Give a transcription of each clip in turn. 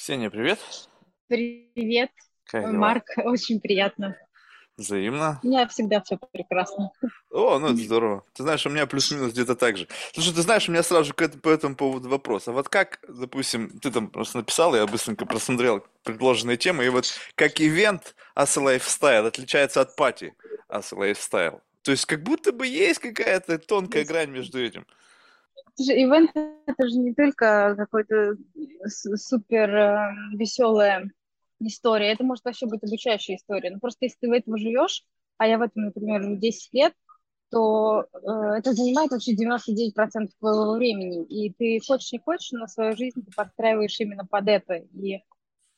Ксения, привет. Привет, Как дела? Марк, очень приятно. Взаимно. У меня всегда все прекрасно. О, ну это здорово. Ты знаешь, у меня плюс-минус где-то так же. Слушай, ты знаешь, у меня сразу же к эт- по этому поводу вопрос. А вот как, допустим, ты там просто написал, я быстренько просмотрел предложенные темы, и вот как ивент as a lifestyle отличается от пати as a lifestyle? То есть как будто бы есть какая-то тонкая грань между этим. Ивент, это же не только какой-то супер веселая история, это может вообще быть обучающая история. Ну просто если ты в этом живешь, а я в этом, например, уже 10 лет, то э, это занимает вообще 99% твоего времени. И ты хочешь не хочешь, но свою жизнь ты подстраиваешь именно под это. И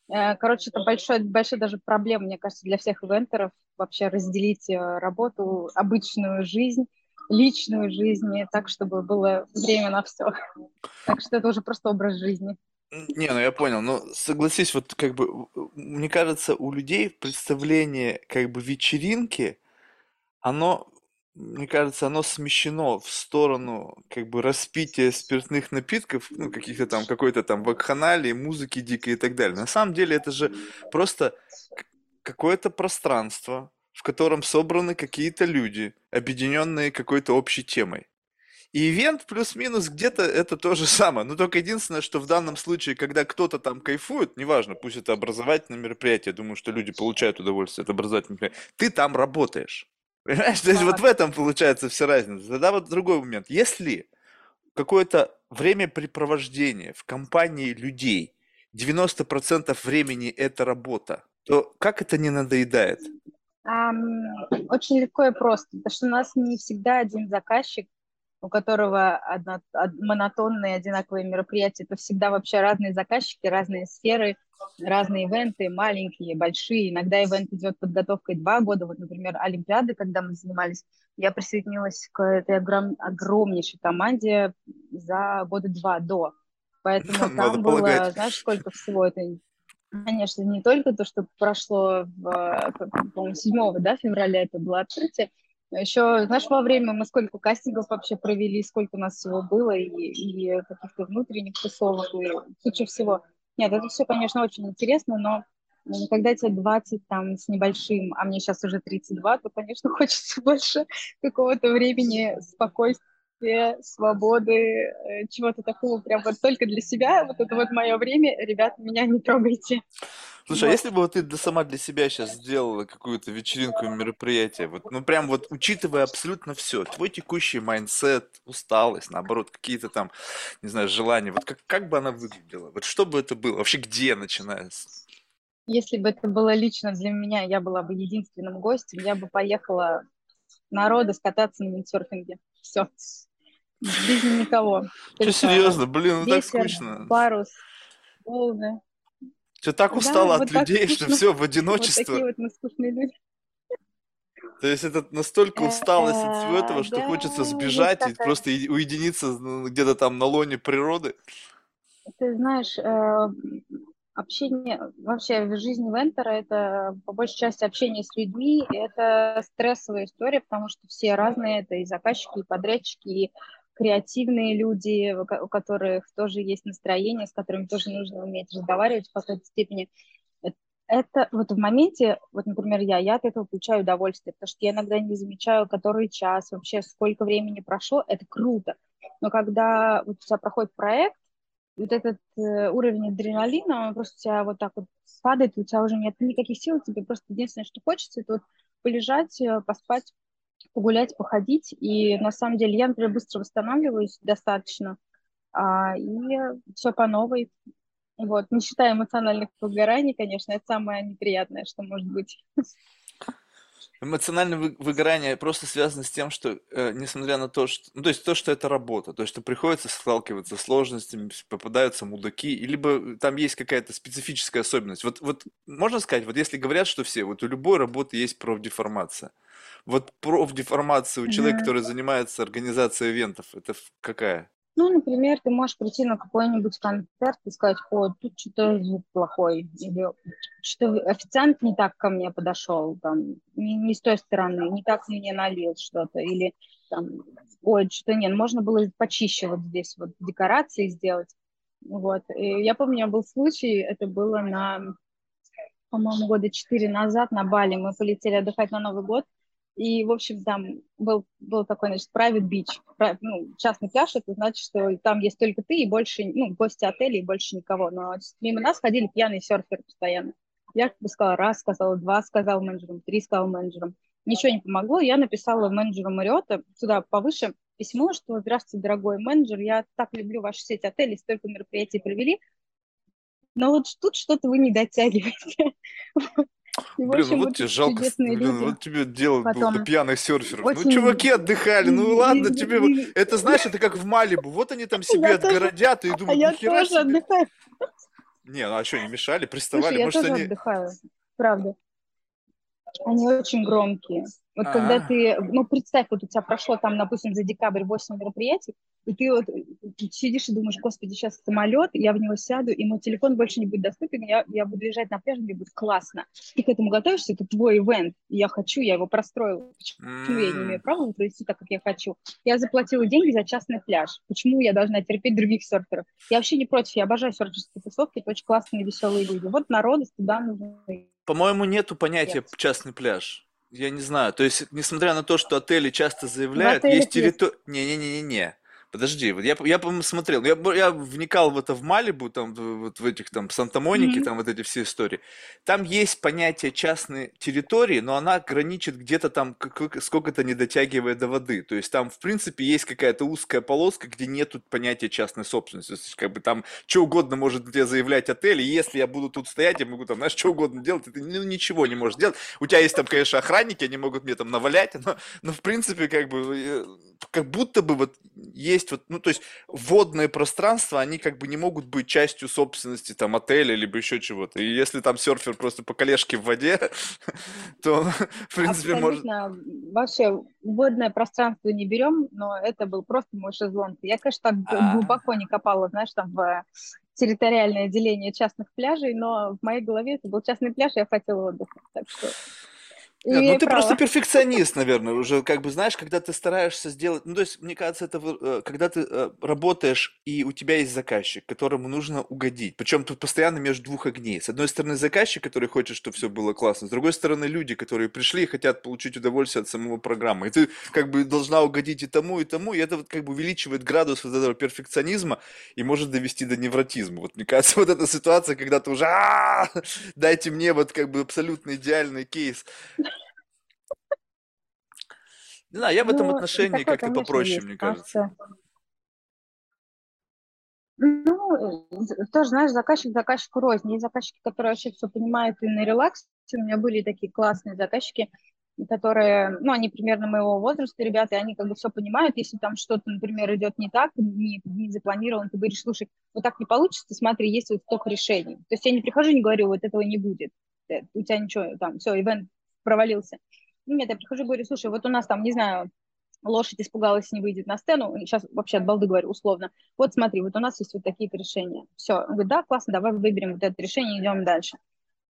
Э, Короче, это большой, большая даже проблема, мне кажется, для всех ивентеров вообще разделить э, работу, обычную жизнь, личную жизнь, и так, чтобы было время на все. Так что это уже просто образ жизни. Не, ну я понял, но согласись, вот как бы, мне кажется, у людей представление как бы вечеринки, оно, мне кажется, оно смещено в сторону как бы распития спиртных напитков, ну, каких-то там, какой-то там вакханалии, музыки дикой и так далее. На самом деле это же просто какое-то пространство, в котором собраны какие-то люди, объединенные какой-то общей темой. И ивент плюс-минус где-то это то же самое. Но только единственное, что в данном случае, когда кто-то там кайфует, неважно, пусть это образовательное мероприятие, думаю, что люди получают удовольствие от образовательных мероприятий, ты там работаешь. Понимаешь? То есть вот в этом получается вся разница. Тогда вот другой момент. Если какое-то времяпрепровождение в компании людей, 90% времени это работа, то как это не надоедает? Ам, очень легко и просто, потому что у нас не всегда один заказчик, у которого одно, од- монотонные одинаковые мероприятия. Это всегда вообще разные заказчики, разные сферы, разные ивенты, маленькие, большие. Иногда ивент идет подготовкой два года. Вот, например, Олимпиады, когда мы занимались, я присоединилась к этой огром- огромнейшей команде за года два до. Поэтому Надо там полагать. было, знаешь, сколько всего это Конечно, не только то, что прошло, э, по-моему, 7 да, февраля это было открытие, еще, знаешь, во время мы сколько кастингов вообще провели, сколько у нас всего было, и, и каких-то внутренних тусовок, и куча всего. Нет, это все, конечно, очень интересно, но когда тебе 20 там с небольшим, а мне сейчас уже 32, то, конечно, хочется больше какого-то времени, спокойствия, свободы, э, чего-то такого прям вот только для себя. Вот это вот мое время, ребят, меня не трогайте. Слушай, а Вот. если бы вот ты для- сама для себя сейчас сделала какую-то вечеринку, мероприятие, вот, ну прям вот учитывая абсолютно все, твой текущий mindset, усталость, наоборот, какие-то там, не знаю, желания, вот как, как бы она выглядела? Вот что бы это было? Вообще где начинается? Если бы это было лично для меня, я была бы единственным гостем, я бы поехала на Родос кататься на виндсерфинге. Все. Без никого. Что, серьезно? Блин, ну так скучно. парус, волны. Ты так устала вот от людей, что все, в Вот одиночество. такие вот мы скучные люди. То есть это настолько усталость от всего этого, Э, что хочется сбежать и просто уединиться ну, где-то там на лоне природы. Ты знаешь, э, общение вообще в жизни вентера это по большей части общение с людьми, это стрессовая история, потому что все разные, это и заказчики, и подрядчики, и креативные люди, у ко- у которых тоже есть настроение, с которыми тоже нужно уметь разговаривать в какой-то степени. Э- Это вот в моменте, вот, например, я, я от этого получаю удовольствие, потому что я иногда не замечаю, который час, вообще сколько времени прошло, это круто. Но когда вот у тебя проходит проект, вот этот э, уровень адреналина, он просто у тебя вот так вот падает, у тебя уже нет никаких сил, тебе просто единственное, что хочется, это вот полежать, э, поспать, погулять, походить. И на самом деле я, например, быстро восстанавливаюсь достаточно, а, и все по новой. Вот, не считая эмоциональных выгораний, конечно, это самое неприятное, что может быть. Эмоциональное вы- выгорание просто связано с тем, что, э, несмотря на то, что, ну, то есть то, что это работа, то есть что приходится сталкиваться с сложностями, попадаются мудаки, либо там есть какая-то специфическая особенность. Вот, вот можно сказать, вот если говорят, что все, вот у любой работы есть профдеформация. Вот профдеформация у человека, Мгм. который занимается организацией ивентов, это какая? Ну, например, ты можешь прийти на какой-нибудь концерт и сказать, о, тут что-то звук плохой, или что официант не так ко мне подошел, там, не, не с той стороны, не так мне налил что-то, или там, ой, что-то нет, можно было почище вот здесь вот декорации сделать. Вот. И я помню, у меня был случай, это было на, по-моему, года четыре назад на Бали. Мы полетели отдыхать на Новый год. И, в общем, там был, был такой, значит, private beach, ну, частный пляж, это значит, что там есть только ты и больше, ну, гости отеля и больше никого. Но мимо нас ходили пьяные серферы постоянно. Я как бы сказала раз, сказала два, сказал менеджерам, три сказал менеджерам. Ничего не помогло, я написала менеджеру Мариота сюда повыше письмо, что «Здравствуйте, дорогой менеджер, я так люблю вашу сеть отелей, столько мероприятий провели, но вот тут что-то вы не дотягиваете». И, Блин, общем, ну вот тебе жалко, блин, вот тебе дело Потом... было пьяных серферов. Ну, очень... Ну, чуваки отдыхали, ну ладно, тебе... Это, знаешь, это как в Малибу. Вот они там себе отгородят и думают, я тоже себе... отдыхаю. Не, ну а что, не мешали, приставали? Слушай, Может, я тоже они... отдыхаю, правда. Они очень громкие. Вот А-а-а. когда ты, ну, представь, вот у тебя прошло там, допустим, за декабрь 8 мероприятий, и ты вот сидишь и думаешь, господи, сейчас самолет, я в него сяду, и мой телефон больше не будет доступен, я, я буду лежать на пляже, мне будет классно. Ты к этому готовишься, это твой ивент, я хочу, я его простроила. Почему я не имею права провести так, как я хочу? Я заплатила деньги за частный пляж. Почему я должна терпеть других серферов? Я вообще не против, я обожаю серферские тусовки, это очень классные, веселые люди. Вот народу туда нужно по-моему, нету понятия Нет. частный пляж. Я не знаю. То есть, несмотря на то, что отели часто заявляют, есть территория... Не-не-не-не-не. Подожди, вот я, я по-моему, смотрел, я, я вникал в это в Малибу, там, вот в этих там Санта-Монике, mm-hmm. там вот эти все истории. Там есть понятие частной территории, но она граничит где-то там, сколько-то не дотягивая до воды. То есть там, в принципе, есть какая-то узкая полоска, где нету понятия частной собственности. То есть, как бы там что угодно может тебе заявлять отель, и если я буду тут стоять, я могу там, знаешь, что угодно делать, ты ну, ничего не можешь делать. У тебя есть там, конечно, охранники, они могут мне там навалять, но, но в принципе, как бы, э, как будто бы вот есть есть вот, ну, то есть водные пространства, они как бы не могут быть частью собственности там отеля, либо еще чего-то. И если там серфер просто по колешке в воде, то, в принципе, может... Вообще, водное пространство не берем, но это был просто мой шезлонг. Я, конечно, так а. глубоко не копала, знаешь, там в территориальное деление частных пляжей, но в моей голове это был частный пляж, я хотела отдыха. Так что нет, ну ты права. просто перфекционист, наверное, уже как бы знаешь, когда ты стараешься сделать, ну то есть мне кажется, это э, когда ты э, работаешь и у тебя есть заказчик, которому нужно угодить, причем тут постоянно между двух огней. С одной стороны заказчик, который хочет, чтобы все было классно, с другой стороны люди, которые пришли и хотят получить удовольствие от самого программы, и ты как бы должна угодить и тому, и тому, и это вот как бы увеличивает градус вот этого перфекционизма и может довести до невротизма. Вот мне кажется, вот эта ситуация, когда ты уже дайте мне вот как бы абсолютно идеальный кейс. Не знаю, я в этом ну, отношении как-то попроще, есть, мне кажется. Ну, тоже, знаешь, заказчик заказчику рознь. Есть заказчики, которые вообще все понимают и на релаксе. У меня были такие классные заказчики, которые, ну, они примерно моего возраста, ребята, и они как бы все понимают. Если там что-то, например, идет не так, не, не запланировано, ты говоришь, слушай, вот так не получится, смотри, есть вот столько решений. То есть я не прихожу и не говорю, вот этого не будет. Э, у тебя ничего, там, все, ивент провалился. Нет, я прихожу и говорю, слушай, вот у нас там, не знаю, лошадь испугалась, не выйдет на сцену, сейчас вообще от балды говорю условно, вот смотри, вот у нас есть вот такие решения. Все, он говорит, да, классно, давай выберем вот это решение, идем дальше.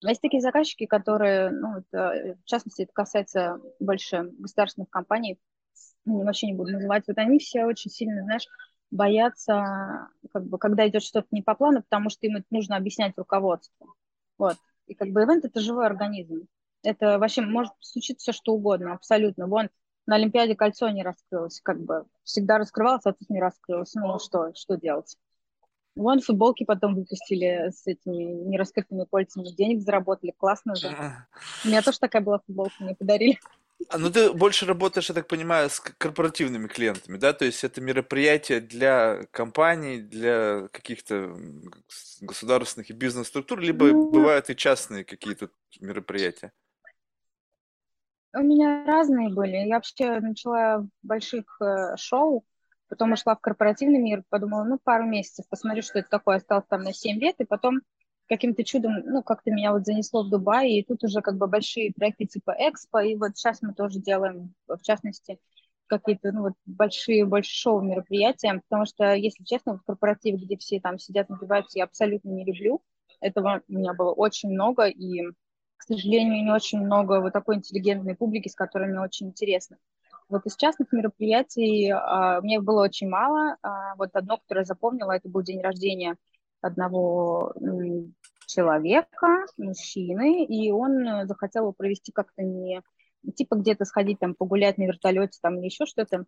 Есть такие заказчики, которые, ну, это, в частности, это касается больше государственных компаний, вообще не буду называть, вот они все очень сильно, знаешь, боятся, как бы, когда идет что-то не по плану, потому что им это нужно объяснять руководству. Вот. И как бы ивент – это живой организм. Это вообще может случиться все что угодно, абсолютно. Вон на Олимпиаде кольцо не раскрылось, как бы всегда раскрывалось, а тут не раскрылось. Ну что, что делать? Вон футболки потом выпустили с этими нераскрытыми кольцами, денег заработали, классно же. У меня тоже такая была футболка, мне подарили. А, ну ты больше работаешь, я так понимаю, с корпоративными клиентами, да? То есть это мероприятие для компаний, для каких-то государственных и бизнес-структур, либо ну, бывают и частные какие-то мероприятия? У меня разные были. Я вообще начала больших э, шоу, потом ушла в корпоративный мир, подумала, ну, пару месяцев, посмотрю, что это такое, осталось там на 7 лет, и потом каким-то чудом, ну, как-то меня вот занесло в Дубай, и тут уже как бы большие проекты типа Экспо, и вот сейчас мы тоже делаем, в частности, какие-то, ну, вот большие, больше шоу мероприятия, потому что, если честно, вот корпоратив, где все там сидят, набиваются, я абсолютно не люблю. Этого у меня было очень много, и к сожалению, не очень много вот такой интеллигентной публики, с которой мне очень интересно. Вот из частных мероприятий а, мне было очень мало. А, вот одно, которое запомнила, это был день рождения одного человека, мужчины, и он захотел провести как-то не типа где-то сходить там погулять на вертолете там или еще что-то.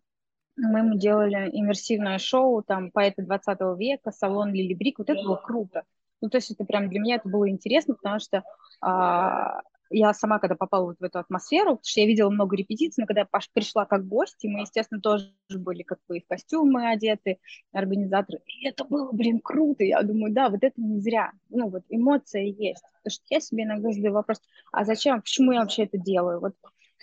Мы ему делали иммерсивное шоу, там, поэты 20 века, салон Лили Брик, вот это было круто. Ну, то есть это прям для меня это было интересно, потому что а, я сама, когда попала вот в эту атмосферу, потому что я видела много репетиций, но когда я пришла как гость, и мы, естественно, тоже были как бы в костюмы одеты, организаторы, и это было, блин, круто, я думаю, да, вот это не зря, ну, вот эмоция есть, потому что я себе иногда задаю вопрос, а зачем, почему я вообще это делаю, вот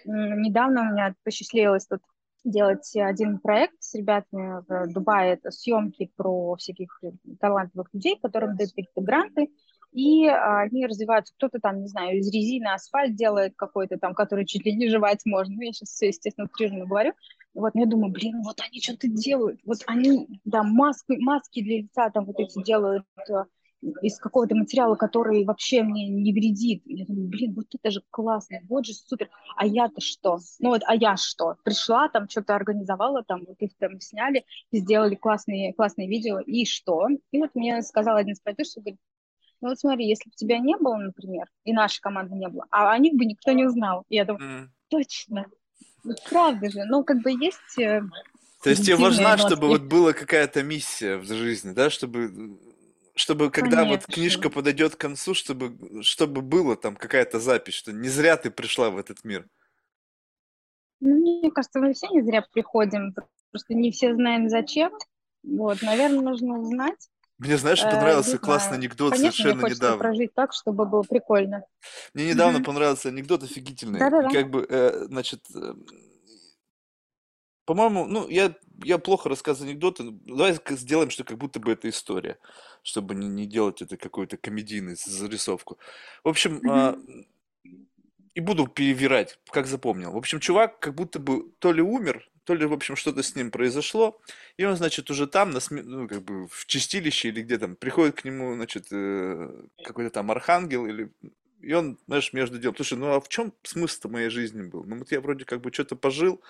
недавно у меня посчастливилось тут делать один проект с ребятами в Дубае, это съемки про всяких талантливых людей, которым дают какие-то гранты, и а, они развиваются, кто-то там, не знаю, из резины асфальт делает какой-то там, который чуть ли не жевать можно, ну, я сейчас все, естественно, утрированно говорю, вот, я думаю, блин, вот они что-то делают, вот они, да, маски, маски для лица там вот эти делают а, из какого-то материала, который вообще мне не вредит. Я думаю, блин, вот это же классно, вот же супер. А я-то что? Ну вот, а я что? Пришла, там что-то организовала, там вот их там сняли, сделали классные, классные видео, и что? И вот мне сказал один из продюсеров, говорит, ну вот смотри, если бы тебя не было, например, и нашей команды не было, а о них бы никто не узнал. И я думаю, mm. точно, ну, правда же, ну как бы есть... Э, То есть тебе важно, чтобы вот была какая-то миссия в жизни, да, чтобы чтобы когда Конечно. вот книжка подойдет к концу, чтобы, чтобы было там какая-то запись, что не зря ты пришла в этот мир. Ну, мне кажется, мы все не зря приходим, просто не все знаем зачем. Вот, наверное, нужно узнать. Мне, знаешь, э, понравился э, классный анекдот Конечно, совершенно мне недавно. прожить так, чтобы было прикольно. Мне недавно mm-hmm. понравился анекдот офигительный. Да-да-да. Как бы, э, значит, э, по-моему, ну, я, я плохо рассказываю анекдоты. Давай сделаем, что как будто бы это история, чтобы не, не делать это какой-то комедийный зарисовку. В общем, mm-hmm. а, и буду перевирать, как запомнил. В общем, чувак как будто бы то ли умер, то ли, в общем, что-то с ним произошло, и он, значит, уже там, на сме... ну, как бы в чистилище или где там, приходит к нему, значит, э, какой-то там архангел, или... и он, знаешь, между делом, слушай, ну а в чем смысл моей жизни был? Ну вот я вроде как бы что-то пожил,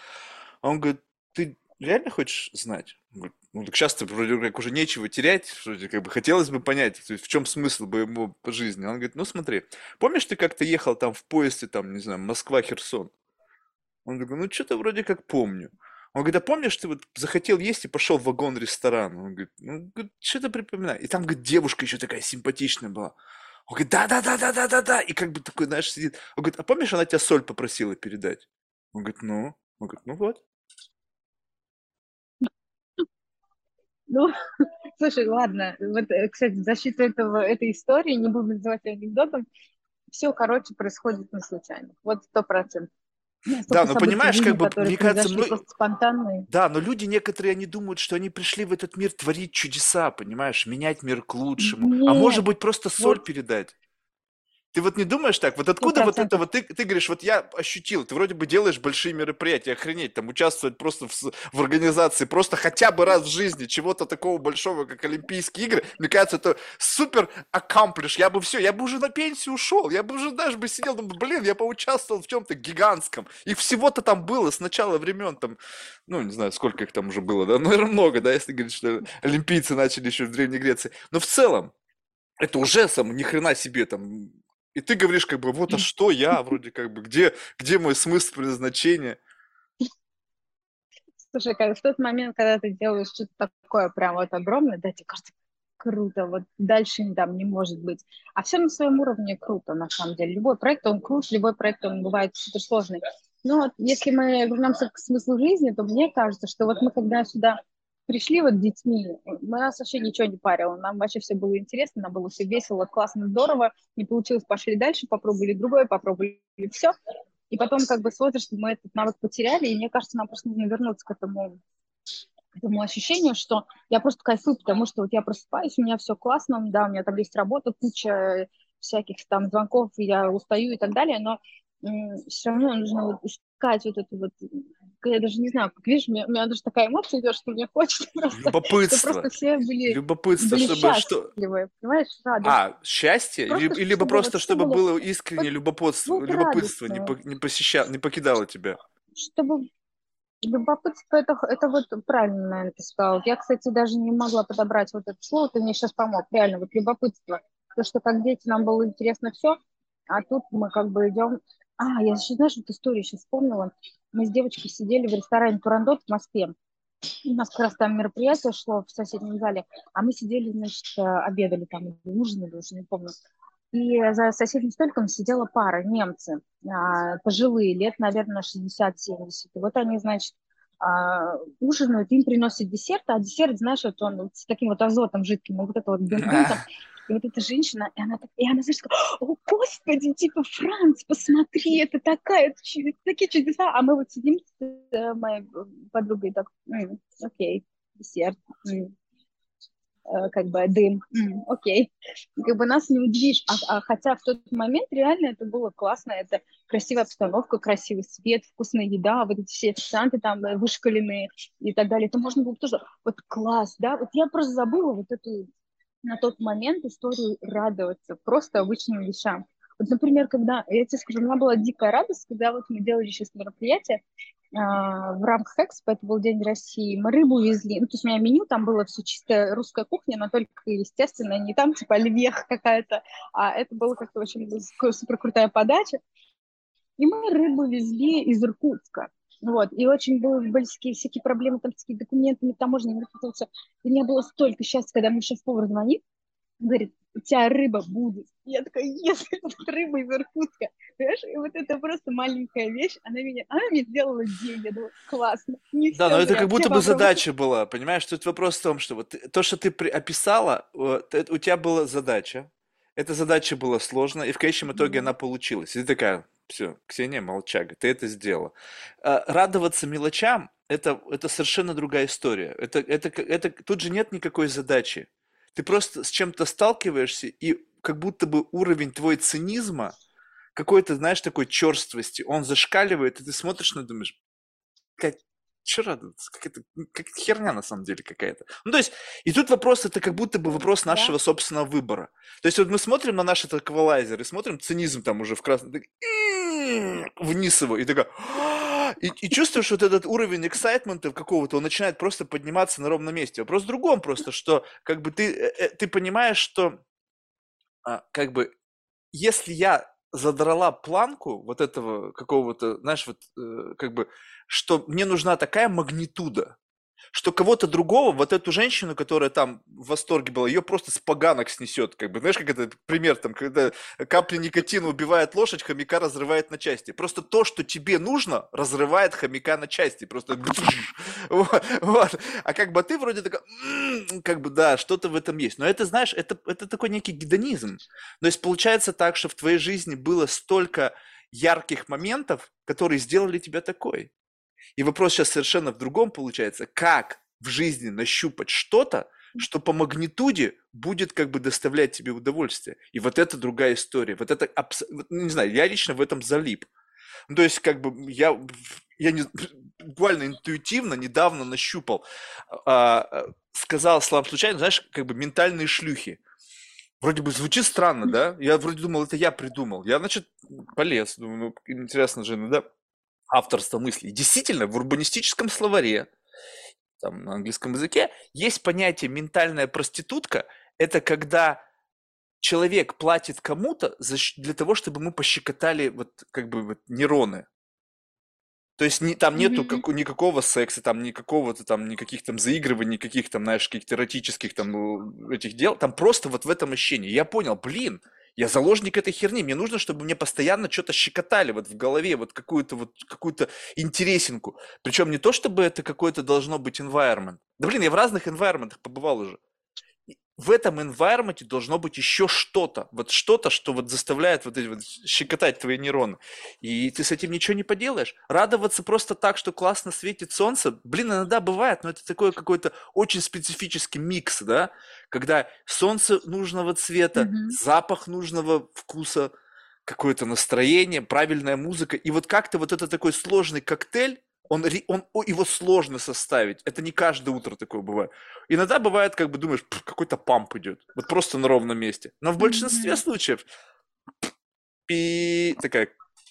а он говорит, ты реально хочешь знать? Говорит, ну так часто вроде как уже нечего терять, вроде как бы хотелось бы понять, в чем смысл бы ему по жизни. Он говорит, ну смотри, помнишь ты как-то ехал там в поезде, там, не знаю, Москва-Херсон? Он такой, ну что-то вроде как помню. Он говорит, а помнишь, ты вот захотел есть и пошел в вагон-ресторан? Он говорит, ну, что-то припоминаю. И там, говорит, девушка еще такая симпатичная была. Он говорит, да-да-да-да-да-да-да. И как бы такой, знаешь, сидит. Он говорит, а помнишь, она тебя соль попросила передать? Он говорит, ну. Он говорит, ну вот. Ну, слушай, ладно. Вот, э, кстати, в защиту этого, этой истории, не буду называть анекдотом, все, короче, происходит на случайно. Вот сто процентов. Да, но понимаешь, как бы, мне кажется, ну, спонтанные. да, но люди некоторые, они думают, что они пришли в этот мир творить чудеса, понимаешь, менять мир к лучшему. Нет, а может быть, просто соль вот. передать. Ты вот не думаешь так? Вот откуда 100%. вот это вот ты, ты говоришь, вот я ощутил, ты вроде бы делаешь большие мероприятия, охренеть, там участвовать просто в, в организации, просто хотя бы раз в жизни чего-то такого большого, как Олимпийские игры, мне кажется, это супер аккомплиш. Я бы все, я бы уже на пенсию ушел, я бы уже даже бы сидел, думаю, блин, я поучаствовал в чем-то гигантском. И всего-то там было с начала времен, там, ну, не знаю, сколько их там уже было, да, наверное, много, да, если говорить, что олимпийцы начали еще в Древней Греции. Но в целом, это уже сам ни хрена себе там и ты говоришь, как бы, вот, а что я, вроде как бы, где, где мой смысл предназначения? Слушай, как в тот момент, когда ты делаешь что-то такое прям вот огромное, да, тебе кажется, круто, вот дальше там не может быть. А все на своем уровне круто, на самом деле. Любой проект, он крут, любой проект, он бывает супер сложный. Но если мы вернемся к смыслу жизни, то мне кажется, что вот мы когда сюда пришли вот детьми, мы нас вообще ничего не парило, нам вообще все было интересно, нам было все весело, классно, здорово, не получилось, пошли дальше, попробовали другое, попробовали все, и потом как бы с возрастом мы этот навык потеряли, и мне кажется, нам просто нужно вернуться к этому к этому ощущению, что я просто кайфую, потому что вот я просыпаюсь, у меня все классно, да, у меня там есть работа, куча всяких там звонков, я устаю и так далее, но все равно нужно вот искать вот эту вот я даже не знаю, как видишь, у меня, у меня даже такая эмоция идет, что мне хочется просто, Любопытство. просто все были, Любопытство, были чтобы что... понимаешь, радость. А, счастье? Просто, либо, либо просто, чтобы было, было искреннее вот, любопытство, любопытство не, по, не, посещало, не покидало тебя? Чтобы Любопытство это, это вот правильно, наверное, ты сказал. Я, кстати, даже не могла подобрать вот это слово, ты мне сейчас помог. Реально, вот любопытство. То, что как дети нам было интересно все, а тут мы как бы идем... А, я еще, знаешь, вот историю сейчас вспомнила. Мы с девочкой сидели в ресторане Турандот в Москве. У нас как раз там мероприятие шло в соседнем зале, а мы сидели, значит, э, обедали там, ужинали, уже не помню. И за соседним столиком сидела пара, немцы, а, пожилые, лет, наверное, 60-70. И вот они, значит, а, ужинают, им приносят десерт, а десерт, знаешь, вот он с таким вот азотом жидким, вот это вот бензин И вот эта женщина, и она, и она знаешь, такая, о, господи, типа, Франц, посмотри, это такая, такие чудеса. А мы вот сидим с э, моей подругой, так, окей, десерт, Э, как бы дым, окей, как бы нас не удивишь, а, а хотя в тот момент реально это было классно, это красивая обстановка, красивый свет, вкусная еда, вот эти все официанты там э, вышкаленные и так далее, это можно было тоже, вот класс, да, вот я просто забыла вот эту на тот момент историю радоваться просто обычным вещам. Вот, например, когда, я тебе скажу, у меня была дикая радость, когда вот мы делали сейчас мероприятие, а, в рамках Экспо, это был День России, мы рыбу везли. Ну, то есть у меня меню, там было все чисто русская кухня, но только, естественно, не там типа оливьех какая-то, а это было как-то очень супер крутая подача. И мы рыбу везли из Иркутска. Вот, и очень были, были всякие, всякие проблемы там с все. И у меня было столько счастья, когда мне шеф-повар звонит, говорит, у тебя рыба будет. Я такая, если это рыба из Иркутска. Понимаешь, и вот это просто маленькая вещь, она меня, она мне сделала день, я думаю, классно. Не да, но это как будто бы задача была, понимаешь? Тут вопрос в том, что вот то, что ты описала, вот, у тебя была задача, эта задача была сложная, и в конечном итоге mm-hmm. она получилась. И ты такая, все, Ксения молчага, ты это сделала. А, радоваться мелочам это, это совершенно другая история. Это, это, это, тут же нет никакой задачи. Ты просто с чем-то сталкиваешься, и как будто бы уровень твой цинизма, какой-то, знаешь, такой черствости, он зашкаливает, и ты смотришь на думаешь, как, что радоваться? Как это, как херня на самом деле какая-то. Ну, то есть, и тут вопрос, это как будто бы вопрос нашего собственного выбора. То есть, вот мы смотрим на наш этот эквалайзер и смотрим цинизм там уже в красном, вниз его, и такая, и, и чувствуешь вот этот уровень эксайтмента какого-то, он начинает просто подниматься на ровном месте. Вопрос в другом просто, что как бы ты, э, э, ты понимаешь, что а, как бы если я задрала планку вот этого какого-то, знаешь, вот э, как бы, что мне нужна такая магнитуда, что кого-то другого, вот эту женщину, которая там в восторге была, ее просто с поганок снесет, как бы, знаешь, как это пример, там, когда капля никотина убивает лошадь, хомяка разрывает на части. Просто то, что тебе нужно, разрывает хомяка на части, просто вот, вот. А как бы ты вроде такая, как бы, да, что-то в этом есть. Но это, знаешь, это, это такой некий гедонизм. То есть получается так, что в твоей жизни было столько ярких моментов, которые сделали тебя такой. И вопрос сейчас совершенно в другом получается. Как в жизни нащупать что-то, что по магнитуде будет как бы доставлять тебе удовольствие. И вот это другая история. Вот это, абс... не знаю, я лично в этом залип. Ну, то есть, как бы, я, я не, буквально интуитивно недавно нащупал, а, а, сказал словам случайно, знаешь, как бы ментальные шлюхи. Вроде бы звучит странно, да? Я вроде думал, это я придумал. Я, значит, полез. Думаю, ну, интересно же, ну да авторство мыслей. Действительно, в урбанистическом словаре, там, на английском языке, есть понятие ментальная проститутка. Это когда человек платит кому-то для того, чтобы мы пощекотали вот как бы вот нейроны. То есть не, там нету mm-hmm. как, никакого секса, там никакого-то там никаких там заигрываний, никаких там, знаешь, каких-то эротических там ну, этих дел. Там просто вот в этом ощущении. Я понял, блин, я заложник этой херни. Мне нужно, чтобы мне постоянно что-то щекотали вот в голове, вот какую-то вот какую-то интересинку. Причем не то, чтобы это какой-то должно быть environment. Да блин, я в разных environment побывал уже в этом environment должно быть еще что-то, вот что-то, что вот заставляет вот эти вот щекотать твои нейроны. И ты с этим ничего не поделаешь. Радоваться просто так, что классно светит солнце, блин, иногда бывает, но это такой какой-то очень специфический микс, да, когда солнце нужного цвета, mm-hmm. запах нужного вкуса, какое-то настроение, правильная музыка, и вот как-то вот это такой сложный коктейль, он, он, его сложно составить. Это не каждое утро такое бывает. Иногда бывает, как бы думаешь, какой-то памп идет. Вот просто на ровном месте. Но в большинстве mm-hmm. случаев пи такая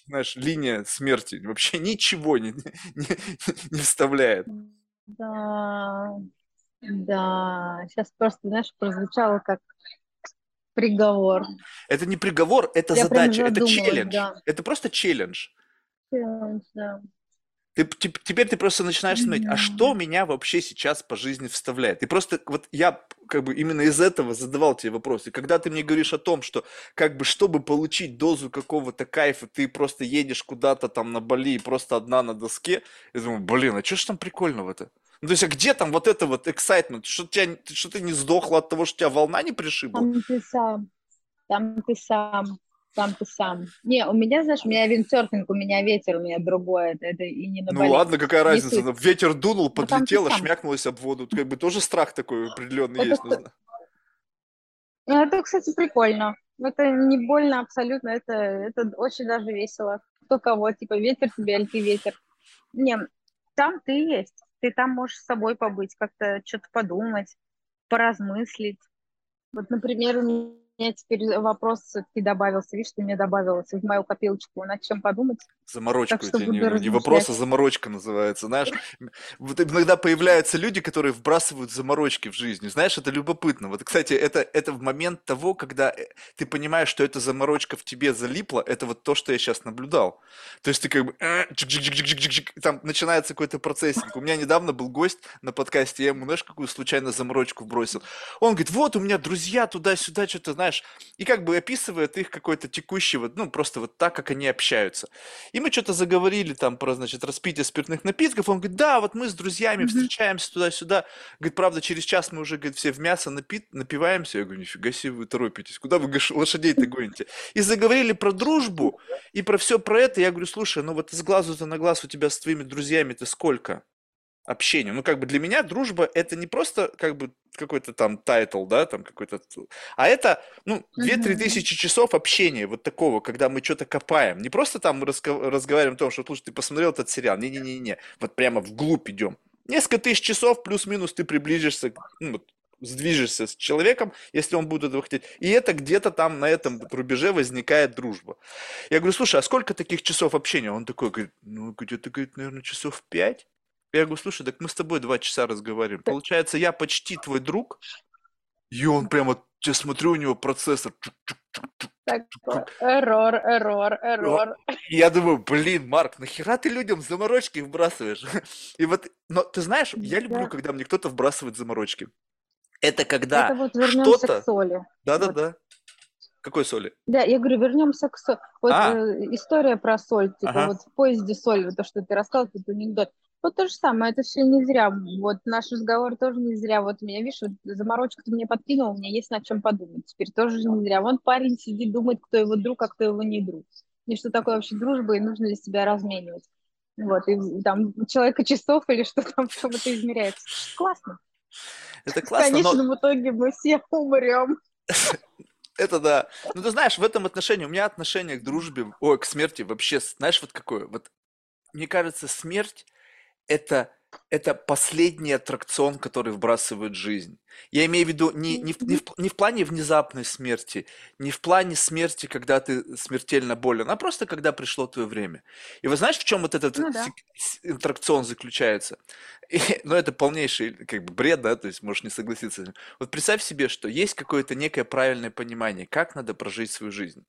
знаешь, линия смерти. Вообще ничего не, не, не вставляет. Да, да. Сейчас просто, знаешь, прозвучало как приговор. Это не приговор, это Я задача, это челлендж. да. Это просто челлендж. Челлендж, да. Ты, теп- теперь ты просто начинаешь смотреть, а что меня вообще сейчас по жизни вставляет? И просто вот я как бы именно из этого задавал тебе вопросы. Когда ты мне говоришь о том, что как бы чтобы получить дозу какого-то кайфа, ты просто едешь куда-то там на Бали и просто одна на доске, я думаю, блин, а что ж там прикольного-то? Ну, то есть, а где там вот это вот excitement? Что, тебя, что ты не сдохла от того, что тебя волна не пришибла? Там ты сам, там ты сам, там ты сам. Не, у меня, знаешь, у меня виндсерфинг, у меня ветер, у меня другое, это, это и не на Ну ладно, какая Не разница? суть. Ну, Ветер дунул, Ну, подлетела, сам. шмякнулась об воду. Как бы тоже страх такой определенный Это есть. ну, кто- зна- Ну, это, кстати, прикольно. Это не больно абсолютно, это, это очень даже весело. Кто кого, типа, ветер тебе или ты ветер. Не, там ты есть. Ты там можешь с собой побыть, как-то что-то подумать, поразмыслить. Вот, например, у меня теперь вопрос все-таки добавился. Видишь, ты мне добавилась в мою копилочку. Над чем подумать? Заморочка Так тебя не, не вопрос, а заморочка называется. Знаешь, вот иногда появляются люди, которые вбрасывают заморочки в жизнь. Знаешь, это любопытно. Вот, кстати, это, это в момент того, когда э, ты понимаешь, что эта заморочка в тебе залипла, это вот то, что я сейчас наблюдал. То есть ты как бы э, там начинается какой-то процессинг. У меня недавно был гость на подкасте, я ему, знаешь, какую случайно заморочку вбросил. Он говорит, вот у меня друзья туда-сюда, что-то, знаешь, и как бы описывает их какой-то текущий, вот, ну, просто вот так, как они общаются. И мы что-то заговорили там про, значит, распитие спиртных напитков. Он говорит, да, вот мы с друзьями Мгм. встречаемся туда-сюда. Говорит, правда, через час мы уже, говорит, все в мясо напит, напиваемся. Я говорю, нифига себе вы торопитесь. Куда вы лошадей-то гоните? И заговорили про дружбу и про все про это. Я говорю, слушай, ну вот с глазу-то на глаз у тебя с твоими друзьями-то сколько? Общению. Ну, как бы для меня дружба это не просто как бы какой-то там title, да, там какой-то, а это, ну, 2-3 Мгм. тысячи часов общения вот такого, когда мы что-то копаем. Не просто там мы разго- разговариваем о том, что, слушай, ты посмотрел этот сериал, не-не-не-не, вот прямо вглубь идем. Несколько тысяч часов плюс-минус ты приближишься, ну, вот, сдвижешься с человеком, если он будет этого хотеть. И это где-то там на этом рубеже возникает дружба. Я говорю, слушай, а сколько таких часов общения? Он такой говорит, ну, где-то, говорит, наверное, часов пять. Я говорю, слушай, так мы с тобой два часа разговариваем. Получается, я почти твой друг, и он прямо, я смотрю, у него процессор. Такой эррор, эррор, эррор. Я думаю, блин, Марк, нахера ты людям заморочки вбрасываешь? И вот, но ты знаешь, я люблю, Да. когда мне кто-то вбрасывает заморочки. Это когда Это вот что-то... к соли. Да-да-да. Какой соли? Да, я говорю, вернемся к соли. Вот А. э, история про соль, типа Ага. вот в поезде соль, то, что ты рассказал, этот анекдот. Вот то же самое, это все не зря. Вот наш разговор тоже не зря. Вот меня, видишь, вот заморочку ты мне подкинул, у меня есть над чем подумать. Теперь тоже не зря. Вон парень сидит, думает, кто его друг, а кто его не друг. И что такое вообще дружба, и нужно ли себя разменивать. Вот, и там человека часов или что там, в чем это измеряется. Классно. Это В классно, но конечном итоге мы все умрем. это да. Ну, ты знаешь, в этом отношении, у меня отношение к дружбе, ой, к смерти вообще, знаешь, вот какое? Вот, мне кажется, смерть это, это последний аттракцион, который вбрасывает жизнь. Я имею в виду не, не, в, не, в, не в плане внезапной смерти, не в плане смерти, когда ты смертельно болен, а просто когда пришло твое время. И вы знаешь, в чем вот этот Ну да. аттракцион заключается? И, ну, это полнейший как бы бред, да, то есть можешь не согласиться с этим. Вот представь себе, что есть какое-то некое правильное понимание, как надо прожить свою жизнь.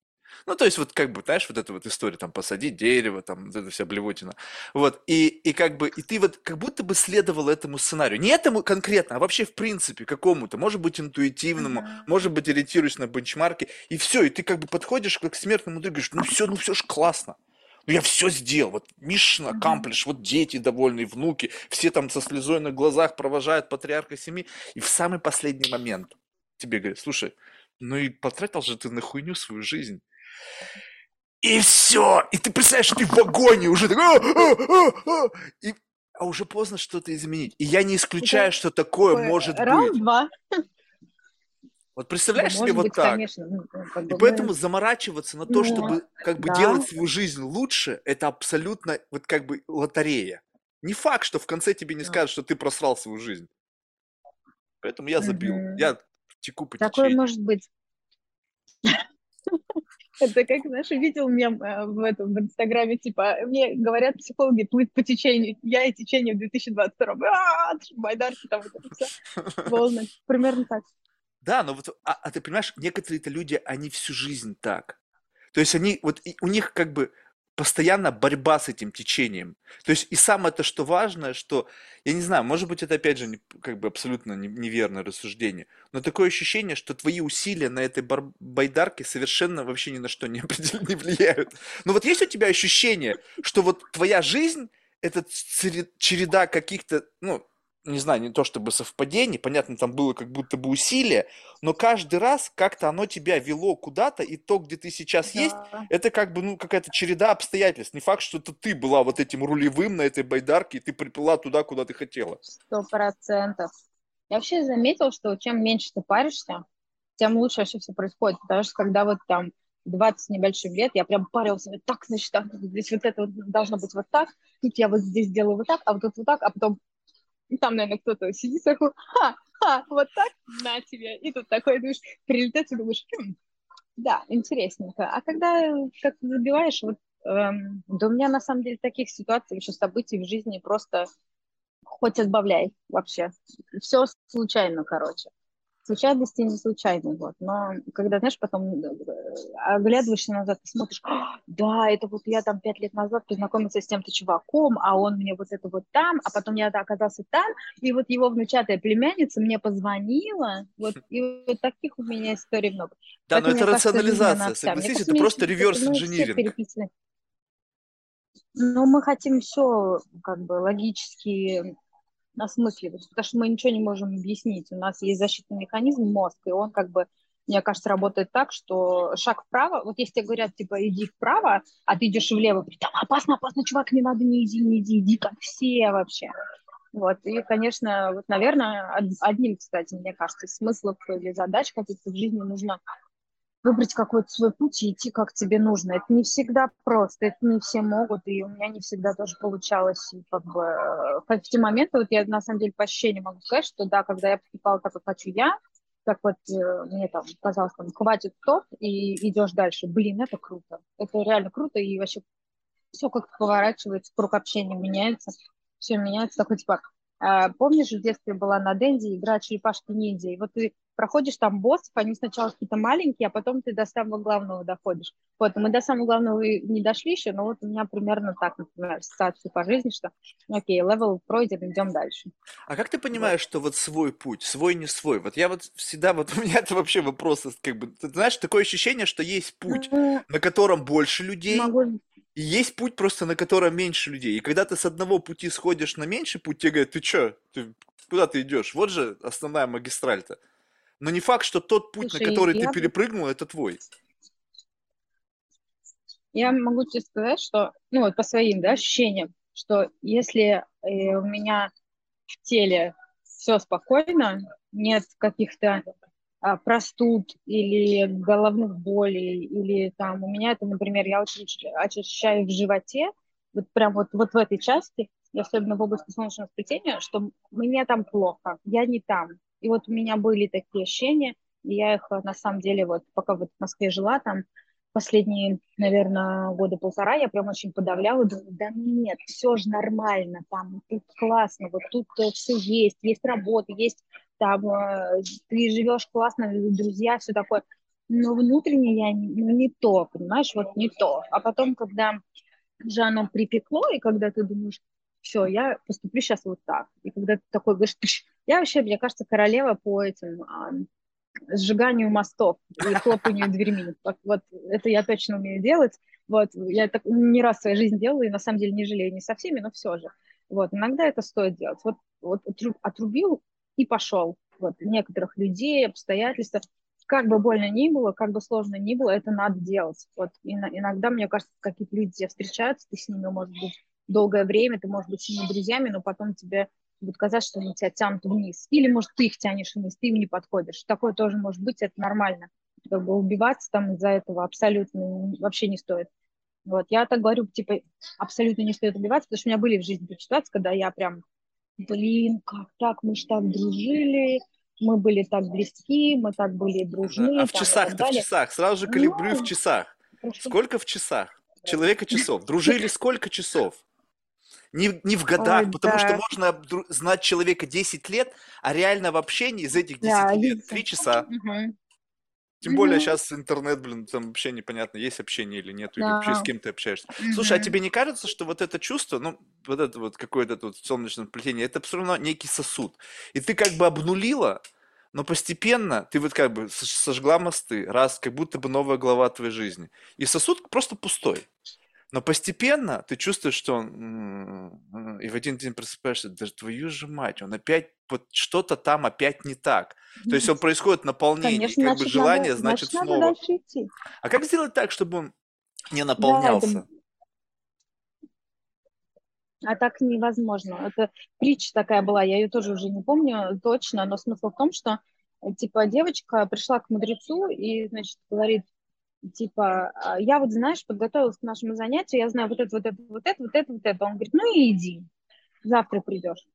Ну, то есть, вот как бы, знаешь, вот эта вот история, там, посадить дерево, там, вот эта вся блевотина. Вот, и, и как бы, и ты вот как будто бы следовал этому сценарию. Не этому конкретно, а вообще в принципе какому-то. Может быть, интуитивному, Мгм. может быть, ориентируясь на бенчмарки. И все, и ты как бы подходишь к смертному другу и говоришь, ну все, ну все ж классно. Ну я все сделал, вот Мгм. accomplished, вот дети довольные, внуки, все там со слезой на глазах провожают патриарха семьи. И в самый последний момент тебе говорят, слушай, ну и потратил же ты на хуйню свою жизнь. И все, и ты представляешь, ты в вагоне уже такой, «А, а, а, а». и, а уже поздно что-то изменить. И я не исключаю, Это что такое такой может Раунд быть. два. Вот Да, представляешь себе может вот быть, так. конечно. ну, И поэтому заморачиваться на то, Ну, чтобы как бы да. делать свою жизнь лучше, это абсолютно вот как бы лотерея. Не факт, что в конце тебе не Да. скажут, что ты просрал свою жизнь. Поэтому я забил. Мгм. Я теку по Такое течению. может быть. Это как, знаешь, видел мем э, в этом, в Инстаграме, типа, мне говорят психологи плыть по течению, я и течение в 2022 а байдарки там, вот это все, волны, примерно так. Да, но вот, а, а ты понимаешь, некоторые-то люди, они всю жизнь так. То есть они, вот у них как бы постоянно борьба с этим течением. То есть и самое то, что важное, что, я не знаю, может быть, это опять же не, как бы абсолютно неверное рассуждение, но такое ощущение, что твои усилия на этой бар- байдарке совершенно вообще ни на что не, не влияют. Но вот есть у тебя ощущение, что вот твоя жизнь это череда каких-то, ну, не знаю, не то чтобы совпадение, понятно, там было как будто бы усилие, но каждый раз как-то оно тебя вело куда-то, и то, где ты сейчас да. есть, это как бы, ну, какая-то череда обстоятельств. Не факт, что это ты была вот этим рулевым на этой байдарке, и ты приплыла туда, куда ты хотела. Сто процентов. Я вообще заметила, что чем меньше ты паришься, тем лучше вообще все происходит. Потому что когда вот там 20 небольших лет, я прям парился, так, значит, так, здесь вот это вот должно быть вот так, тут я вот здесь делаю вот так, а вот тут вот так, а потом и там, наверное, кто-то сидит такой, ха, ха, вот так, на тебе. И тут такой, думаешь, прилетает и думаешь, хм, да, интересненько. А когда как забиваешь, вот, эм, да у меня на самом деле таких ситуаций, еще событий в жизни просто хоть отбавляй вообще. Все случайно, короче случайности не случайны, вот. Но когда, знаешь, потом э, оглядываешься назад и смотришь, «А, да, это вот я там пять лет назад познакомился с тем-то чуваком, а он мне вот это вот там, а потом я оказался там, и вот его внучатая племянница мне позвонила, вот, и вот таких у меня историй много. Да, Поэтому, но это рационализация, кажется, согласись, это просто реверс-инжиниринг. Но мы хотим все как бы логически осмысливать, потому что мы ничего не можем объяснить. У нас есть защитный механизм мозг, и он как бы, мне кажется, работает так, что шаг вправо, вот если тебе говорят, типа, иди вправо, а ты идешь влево, там опасно, опасно, чувак, не надо, не иди, не иди, иди как все вообще. Вот, и, конечно, вот, наверное, одним, кстати, мне кажется, смыслов или задач каких-то в жизни нужно выбрать какой-то свой путь и идти, как тебе нужно. Это не всегда просто, это не все могут, и у меня не всегда тоже получалось. И как бы э, в те моменты, вот я на самом деле по ощущениям могу сказать, что да, когда я поступала так, как хочу я, как вот э, мне там казалось, там, хватит стоп, и идешь дальше. Блин, это круто. Это реально круто, и вообще все как-то поворачивается, круг общения меняется, все меняется. Такой типа, э, помнишь, в детстве была на Денди игра черепашки-ниндзя, и вот ты проходишь там боссов, они сначала какие-то маленькие, а потом ты до самого главного доходишь. Вот, мы до самого главного не дошли еще, но вот у меня примерно так, например, ситуация по жизни, что, окей, level пройден, идем дальше. А как ты понимаешь, вот. что вот свой путь, свой не свой? Вот я вот всегда, вот у меня это вообще вопрос, как бы, ты знаешь, такое ощущение, что есть путь, ну, на котором больше людей, могу... и есть путь просто, на котором меньше людей. И когда ты с одного пути сходишь на меньший путь, тебе говорят, ты что, ты куда ты идешь? Вот же основная магистраль-то. Но не факт, что тот путь, Слушай, на который я... ты перепрыгнул, это твой. Я могу тебе сказать, что, ну вот по своим да, ощущениям, что если э, у меня в теле все спокойно, нет каких-то а, простуд или головных болей, или там у меня это, например, я очень ощущаю в животе, вот прям вот, вот в этой части, особенно в области солнечного сплетения, что мне там плохо, я не там. И вот у меня были такие ощущения, и я их на самом деле вот пока вот в Москве жила, там последние, наверное, года полтора я прям очень подавляла, думаю, да нет, все же нормально, там, тут классно, вот тут все есть, есть работа, есть там, э, ты живешь классно, друзья, все такое, но внутренне я ну, не то, понимаешь, вот не то. А потом, когда уже оно припекло, и когда ты думаешь, все, я поступлю сейчас вот так. И когда ты такой говоришь, я вообще, мне кажется, королева по этим а, сжиганию мостов и хлопанию дверьми. Вот, это я точно умею делать. Вот, я так не раз в своей жизни делала, и на самом деле не жалею не со всеми, но все же. Вот, иногда это стоит делать. Вот, вот отрубил и пошел. Вот, некоторых людей, обстоятельств, как бы больно ни было, как бы сложно ни было, это надо делать. Вот, иногда, мне кажется, какие-то люди встречаются, ты с ними, может быть, долгое время, ты можешь быть с ними друзьями, но потом тебе будет казаться, что они тебя тянут вниз. Или, может, ты их тянешь вниз, ты им не подходишь. Такое тоже может быть, это нормально. Как бы убиваться там из-за этого абсолютно вообще не стоит. Вот, я так говорю, типа, абсолютно не стоит убиваться, потому что у меня были в жизни ситуации, когда я прям, блин, как так, мы же так дружили, мы были так близки, мы так были дружны. А в часах-то, в часах, сразу же калибры ну, в часах. Сколько в часах? Человека часов. Дружили сколько часов? Не, не в годах, Ой, потому что да. можно обдру- знать человека 10 лет, а реально в общении из этих 10 Да, лет видите. 3 часа. Мгм. Тем более Мгм. сейчас интернет, блин, там вообще непонятно, есть общение или нет, или вообще с Да. кем ты общаешься. Слушай, а тебе не кажется, что вот это чувство, ну, вот это вот какое-то тут солнечное плетение, это все равно некий сосуд. И ты как бы обнулила, но постепенно ты вот как бы сож- сожгла мосты, раз, как будто бы новая глава твоей жизни. И сосуд просто пустой. Но постепенно ты чувствуешь, что он... И в один день просыпаешься, даже твою же мать, он опять, вот что-то там опять не так. То есть он происходит наполнение, Конечно, как бы желание, надо, значит, значит, снова. идти. А как сделать так, чтобы он не Да, это наполнялся? А так невозможно. Это притча такая была, я ее тоже уже не помню точно, но смысл в том, что э, типа девочка пришла к мудрецу и, значит, говорит, типа, «А, я вот, знаешь, подготовилась к нашему занятию, я знаю вот это, вот это, вот это, вот это, вот это. Он говорит, ну и иди, завтра придешь.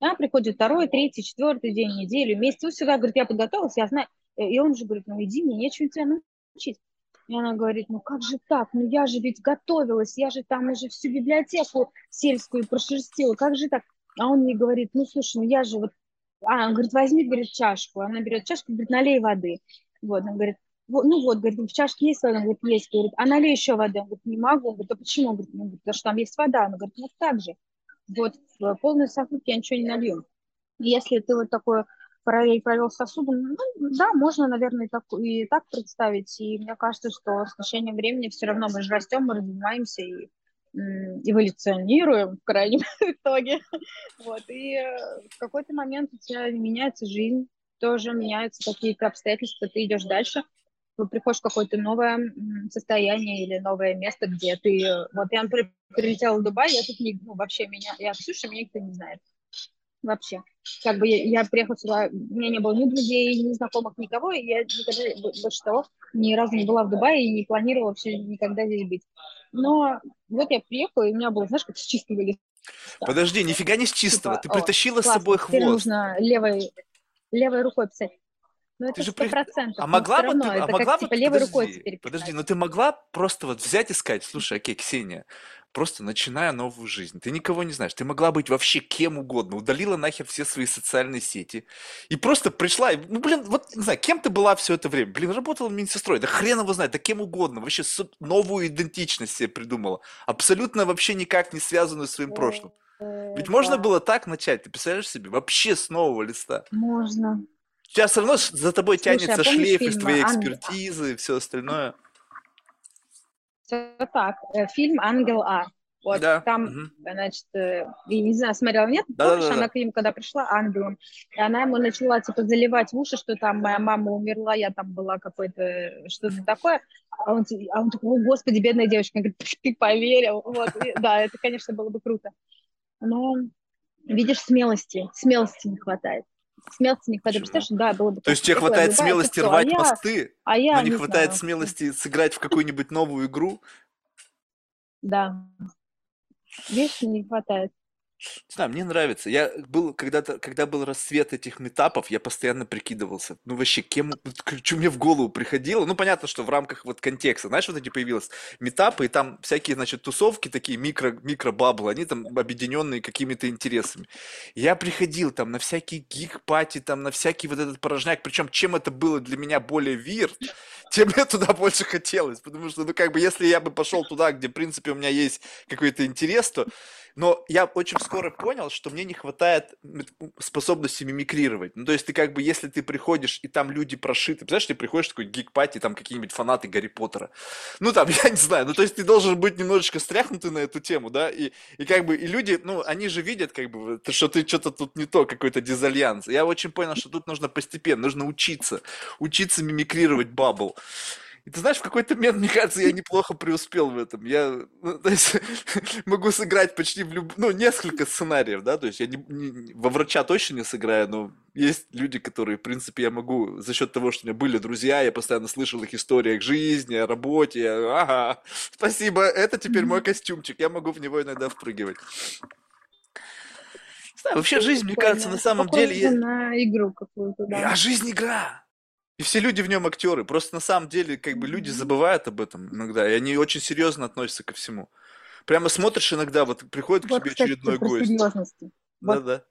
А приходит второй, третий, четвертый день, неделю, месяц. Вот сюда, говорит, я подготовилась, я знаю. Э, И он же говорит, ну иди, мне нечего тебя научить. И она говорит, ну как же так? Ну я же ведь готовилась, я же там уже всю библиотеку сельскую прошерстила, как же так? А он мне говорит, ну слушай, ну я же вот... А, он говорит, возьми, говорит, чашку. Она берет чашку, говорит, налей воды. Вот, он говорит, «Вот, ну вот, говорит, в чашке есть вода? Он говорит, есть. Говорит, а налей еще воды? Он говорит, не могу. Он говорит, а почему? Он говорит, ну, потому что там есть вода. Он говорит, ну так же. Вот, в полный сосуд я ничего не налью. Если ты вот такой параллель провел сосудом, ну, да, можно, наверное, и так, и так представить. И мне кажется, что с течением времени все равно мы же растем, мы развиваемся и эволюционируем в крайнем итоге. Вот. И э, в какой-то момент у тебя меняется жизнь, тоже меняются какие-то обстоятельства, ты идешь дальше, приходишь в какое-то новое состояние или новое место, где ты... Вот я, например, прилетела в Дубай, я тут не, ну, вообще меня... Я Ксюша, меня никто не знает. Вообще. Как бы я, я приехала сюда, у меня не было ни друзей, ни знакомых, никого, и я никогда, бо- больше того, ни разу не была в Дубае и не планировала вообще никогда здесь быть. Но вот я приехала, и у меня было, знаешь, как с чистого листа. Подожди, нифига не с чистого. Типа, Ты о, притащила с классно, собой теперь хвост. нужно левой, левой рукой писать. Ну, Ты это же при- процентов. А могла бы ты, а могла как, бы, типа, левой рукой подожди, теперь подожди, но ты могла просто вот взять и сказать, слушай, окей, Ксения, просто начиная новую жизнь, ты никого не знаешь, ты могла быть вообще кем угодно, удалила нахер все свои социальные сети и просто пришла, и, ну, блин, вот, не знаю, кем ты была все это время? Блин, работала медсестрой, да хрен его знает, да кем угодно, вообще новую идентичность себе придумала, абсолютно вообще никак не связанную с своим прошлым. Э, Ведь можно да, было так начать, ты представляешь себе, вообще с нового листа. Можно. Тебя все равно за тобой Слушай, а тянется помнишь шлейф из твоей экспертизы и все остальное. Все так. Э, Фильм «Ангел А». Вот Да. там, мгм. значит, э, я не знаю, смотрела, нет? Помнишь, Да-да-да-да. она к ним, когда пришла ангелом, и она ему начала, типа, заливать в уши, что там моя мама умерла, я там была какой-то, э, что-то такое. А он, а он такой, о, господи, бедная девочка. Он говорит, ты поверил. Вот, и да, это, конечно, было бы круто. Но, видишь, смелости, смелости не хватает. Смелости не хватает. Представляешь, да, было бы То есть тебе хватает любая, смелости ты кто? А рвать я, мосты, а я но не не хватает знаю. смелости сыграть в какую-нибудь новую игру? Да. Видишь, не хватает. Не знаю, мне нравится. Я был когда-то, когда был рассвет этих метапов, я постоянно прикидывался. Ну вообще, кем, что мне в голову приходило? Ну понятно, что в рамках вот контекста, знаешь, вот эти появилось метапы, и там всякие, значит, тусовки такие, микро, микро-баблы, они там объединенные какими-то интересами. Я приходил там на всякие гик-пати, там на всякий вот этот порожняк, причем чем это было для меня более вирт, тем мне туда больше хотелось, потому что, ну как бы, если я бы пошел туда, где, в принципе, у меня есть какой-то интерес, то но я очень скоро понял, что мне не хватает способности мимикрировать. Ну, то есть ты как бы, если ты приходишь, и там люди прошиты, представляешь, ты приходишь в такой гик-пати, там какие-нибудь фанаты Гарри Поттера. Ну, там, я не знаю, ну, то есть ты должен быть немножечко стряхнутый на эту тему, да, и, и как бы, и люди, ну, они же видят, как бы, что ты что-то тут не то, какой-то дизальянс. Я очень понял, что тут нужно постепенно, нужно учиться, учиться мимикрировать бабл. И ты знаешь, в какой-то момент, мне кажется, я неплохо преуспел в этом. Я, ну, то есть, могу сыграть почти в люб... ну, несколько сценариев, да, то есть я не, не- во врача точно не сыграю, но есть люди, которые, в принципе, я могу за счет того, что у меня были друзья, я постоянно слышал их истории о жизни, о работе, я, ага, спасибо, это теперь мой костюмчик, я могу в него иногда впрыгивать. Вообще жизнь, мне кажется, на самом Похоже деле... на игру какую-то, да. А жизнь игра. И все люди в нем актеры. Просто на самом деле, как бы люди забывают об этом иногда, и они очень серьезно относятся ко всему. Прямо смотришь иногда, вот приходит Вот, к тебе кстати, очередной гость. серьезности. Вот, Да-да.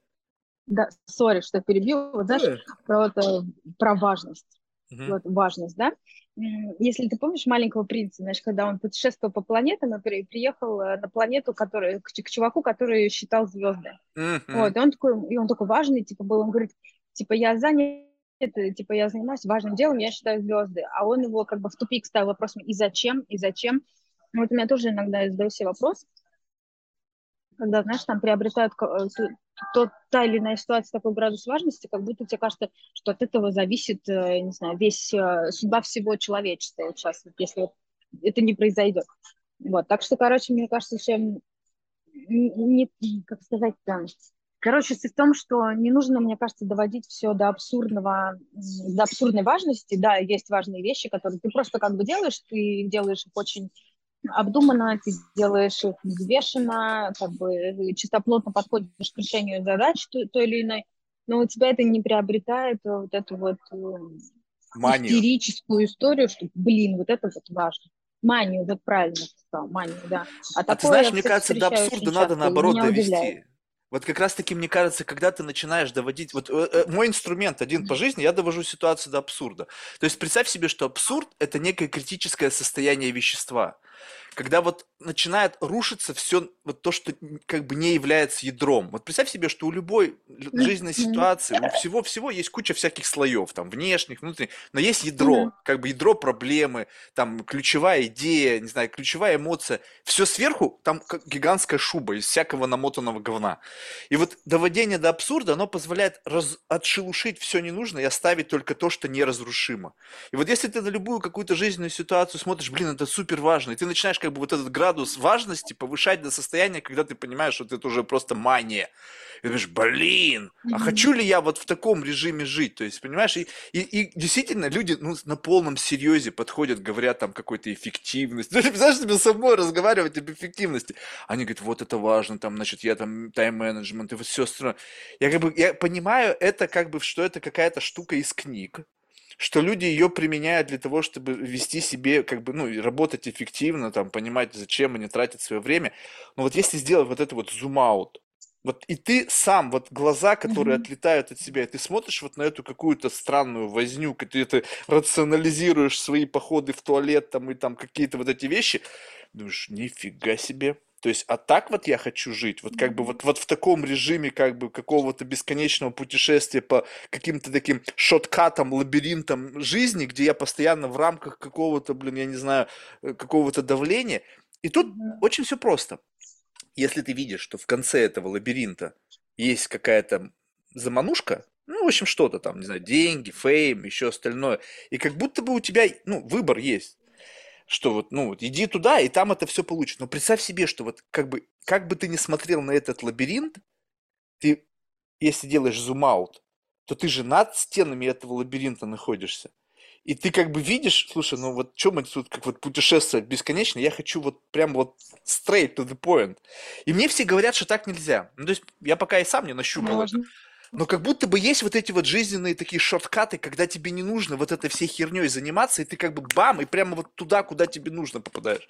да, сори, что перебил. Вот знаешь, Да. про, вот, про важность. Мгм. Вот важность, да? Если ты помнишь «Маленького принца», значит, когда он путешествовал по планетам и при- приехал э, на планету, который, к, к чуваку, который считал звезды. Мгм. Вот, и он такой, и он такой важный, типа, был, он говорит, типа, я занят, э, типа, я занимаюсь важным делом, я считаю звезды. А он его как бы в тупик ставил вопросом, и зачем, и зачем? Ну, Вот у меня тоже иногда я задаю себе вопрос, когда, знаешь, там приобретают э, то, та или иная ситуация такой градус важности, как будто тебе кажется, что от этого зависит, э, не знаю, весь э, судьба всего человечества, вот сейчас, вот если это не произойдет. Вот, так что, короче, мне кажется, чем не, как сказать там, короче, суть в том, что не нужно, мне кажется, доводить все до абсурдного, до абсурдной важности. Да, есть важные вещи, которые ты просто как бы делаешь, ты делаешь их очень обдуманно, ты делаешь их взвешенно, как бы чистоплотно подходишь к решению задач той, той или иной, но у тебя это не приобретает вот эту вот э, Манию. истерическую историю, что, блин, вот это вот важно. Манию, вот правильно ты сказал, манию, да. А ты такое знаешь, я, мне кажется, до абсурда надо наоборот меня удивляет. Вот как раз-таки, мне кажется, когда ты начинаешь доводить... Вот э, э, мой инструмент один по жизни, я довожу ситуацию до абсурда. То есть представь себе, что абсурд– это некое критическое состояние вещества. Когда вот начинает рушиться все вот то, что как бы не является ядром. Вот представь себе, что у любой жизненной ситуации, у всего-всего есть куча всяких слоев, там, внешних, внутренних, но есть ядро, как бы ядро проблемы, там, ключевая идея, не знаю, ключевая эмоция. Все сверху, там как гигантская шуба из всякого намотанного говна. И вот доводение до абсурда, оно позволяет раз- отшелушить все ненужное и оставить только то, что неразрушимо. И вот если ты на любую какую-то жизненную ситуацию смотришь, блин, это супер важно, и ты начинаешь как бы вот этот градус важности повышать до состояния, когда ты понимаешь, что это уже просто мания. И думаешь, блин, а хочу ли я вот в таком режиме жить? То есть, понимаешь, и, и, и действительно люди ну, на полном серьезе подходят, говорят там какой-то эффективности. Ты представляешь себе со мной разговаривать об эффективности? Они говорят, вот это важно, там, значит, я там тайм-менеджмент и вот все остальное. Я как бы, я понимаю это как бы, что это какая-то штука из книг, что люди ее применяют для того, чтобы вести себе, как бы, ну, работать эффективно, там, понимать, зачем они тратят свое время. Но вот если сделать вот это вот зум-аут, вот и ты сам, вот глаза, которые Мгм. отлетают от себя, и ты смотришь вот на эту какую-то странную возню, и ты это рационализируешь свои походы в туалет там и там какие-то вот эти вещи, думаешь, нифига себе. То есть, а так вот я хочу жить, вот как бы вот, вот в таком режиме как бы какого-то бесконечного путешествия по каким-то таким шоткатам, лабиринтам жизни, где я постоянно в рамках какого-то, блин, я не знаю, э, какого-то давления. И тут очень все просто. Если ты видишь, что в конце этого лабиринта есть какая-то заманушка, ну, в общем, что-то там, не знаю, деньги, фейм, еще остальное, и как будто бы у тебя, ну, выбор есть, что вот, ну, вот иди туда, и там это все получится. Но представь себе, что вот как бы, как бы ты ни смотрел на этот лабиринт, ты, если делаешь зум-аут, то ты же над стенами этого лабиринта находишься. И ты как бы видишь, слушай, ну вот что мы тут как вот путешествовать бесконечно, я хочу вот прям вот straight to the point. И мне все говорят, что так нельзя. Ну, то есть я пока и сам не нащупал это. Но как будто бы есть вот эти вот жизненные такие шорткаты, когда тебе не нужно вот этой всей херней заниматься, и ты как бы бам, и прямо вот туда, куда тебе нужно попадаешь.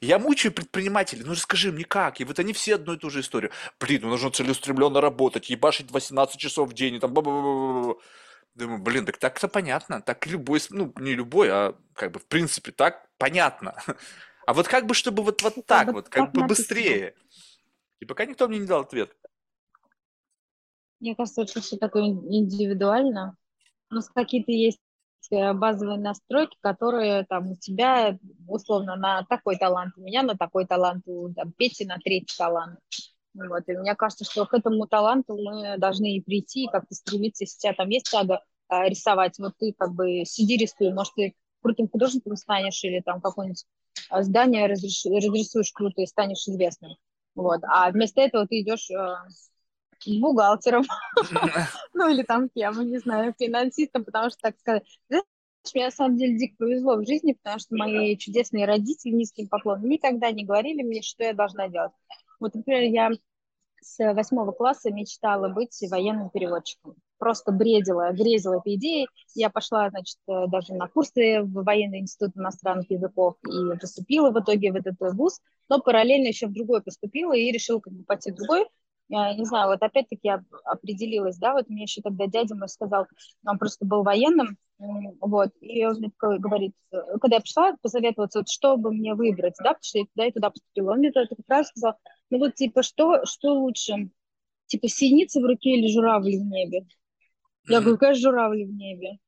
Я мучаю предпринимателей, ну расскажи мне как, и вот они все одну и ту же историю. Блин, ну нужно целеустремленно работать, ебашить 18 часов в день, и там ба-ба-ба-ба-ба. Думаю, блин, так так-то понятно, так любой, ну не любой, а как бы в принципе так понятно. А вот как бы, чтобы вот, вот так вот, как бы быстрее. И пока никто мне не дал ответ. Мне кажется, это все такое индивидуально. Нас какие-то есть э, базовые настройки, которые там у тебя условно на такой талант, у меня на такой талант, у там, Пети на третий талант. Вот. И мне кажется, что к этому таланту мы должны и прийти, и как-то стремиться, если у тебя там есть тяга а, рисовать, вот ты как бы сиди рисуй, может, ты крутым художником станешь или там какое-нибудь а, здание разрисуешь круто и станешь известным. Вот. А вместо этого ты идешь э, бухгалтером, ну или там кем, не знаю, финансистом, потому что, так сказать, знаешь, мне на самом деле дико повезло в жизни, потому что мои чудесные родители, низким поклоном, никогда не говорили мне, что я должна делать. Вот, например, я с восьмого класса мечтала быть военным переводчиком. просто бредила, грезила этой идеей. Я пошла, значит, э, даже на курсы в военный институт иностранных языков и поступила в итоге в этот вуз, но параллельно еще в другой поступила и решила как бы пойти в другой. Я не знаю, вот опять-таки я определилась, да, вот мне еще тогда дядя мой сказал, он просто был военным, вот, и он мне говорит, когда я пришла посоветоваться, вот, что бы мне выбрать, да, потому что я туда и туда поступила, он мне тогда как раз сказал, ну вот, типа, что, что лучше, типа, синица в руке или журавли в небе? Я говорю, какая журавли в небе?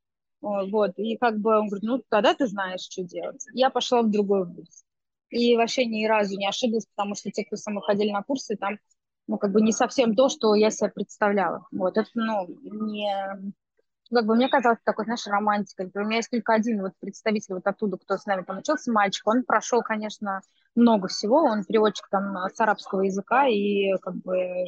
Вот, и как бы он говорит, ну, тогда ты знаешь, что делать. Я пошла в другой вуз. И вообще ни разу не ошиблась, потому что те, кто со мной ходили на курсы, там, ну, как бы не совсем то, что я себе представляла. Вот, это, ну, не... Как бы мне казалось, такой, знаешь, романтика. У меня есть только один вот представитель вот оттуда, кто с нами там учился, мальчик. Он прошел, конечно, много всего. Он переводчик там с арабского языка и как бы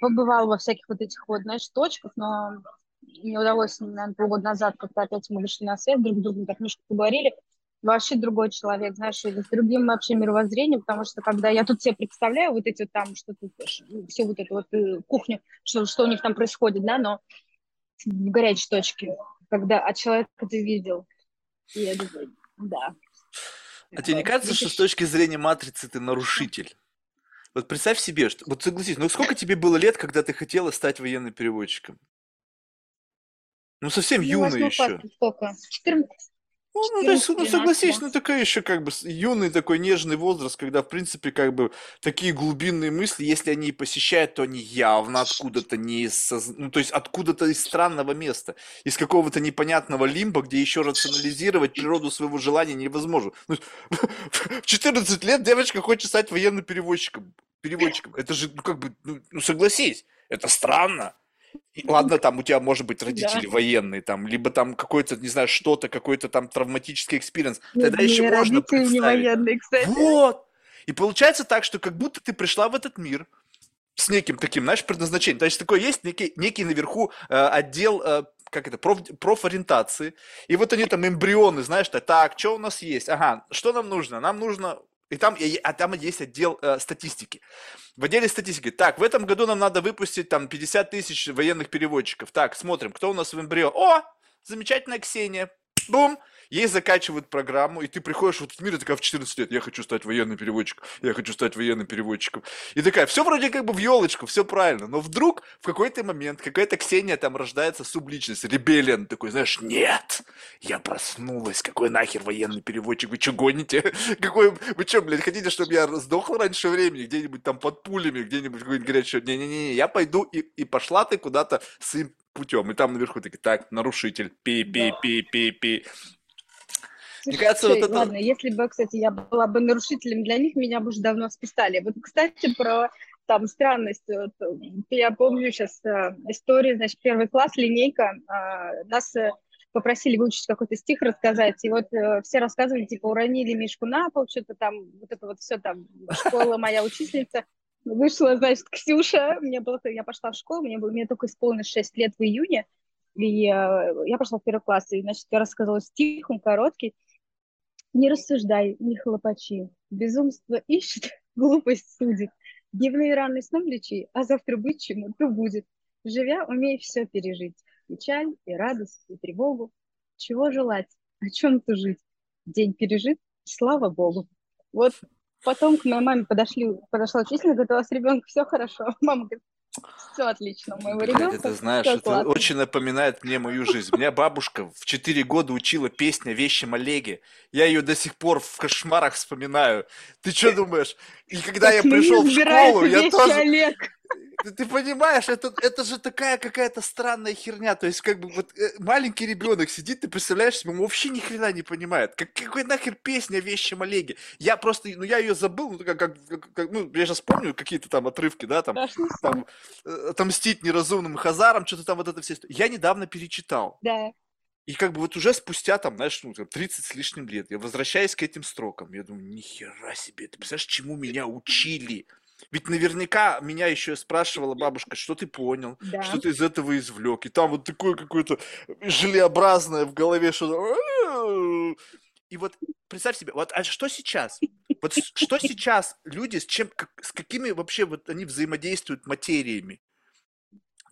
побывал во всяких вот этих вот, знаешь, точках, но не удалось, наверное, полгода назад, как-то опять мы вышли на свет, друг с другом так немножко поговорили, вообще другой человек, знаешь, с другим вообще мировоззрением, потому что когда я тут себе представляю вот эти вот там, что тут, всю вот эту вот э, кухню, что, что у них там происходит, да, но в горячей точке, когда от человека ты видел, и я думаю, да. А тебе не кажется, что с точки зрения матрицы ты нарушитель? Вот представь себе, что, вот согласись, ну сколько тебе было лет, когда ты хотела стать военным переводчиком? Ну совсем ну, юный еще. Сколько? 14, ну, ну, то есть, ну, согласись, ну, такая еще как бы юный такой нежный возраст, когда, в принципе, как бы такие глубинные мысли, если они и посещают, то они явно откуда-то не из, ну, то есть откуда-то из странного места, из какого-то непонятного лимба, где еще рационализировать природу своего желания невозможно. Ну, в 14 лет девочка хочет стать военным переводчиком. Переводчиком. Это же, ну, как бы, ну, ну согласись, это странно. Ладно, там у тебя может быть родители да. военные, там, либо там какой-то, не знаю, что-то, какой-то там травматический experience. Тогда еще можно представить. не военные, кстати. Вот. И получается так, что как будто ты пришла в этот мир с неким таким, знаешь, предназначением. То есть такой есть некий, некий наверху э, отдел э, как это, проф, профориентации. И вот они там эмбрионы, знаешь, так, так, что у нас есть? Ага, что нам нужно? Нам нужно и там, а там есть отдел э, статистики. В отделе статистики. Так, в этом году нам надо выпустить там 50 тысяч военных переводчиков. Так, смотрим, кто у нас в эмбрио. О, замечательная Ксения. Бум! Ей закачивают программу, и ты приходишь в этот мир, и такая в 14 лет, я хочу стать военным переводчиком, я хочу стать военным переводчиком. И такая, все вроде как бы в елочку, все правильно, но вдруг в какой-то момент какая-то Ксения там рождается субличность, ребелиан такой, знаешь, нет, я проснулась, какой нахер военный переводчик, вы что гоните? Какой, вы что, блядь, хотите, чтобы я сдохла раньше времени, где-нибудь там под пулями, где-нибудь какой-нибудь горячий, не-не-не, я пойду, и, и пошла ты куда-то с путем. И там наверху такие, так, нарушитель, пи-пи-пи-пи-пи. Мне кажется, вот это... Ладно, если бы, кстати, я была бы нарушителем для них, меня бы уже давно списали. Вот, кстати, про там странность. Вот, я помню сейчас э, историю, значит, первый класс, линейка, э, нас э, попросили выучить какой-то стих рассказать, и вот э, все рассказывали, типа, уронили Мишку на пол, что-то там, вот это вот все там, школа моя учительница. Вышла, значит, Ксюша, мне было, я пошла в школу, мне, было, мне только исполнилось 6 лет в июне, и э, я пошла в первый класс, и, значит, я рассказывала стих, он короткий, не рассуждай, не хлопачи. Безумство ищет, глупость судит. Дневные раны сном лечи, а завтра быть чему, то будет. Живя, умей все пережить. Печаль, и радость, и тревогу. Чего желать, о чем-то жить. День пережит, слава Богу. Вот потом к моей маме подошли, подошла учительница, говорит, у вас ребенка все хорошо. Мама говорит, все отлично моего ребенка. Это знаешь, это классно. очень напоминает мне мою жизнь. Меня бабушка в 4 года учила песня «Вещим Олеге». Я ее до сих пор в кошмарах вспоминаю. Ты что думаешь? И когда я пришел в школу, я тоже... Олег. Ты, ты понимаешь, это, это же такая какая-то странная херня. То есть, как бы вот э, маленький ребенок сидит, ты представляешь себе, он вообще ни хрена не понимает. Как, какой нахер песня о вещем Олеге? Я просто, ну я ее забыл, ну как, как, как ну я сейчас помню какие-то там отрывки, да, там, там э, отомстить неразумным хазарам, что-то там вот это все. Я недавно перечитал. Да. И как бы вот уже спустя там, знаешь, ну, 30 с лишним лет, я возвращаюсь к этим строкам, я думаю, нихера себе, ты представляешь, чему меня учили? Ведь наверняка меня еще спрашивала бабушка, что ты понял, да. что ты из этого извлек. И там вот такое какое-то желеобразное в голове что-то. И вот представь себе, вот а что сейчас? Вот что сейчас люди с чем, как, с какими вообще вот они взаимодействуют материями?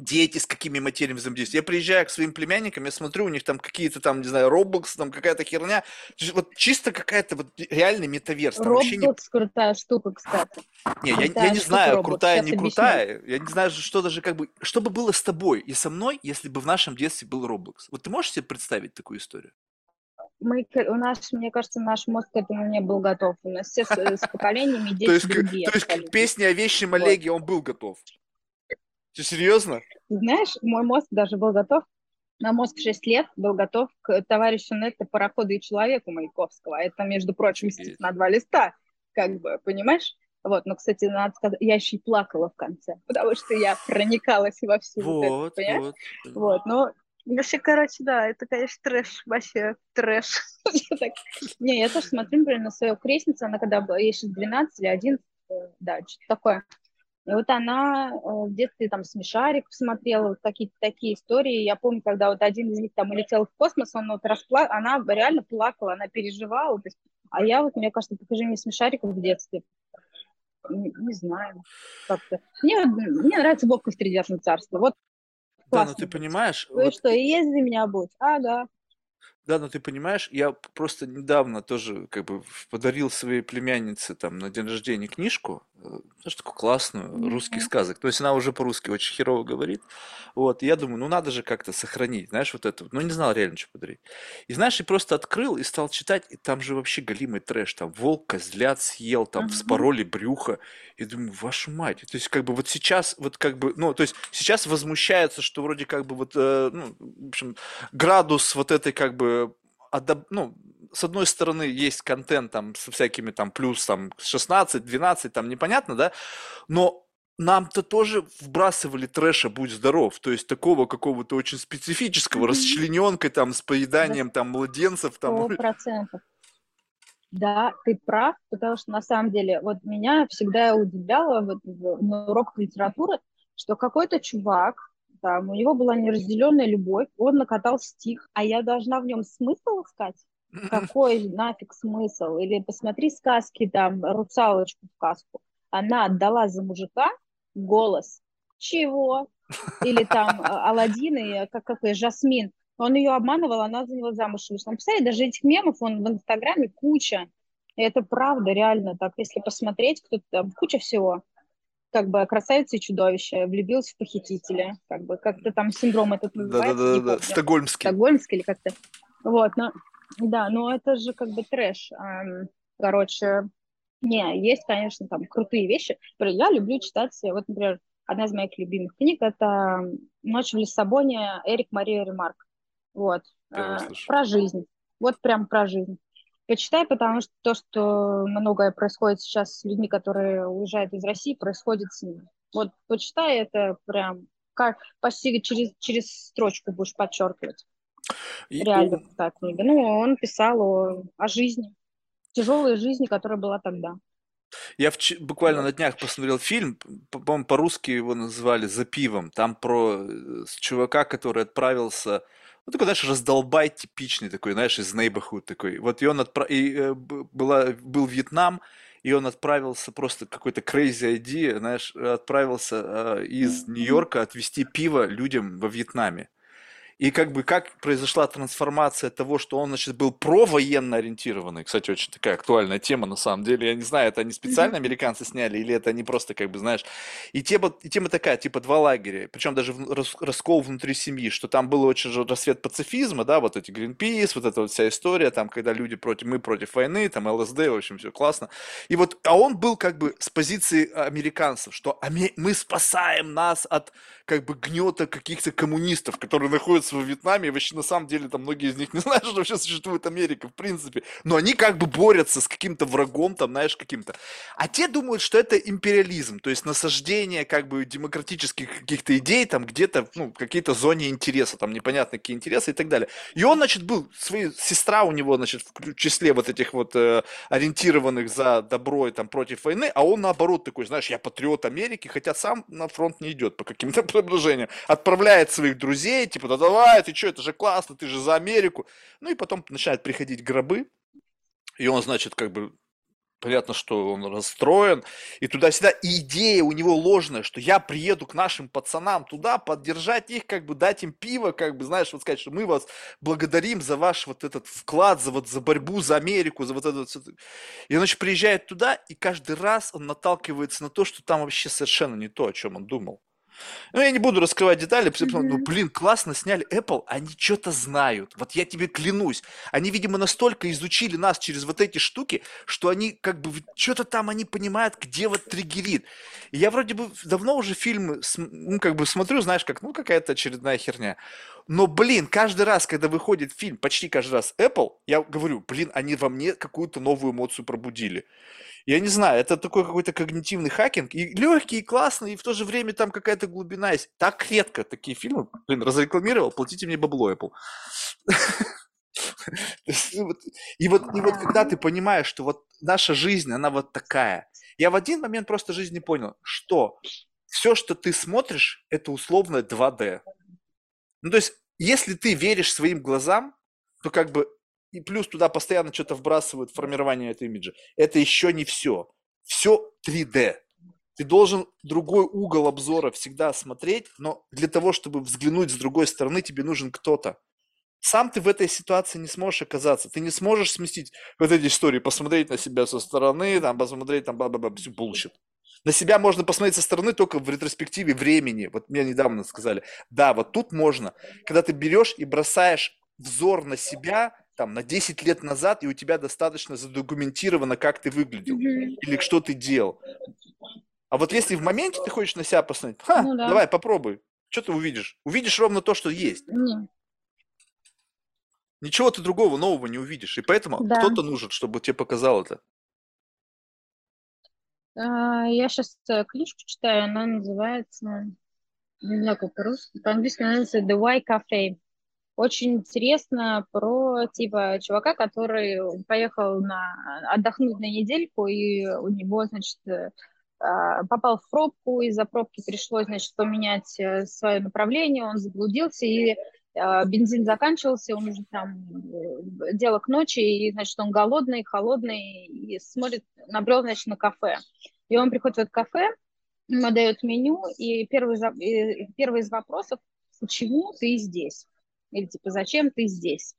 Дети с какими материями взаимодействуют. Я приезжаю к своим племянникам, я смотрю, у них там какие-то там, не знаю, Roblox, там какая-то херня. Вот чисто какая-то вот реальный метаверс. Там Roblox не... крутая штука, кстати. Не, я, я не знаю, Roblox. крутая, Сейчас не объясню. крутая. Я не знаю, что даже как бы... Что бы было с тобой и со мной, если бы в нашем детстве был Roblox? Вот ты можешь себе представить такую историю? мы, у нас, мне кажется, наш мозг к этому не был готов. У нас все с, с поколениями дети То есть, другие. То есть песня о вещем Олеге, он был готов? Ты серьезно? Знаешь, мой мозг даже был готов, на мозг в 6 лет был готов к товарищу Нетте «Пароходу и человеку» Маяковского. Это, между прочим, на два листа, как бы, понимаешь? Вот, но, кстати, надо сказать, я еще и плакала в конце, потому что я проникалась во всю вот, вот это, понимаешь? Вот. вот, но Вообще, короче, да, это, конечно, трэш, вообще трэш. Не, я тоже смотрю, например, на свою крестницу, она когда была, ей сейчас 12 или 11, э, да, что-то такое. И вот она э, в детстве там смешарик смотрела, вот какие-то такие истории. Я помню, когда вот один из них там улетел в космос, он вот распла... она реально плакала, она переживала. То есть... А я вот, мне кажется, покажи мне смешариков в детстве. Не, не знаю. Как-то. Мне, мне нравится Вовка в Тридевятом царстве. Вот да, но ты понимаешь... Ну вот... что, и есть за меня будь? Ага. Да, но ты понимаешь, я просто недавно тоже как бы подарил своей племяннице там на день рождения книжку, э, знаешь, такую классную, mm-hmm. русский сказок. То есть она уже по-русски очень херово говорит. Вот, и я думаю, ну надо же как-то сохранить, знаешь, вот это. Ну не знал реально, что подарить. И знаешь, я просто открыл и стал читать, и там же вообще галимый трэш. Там волк козлят съел, там mm-hmm. вспороли брюхо. И думаю, вашу мать. То есть как бы вот сейчас, вот как бы, ну, то есть сейчас возмущается, что вроде как бы вот, э, ну, в общем, градус вот этой как бы адап... ну, с одной стороны, есть контент там со всякими там плюс там 16, 12, там непонятно, да, но нам-то тоже вбрасывали трэша, будь здоров, то есть такого какого-то очень специфического, mm-hmm. расчлененкой там с поеданием там младенцев. Там. процентов. Да, ты прав, потому что на самом деле вот меня всегда удивляло вот, на уроках литературы, что какой-то чувак там, у него была неразделенная любовь, он накатал стих, а я должна в нем смысл искать? Какой нафиг смысл? Или посмотри сказки, там, русалочку сказку. Она отдала за мужика голос. Чего? Или там а, Алладин и как, какой Жасмин. Он ее обманывал, она за него замуж вышла. Представляете, даже этих мемов он в Инстаграме куча. И это правда, реально так. Если посмотреть, кто там, куча всего как бы красавица и чудовище, влюбилась в похитителя, как бы как-то там синдром этот называется. Да-да-да, стокгольмский. Стокгольмский или как-то. Вот, но, да, но это же как бы трэш. Короче, не, есть, конечно, там крутые вещи. Я люблю читать, вот, например, одна из моих любимых книг – это «Ночь в Лиссабоне» Эрик Мария Ремарк. Вот. Э, про жизнь. Вот прям про жизнь. Почитай, потому что то, что многое происходит сейчас с людьми, которые уезжают из России, происходит с ними. Вот почитай это прям как почти через, через строчку будешь подчеркивать. И, Реально такая книга. Ну, он писал о, о жизни, тяжелой жизни, которая была тогда. Я вч... буквально на днях посмотрел фильм, по-моему, по-русски его называли «За пивом». Там про э, чувака, который отправился ну, такой, знаешь, раздолбай типичный такой, знаешь, из neighborhood такой. Вот и он отправ... и, э, была... был Вьетнам, и он отправился просто какой-то crazy idea, знаешь, отправился э, из Нью-Йорка отвезти пиво людям во Вьетнаме. И как бы как произошла трансформация того, что он, значит, был провоенно ориентированный. Кстати, очень такая актуальная тема на самом деле. Я не знаю, это они специально американцы сняли или это они просто как бы, знаешь. И тема, и тема такая, типа два лагеря. Причем даже рас, раскол внутри семьи, что там был очень же рассвет пацифизма, да, вот эти Greenpeace, вот эта вот вся история, там, когда люди против, мы против войны, там, ЛСД, в общем, все классно. И вот, а он был как бы с позиции американцев, что мы спасаем нас от как бы гнета каких-то коммунистов, которые находятся во Вьетнаме, и вообще на самом деле там многие из них не знают, что вообще существует Америка, в принципе. Но они как бы борются с каким-то врагом, там, знаешь, каким-то. А те думают, что это империализм, то есть насаждение как бы демократических каких-то идей, там где-то, ну, какие-то зоне интереса, там непонятно какие интересы и так далее. И он, значит, был, своя сестра у него, значит, в числе вот этих вот э, ориентированных за добро и там против войны, а он наоборот такой, знаешь, я патриот Америки, хотя сам на фронт не идет по каким-то соображениям. Отправляет своих друзей, типа, да давай, ты что, это же классно, ты же за Америку. Ну и потом начинают приходить гробы, и он, значит, как бы понятно, что он расстроен, и туда-сюда, и идея у него ложная, что я приеду к нашим пацанам туда, поддержать их, как бы дать им пиво, как бы, знаешь, вот сказать, что мы вас благодарим за ваш вот этот вклад, за вот за борьбу за Америку, за вот это вот. И он, значит, приезжает туда, и каждый раз он наталкивается на то, что там вообще совершенно не то, о чем он думал. Ну, я не буду раскрывать детали, потому что, ну, блин, классно сняли Apple, они что-то знают. Вот я тебе клянусь. Они, видимо, настолько изучили нас через вот эти штуки, что они как бы что-то там они понимают, где вот триггерит. И я вроде бы давно уже фильмы, ну, как бы смотрю, знаешь, как, ну, какая-то очередная херня. Но, блин, каждый раз, когда выходит фильм, почти каждый раз Apple, я говорю, блин, они во мне какую-то новую эмоцию пробудили. Я не знаю, это такой какой-то когнитивный хакинг. И легкий, и классный, и в то же время там какая-то глубина есть. Так редко такие фильмы. Блин, разрекламировал, платите мне бабло, Apple. И вот, и вот когда ты понимаешь, что вот наша жизнь, она вот такая. Я в один момент просто жизни понял, что все, что ты смотришь, это условно 2D. Ну, то есть, если ты веришь своим глазам, то как бы и плюс туда постоянно что-то вбрасывают формирование этого имиджа. Это еще не все. Все 3D. Ты должен другой угол обзора всегда смотреть, но для того, чтобы взглянуть с другой стороны, тебе нужен кто-то. Сам ты в этой ситуации не сможешь оказаться. Ты не сможешь сместить вот эти истории, посмотреть на себя со стороны, там, посмотреть там, бла-бла-бла, все bullshit. На себя можно посмотреть со стороны только в ретроспективе времени. Вот мне недавно сказали, да, вот тут можно. Когда ты берешь и бросаешь взор на себя, там, на 10 лет назад, и у тебя достаточно задокументировано, как ты выглядел mm-hmm. или что ты делал. А вот если в моменте ты хочешь на себя посмотреть, ха, ну, да. давай, попробуй. Что ты увидишь? Увидишь ровно то, что есть. Mm. Ничего ты другого нового не увидишь. И поэтому да. кто-то нужен, чтобы тебе показал это. А, я сейчас э, книжку читаю, она называется, не знаю, как по-русски, по-английски называется The Why Cafe очень интересно про типа чувака, который поехал на отдохнуть на недельку, и у него, значит, э, а, попал в пробку, из-за пробки пришлось, значит, поменять э, свое направление, он заблудился, и а, бензин заканчивался, он уже там э, дело к ночи, и, значит, он голодный, холодный, и смотрит, набрел, значит, на кафе. И он приходит в это кафе, ему дает меню, и первый, первый из вопросов, почему ты здесь? Или типа, зачем ты здесь?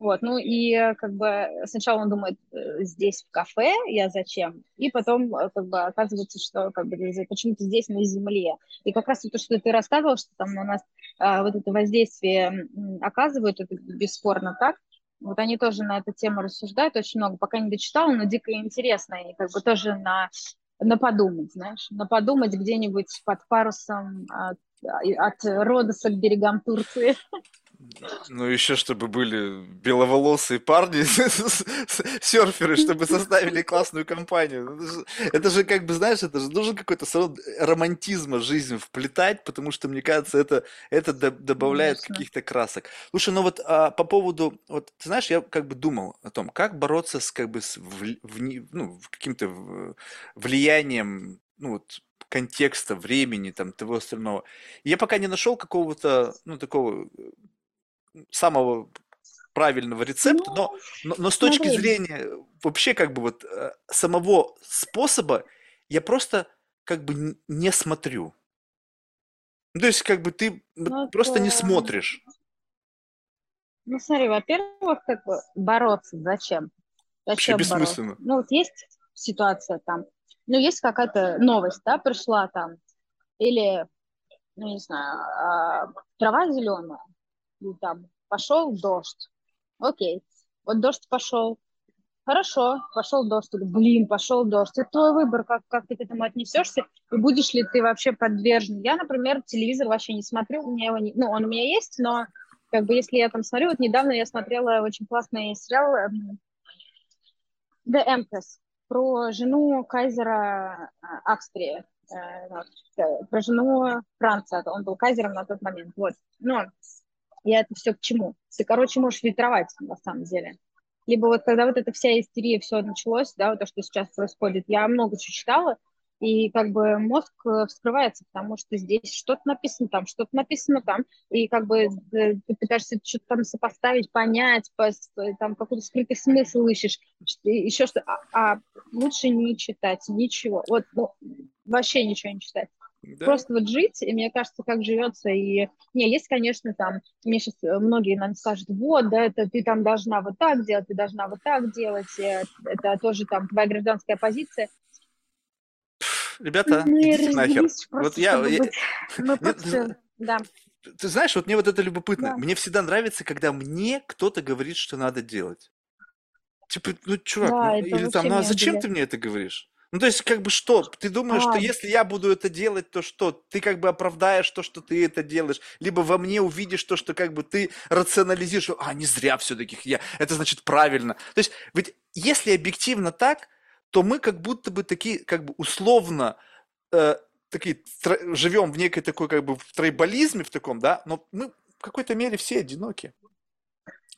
Вот, ну и э, как бы сначала он думает, э, здесь в кафе, я зачем? И потом э, как бы оказывается, что как бы почему-то здесь на земле. И как раз то, что ты рассказывал, что там у нас а, вот это воздействие оказывают, это бесспорно так. Вот они тоже на эту тему рассуждают очень много, пока не дочитала, но дико интересно, и как бы тоже на, на подумать, знаешь, на подумать где-нибудь под парусом от, от Родоса к берегам Турции. Ну, еще чтобы были беловолосые парни, серферы, чтобы составили классную компанию. Это же, это же как бы, знаешь, это же нужен какой-то срок романтизма жизнь вплетать, потому что, мне кажется, это, это добавляет каких-то красок. Слушай, ну вот а, по поводу, вот, ты знаешь, я как бы думал о том, как бороться с как бы с в, в, ну, каким-то влиянием, ну вот, контекста, времени, там, того остального. я пока не нашел какого-то, ну, такого самого правильного рецепта, но, но, но с точки смотри. зрения вообще как бы вот э, самого способа я просто как бы не смотрю. Ну, то есть как бы ты ну, просто это... не смотришь. Ну смотри, во-первых, как бы бороться зачем? Зачем Вообще бессмысленно. Бороться? Ну вот есть ситуация там, ну есть какая-то новость, да, пришла там, или, ну не знаю, а, трава зеленая, ну, там, пошел дождь. Окей, вот дождь пошел. Хорошо, пошел дождь. Блин, пошел дождь. Это твой выбор, как, как ты к этому отнесешься, и будешь ли ты вообще подвержен. Я, например, телевизор вообще не смотрю, у меня его не... Ну, он у меня есть, но как бы если я там смотрю, вот недавно я смотрела очень классный сериал эм, The Empress про жену кайзера э, Австрии, э, про жену Франца, он был кайзером на тот момент, вот. Но я это все к чему? Ты, короче, можешь фильтровать на самом деле. Либо вот когда вот эта вся истерия, все началось, да, вот то, что сейчас происходит, я много чего читала, и как бы мозг э, вскрывается, потому что здесь что-то написано там, что-то написано там, и как бы э, ты пытаешься что-то там сопоставить, понять, там какой-то скрытый смысл ищешь, еще что а, а лучше не читать ничего, вот ну, вообще ничего не читать. Да. Просто вот жить, и мне кажется, как живется, и не, есть, конечно, там, мне сейчас э, многие нам скажут, вот, да, это ты там должна вот так делать, ты должна вот так делать, это тоже там твоя гражданская позиция, ребята, мы идите нахер. Вот я... я... Мы просто... Да. Ты знаешь, вот мне вот это любопытно. Да. Мне всегда нравится, когда мне кто-то говорит, что надо делать. Типа, ну, чувак, да, ну, или там, ну, а зачем ты мне это говоришь? Ну, то есть, как бы что? Ты думаешь, а. что если я буду это делать, то что? Ты как бы оправдаешь то, что ты это делаешь, либо во мне увидишь то, что как бы ты рационализируешь, а, не зря все-таки я, это значит правильно. То есть, ведь если объективно так, то мы как будто бы такие, как бы условно, э, такие, тр- живем в некой такой, как бы, в тройболизме в таком, да, но мы в какой-то мере все одиноки.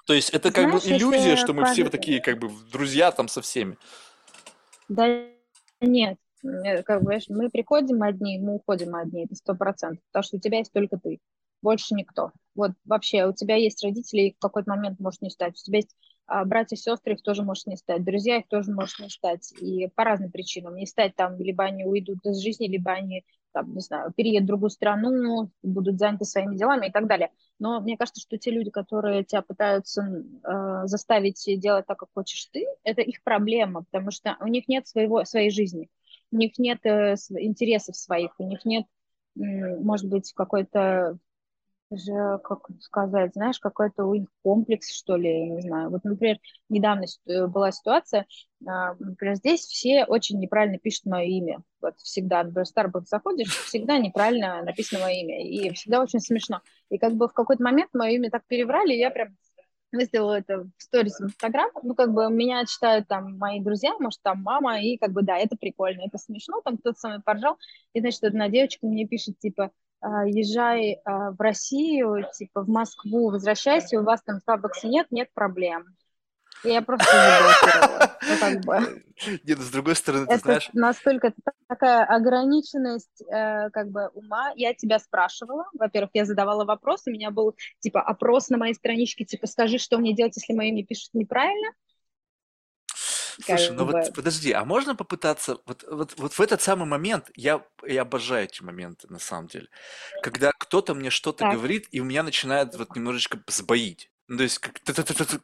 То есть это как Знаешь, бы иллюзия, что мы все такие, как бы, друзья там со всеми. Да нет, э, как бы, мы приходим одни, мы уходим одни, это сто процентов, потому что у тебя есть только ты, больше никто. Вот вообще, у тебя есть родители, и в какой-то момент может не стать, у тебя есть а братья, сестры их тоже может не стать, друзья их тоже может не стать, и по разным причинам. Не стать там, либо они уйдут из жизни, либо они, там, не знаю, переедут в другую страну, будут заняты своими делами и так далее. Но мне кажется, что те люди, которые тебя пытаются э, заставить делать так, как хочешь ты, это их проблема, потому что у них нет своего, своей жизни, у них нет э, интересов своих, у них нет, э, может быть, какой-то же, как сказать, знаешь, какой-то у них комплекс, что ли, я не знаю. Вот, например, недавно э, была ситуация, а, например, здесь все очень неправильно пишут мое имя. Вот всегда, например, в Starbucks заходишь, всегда неправильно написано мое имя, и всегда очень смешно. И как бы в какой-то момент мое имя так переврали, и я прям выставила это в сторис в Инстаграм, ну, как бы меня читают там мои друзья, может, там мама, и как бы, да, это прикольно, это смешно, там кто-то со мной поржал, и, значит, одна девочка мне пишет, типа, езжай а, в Россию, типа в Москву, возвращайся, у вас там Starbucks нет, нет проблем. Я просто заблокировала. Ну, как бы. Нет, с другой стороны, ты знаешь... настолько такая ограниченность э, как бы ума. Я тебя спрашивала. Во-первых, я задавала вопросы. У меня был, типа, опрос на моей страничке, типа, скажи, что мне делать, если мое имя пишут неправильно. Слушай, ну бы... вот подожди, а можно попытаться, вот, вот, вот в этот самый момент, я, я обожаю эти моменты на самом деле, когда кто-то мне что-то так. говорит, и у меня начинает вот немножечко сбоить. Ну, то есть, как,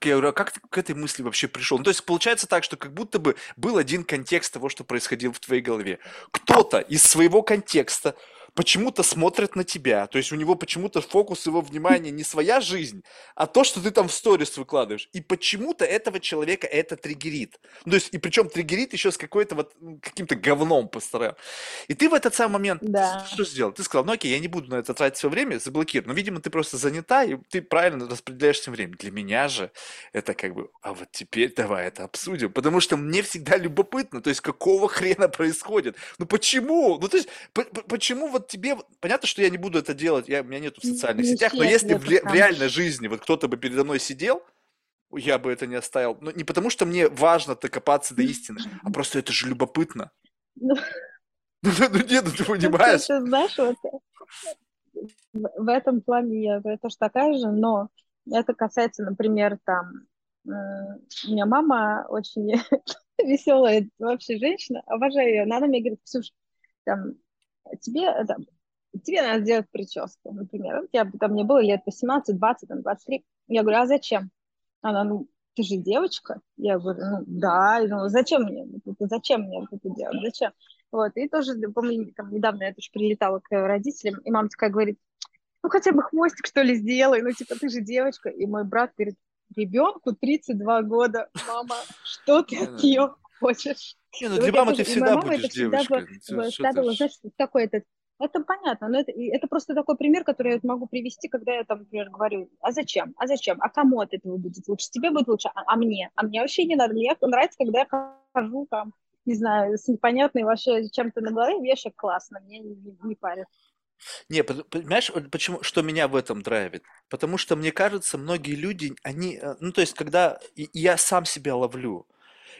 я говорю, а как ты к этой мысли вообще пришел? Ну, то есть, получается так, что как будто бы был один контекст того, что происходило в твоей голове. Кто-то из своего контекста почему-то смотрит на тебя. То есть у него почему-то фокус его внимания не своя жизнь, а то, что ты там в сторис выкладываешь. И почему-то этого человека это триггерит. Ну, то есть, и причем триггерит еще с какой-то вот каким-то говном постарел. И ты в этот самый момент да. что сделал? Ты сказал, ну окей, я не буду на это тратить свое время, заблокирую. Но, видимо, ты просто занята, и ты правильно распределяешь тем время. Для меня же это как бы, а вот теперь давай это обсудим. Потому что мне всегда любопытно, то есть какого хрена происходит? Ну почему? Ну то есть, почему вот тебе, понятно, что я не буду это делать, я, у меня нету в социальных не сетях, но если в, в реальной жизни вот кто-то бы передо мной сидел, я бы это не оставил. Но не потому, что мне важно докопаться до истины, а просто это же любопытно. Ну, ну, ну нет, ну ты понимаешь. Ты знаешь, вот в этом плане я тоже такая же, но это касается, например, там, у меня мама очень веселая вообще женщина, обожаю ее, она мне говорит, Ксюш, там, тебе, это, тебе надо сделать прическу, например. У тебя там мне было лет 18, 20, там, 23. Я говорю, а зачем? Она, ну, ты же девочка. Я говорю, ну, да. Ну, зачем мне? Зачем мне это делать? Зачем? Вот, и тоже, помню, там, недавно я тоже прилетала к родителям, и мама такая говорит, ну, хотя бы хвостик, что ли, сделай, ну, типа, ты же девочка. И мой брат говорит, ребенку 32 года, мама, что ты от нее хочешь? Не, ну для мамы ты всегда будешь девочкой. Ну, ставила, знаешь, такой этот это понятно, но это, это просто такой пример, который я могу привести, когда я там, например, говорю, а зачем, а зачем, а кому от этого будет лучше, тебе будет лучше, а, а мне, а мне вообще не надо, мне нравится, когда я хожу там, не знаю, с непонятной вообще чем-то на голове, вещи классно, мне не, не, не парит. Не, понимаешь, почему, что меня в этом драйвит? Потому что, мне кажется, многие люди, они, э, ну, то есть, когда я сам себя ловлю,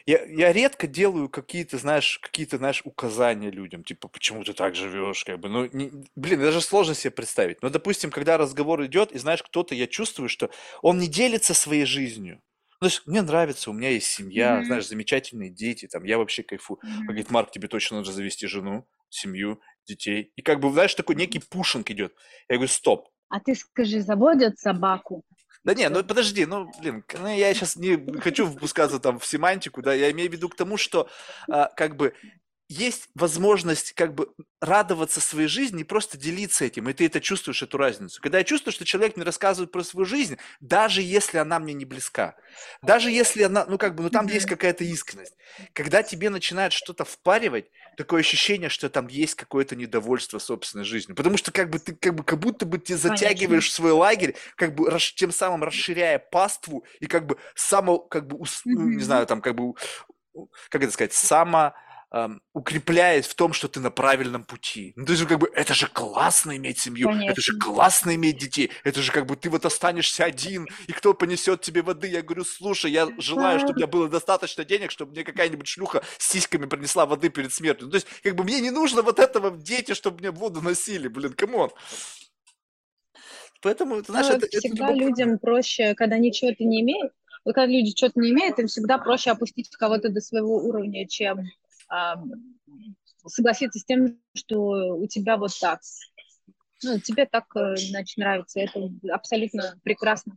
я, я редко делаю какие-то, знаешь, какие-то, знаешь, указания людям, типа, почему ты так живешь, как бы, ну, не, блин, даже сложно себе представить. Но, допустим, когда разговор идет, и знаешь, кто-то, я чувствую, что он не делится своей жизнью. Ну, то есть, мне нравится, у меня есть семья, Мгм. знаешь, замечательные дети, там, я вообще кайфую. Он Мгм. говорит, Марк, тебе точно нужно завести жену, семью, детей. И как бы, знаешь, такой некий пушинг идет. Я говорю, стоп, А ты скажи, заводят собаку? Да не, ну подожди, ну, блин, ну, я сейчас не хочу впускаться там в семантику, да, я имею в виду к тому, что а, как бы есть возможность как бы радоваться своей жизни и просто делиться этим, и ты это чувствуешь, эту разницу. Когда я чувствую, что человек мне рассказывает про свою жизнь, даже если она мне не близка, даже если она, ну как бы, ну там есть какая-то искренность. Когда тебе начинает что-то впаривать, такое ощущение, что там есть какое-то недовольство собственной жизнью. Потому что как бы ты как бы как будто бы ты Конечно. затягиваешь свой лагерь, как бы расш- тем самым расширяя паству и как бы само, как бы, ус- ну, не знаю, там как бы, как это сказать, само ам, укрепляясь в том, что ты на правильном пути. Ну, то есть, как бы, это же классно иметь семью, это же Конечно. классно иметь детей, это же как бы ты вот останешься один, и кто понесет тебе воды? Я говорю, слушай, я желаю, чтобы у меня было достаточно денег, чтобы мне какая-нибудь шлюха с сиськами принесла воды перед смертью. Ну, то есть, как бы, мне не нужно вот этого дети, чтобы мне воду носили, блин, come on. Поэтому, ты знаешь, Ну, это, это всегда любопытно. людям проще, когда ничего то не имеют, вот когда люди что-то не имеют, им всегда проще опустить кого-то до своего уровня, чем согласиться с тем, что у тебя вот так. Ну, тебе так, э, значит, нравится. Это абсолютно прекрасно.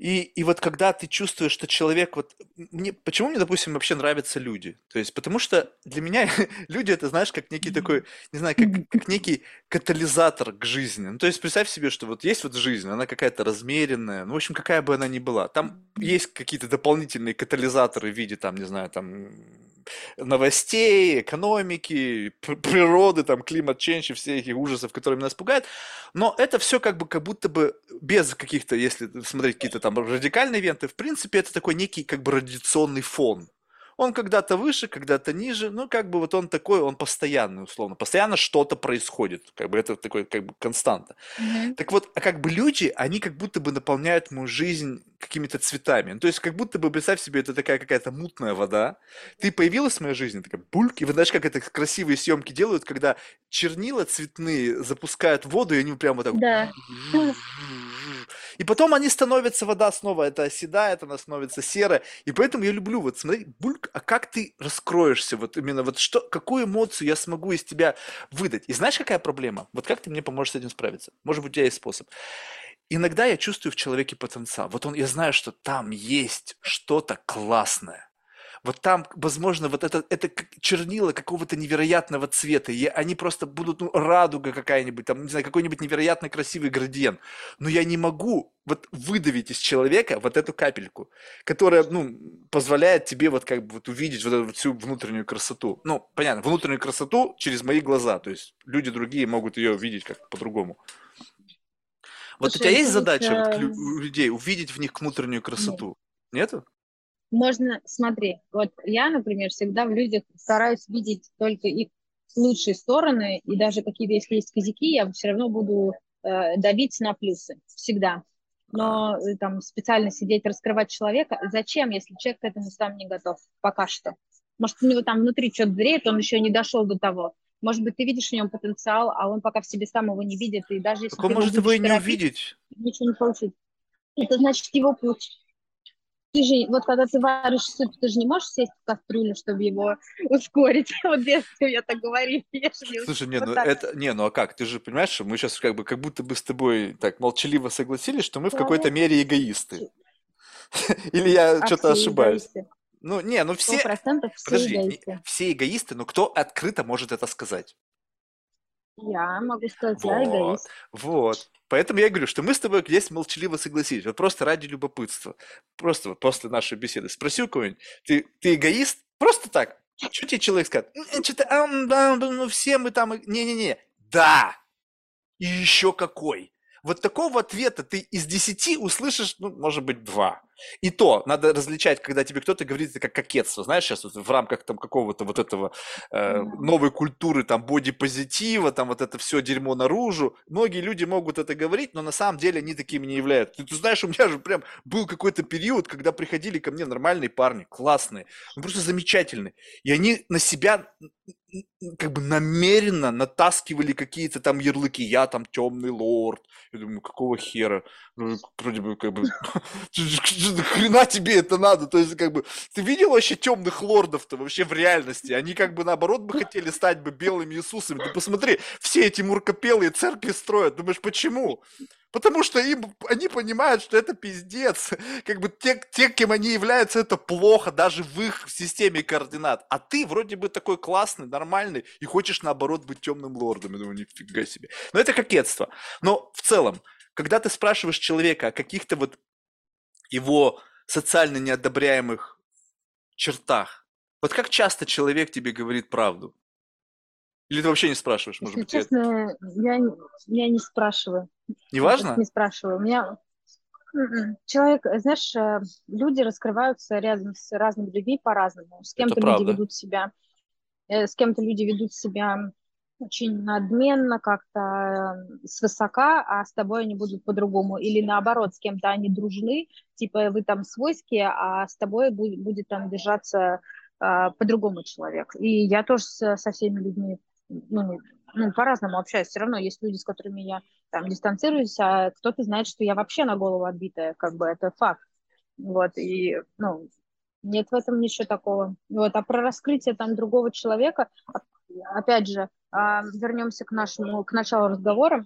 И, и вот когда ты чувствуешь, что человек вот... Мне, почему мне, допустим, вообще нравятся люди? То есть, потому что для меня люди это, знаешь, как некий такой, не знаю, как, как некий катализатор к жизни. Ну, то есть, представь себе, что вот есть вот жизнь, она какая-то размеренная, ну, в общем, какая бы она ни была. Там есть какие-то дополнительные катализаторы в виде, там, не знаю, там, новостей, экономики, пр- природы, там, климат change и все эти ужасов, которые нас пугают. Но это все как бы как будто бы без каких-то, если смотреть какие-то там радикальные ивенты, в принципе, это такой некий как бы радиационный фон. Он когда-то выше, когда-то ниже, ну как бы вот он такой, он постоянный условно, постоянно что-то происходит, как бы это такой как бы константа. Мгм. Так вот, а как бы люди, они как будто бы наполняют мою жизнь какими-то цветами. Ну, то есть, как будто бы, представь себе, это такая какая-то мутная вода. Ты появилась в моей жизни, такая бульк, и вы знаешь, как это красивые съемки делают, когда чернила цветные запускают воду, и они прямо вот так Да. И потом они становятся, вода снова, это оседает, она становится серая. И поэтому я люблю вот смотреть, бульк, а как ты раскроешься, вот именно вот что, какую эмоцию я смогу из тебя выдать. И знаешь, какая проблема? Вот как ты мне поможешь с этим справиться? Может быть, у тебя есть способ. Иногда я чувствую в человеке потенциал. Вот он, я знаю, что там есть что-то классное. Вот там, возможно, вот это, это чернила какого-то невероятного цвета, и они просто будут, ну, радуга какая-нибудь, там, не знаю, какой-нибудь невероятно красивый градиент. Но я не могу вот выдавить из человека вот эту капельку, которая, ну, позволяет тебе вот как бы вот увидеть вот эту всю внутреннюю красоту. Ну, понятно, внутреннюю красоту через мои глаза, то есть люди другие могут ее видеть как по-другому. Вот у Слушай, тебя есть задача вот у людей увидеть в них внутреннюю нет. красоту? Нету? Можно, смотри, вот я, например, всегда в людях стараюсь видеть только их лучшие стороны, и даже какие-то, если есть косяки, я все равно буду э, давить на плюсы, всегда. Но э, там специально сидеть, раскрывать человека, зачем, если человек к этому сам не готов, пока что? Может, у него там внутри что-то зреет, он еще не дошел до того. Может быть, ты видишь в нем потенциал, а он пока в себе сам его не видит, и даже если так он может его и не увидеть. ничего не получится. Это значит его путь. Ты же, вот когда ты варишь суп, ты же не можешь сесть в кастрюлю, чтобы его ускорить. Вот детстве я так говорила. Не Слушай, не, вот ну так. это, не, ну а как? Ты же понимаешь, что мы сейчас как бы, как будто бы с тобой так молчаливо согласились, что мы в какой-то мере эгоисты. Или я а что-то ошибаюсь? эгоисты. Ну, не, ну все, процентов все подожди, не- эгоисты. все эгоисты, но кто открыто может это сказать? Я могу сказать, я Вот, эгоист. вот. Поэтому я говорю, что мы с тобой здесь молчаливо согласились. Вот просто ради любопытства. Просто вот после нашей беседы спроси у кого-нибудь, ты, ты эгоист? Просто так. Что тебе человек скажет? «М, Что-то, ам, да, ну все мы там... и-». Не-не-не. Да. И еще какой. Вот такого ответа ты из десяти услышишь, ну, может быть, два. И то, надо различать, когда тебе кто-то говорит это как кокетство, знаешь, сейчас вот в рамках там какого-то вот этого э, новой культуры, там, бодипозитива, там, вот это все дерьмо наружу. Многие люди могут это говорить, но на самом деле они такими не являются. Ты, ты знаешь, у меня же прям был какой-то период, когда приходили ко мне нормальные парни, классные, ну, просто замечательные. И они на себя как бы намеренно натаскивали какие-то там ярлыки. Я там темный лорд. Я думаю, какого хера? Ну, вроде бы как бы хрена тебе это надо? То есть как бы ты видел вообще темных лордов-то вообще в реальности? Они как бы наоборот бы хотели стать бы белыми Иисусами. Ты посмотри, все эти муркопелые церкви строят. Думаешь, почему? Потому что им, они понимают, что это пиздец. Как бы те, те, кем они являются, это плохо даже в их системе координат. А ты вроде бы такой классный, нормальный, и хочешь наоборот быть темным лордом. Я думаю, нифига себе. Но это кокетство. Но в целом, когда ты спрашиваешь человека о каких-то вот его социально неодобряемых чертах, вот как часто человек тебе говорит правду? Или ты вообще не спрашиваешь? Может Если быть, честно, я, я не спрашиваю. Не важно? Не спрашиваю. У меня м-м, человек, знаешь, э, люди раскрываются рядом с разными людьми по-разному. С кем-то люди ведут себя, э, с кем-то люди ведут себя очень надменно, как-то э, свысока, а с тобой они будут по-другому. Или наоборот, с кем-то они дружны, типа вы там свойские, а с тобой будет, будет там держаться а, по-другому человек. И я тоже со, со всеми людьми ну, ну, по-разному общаюсь. Все равно есть люди, с которыми я там дистанцируюсь, а кто-то знает, что я вообще на голову отбитая, как бы это факт. Вот, и, ну, нет в этом ничего такого. Вот, а про раскрытие там другого человека, опять же, а, вернемся к нашему, к началу разговора.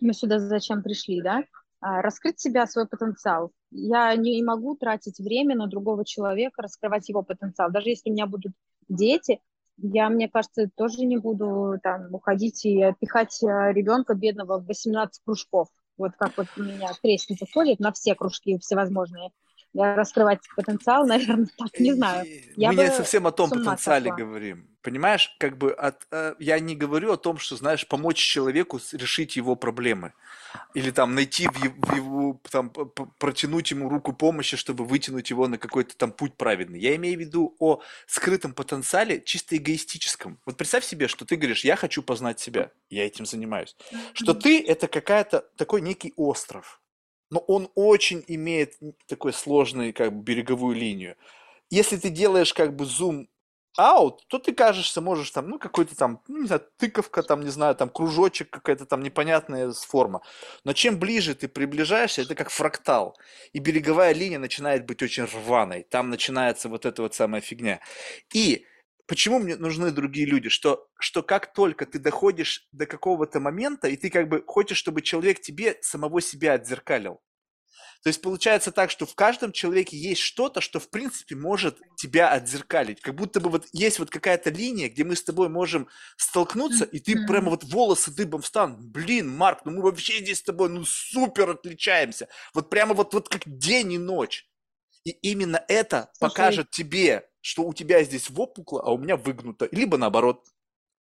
Мы сюда зачем пришли, да? А, раскрыть себя, свой потенциал. Я не могу тратить время на другого человека, раскрывать его потенциал. Даже если у меня будут дети, я, мне кажется, тоже не буду там уходить и пихать э, ребенка бедного в 18 кружков. Вот как вот у меня крестница ходит на все кружки всевозможные. Раскрывать потенциал, наверное, так, не знаю. Я Мы не совсем о том потенциале сошла. говорим. Понимаешь, как бы от, э, я не говорю о том, что, знаешь, помочь человеку решить его проблемы или там найти в его, в его там, протянуть ему руку помощи, чтобы вытянуть его на какой-то там путь праведный. Я имею в виду о скрытом потенциале, чисто эгоистическом. Вот представь себе, что ты говоришь, я хочу познать себя, я этим занимаюсь. Что ты это какая-то такой некий остров, но он очень имеет такой сложный как бы береговую линию. Если ты делаешь как бы зум аут, то ты кажешься, можешь там, ну, какой-то там, ну, не знаю, тыковка, там, не знаю, там, кружочек, какая-то там непонятная форма. Но чем ближе ты приближаешься, это как фрактал. И береговая линия начинает быть очень рваной. Там начинается вот эта вот самая фигня. И почему мне нужны другие люди? Что, что как только ты доходишь до какого-то момента, и ты как бы хочешь, чтобы человек тебе самого себя отзеркалил. То есть получается так, что в каждом человеке есть что-то, что в принципе может тебя отзеркалить. Как будто бы вот есть вот какая-то линия, где мы с тобой можем столкнуться, и ты прямо вот волосы дыбом встанут. Блин, Марк, ну мы вообще здесь с тобой ну супер отличаемся. Вот прямо вот, вот как день и ночь. И именно это Слушай, покажет тебе, что у тебя здесь вопукло, а у меня выгнуто. Либо наоборот.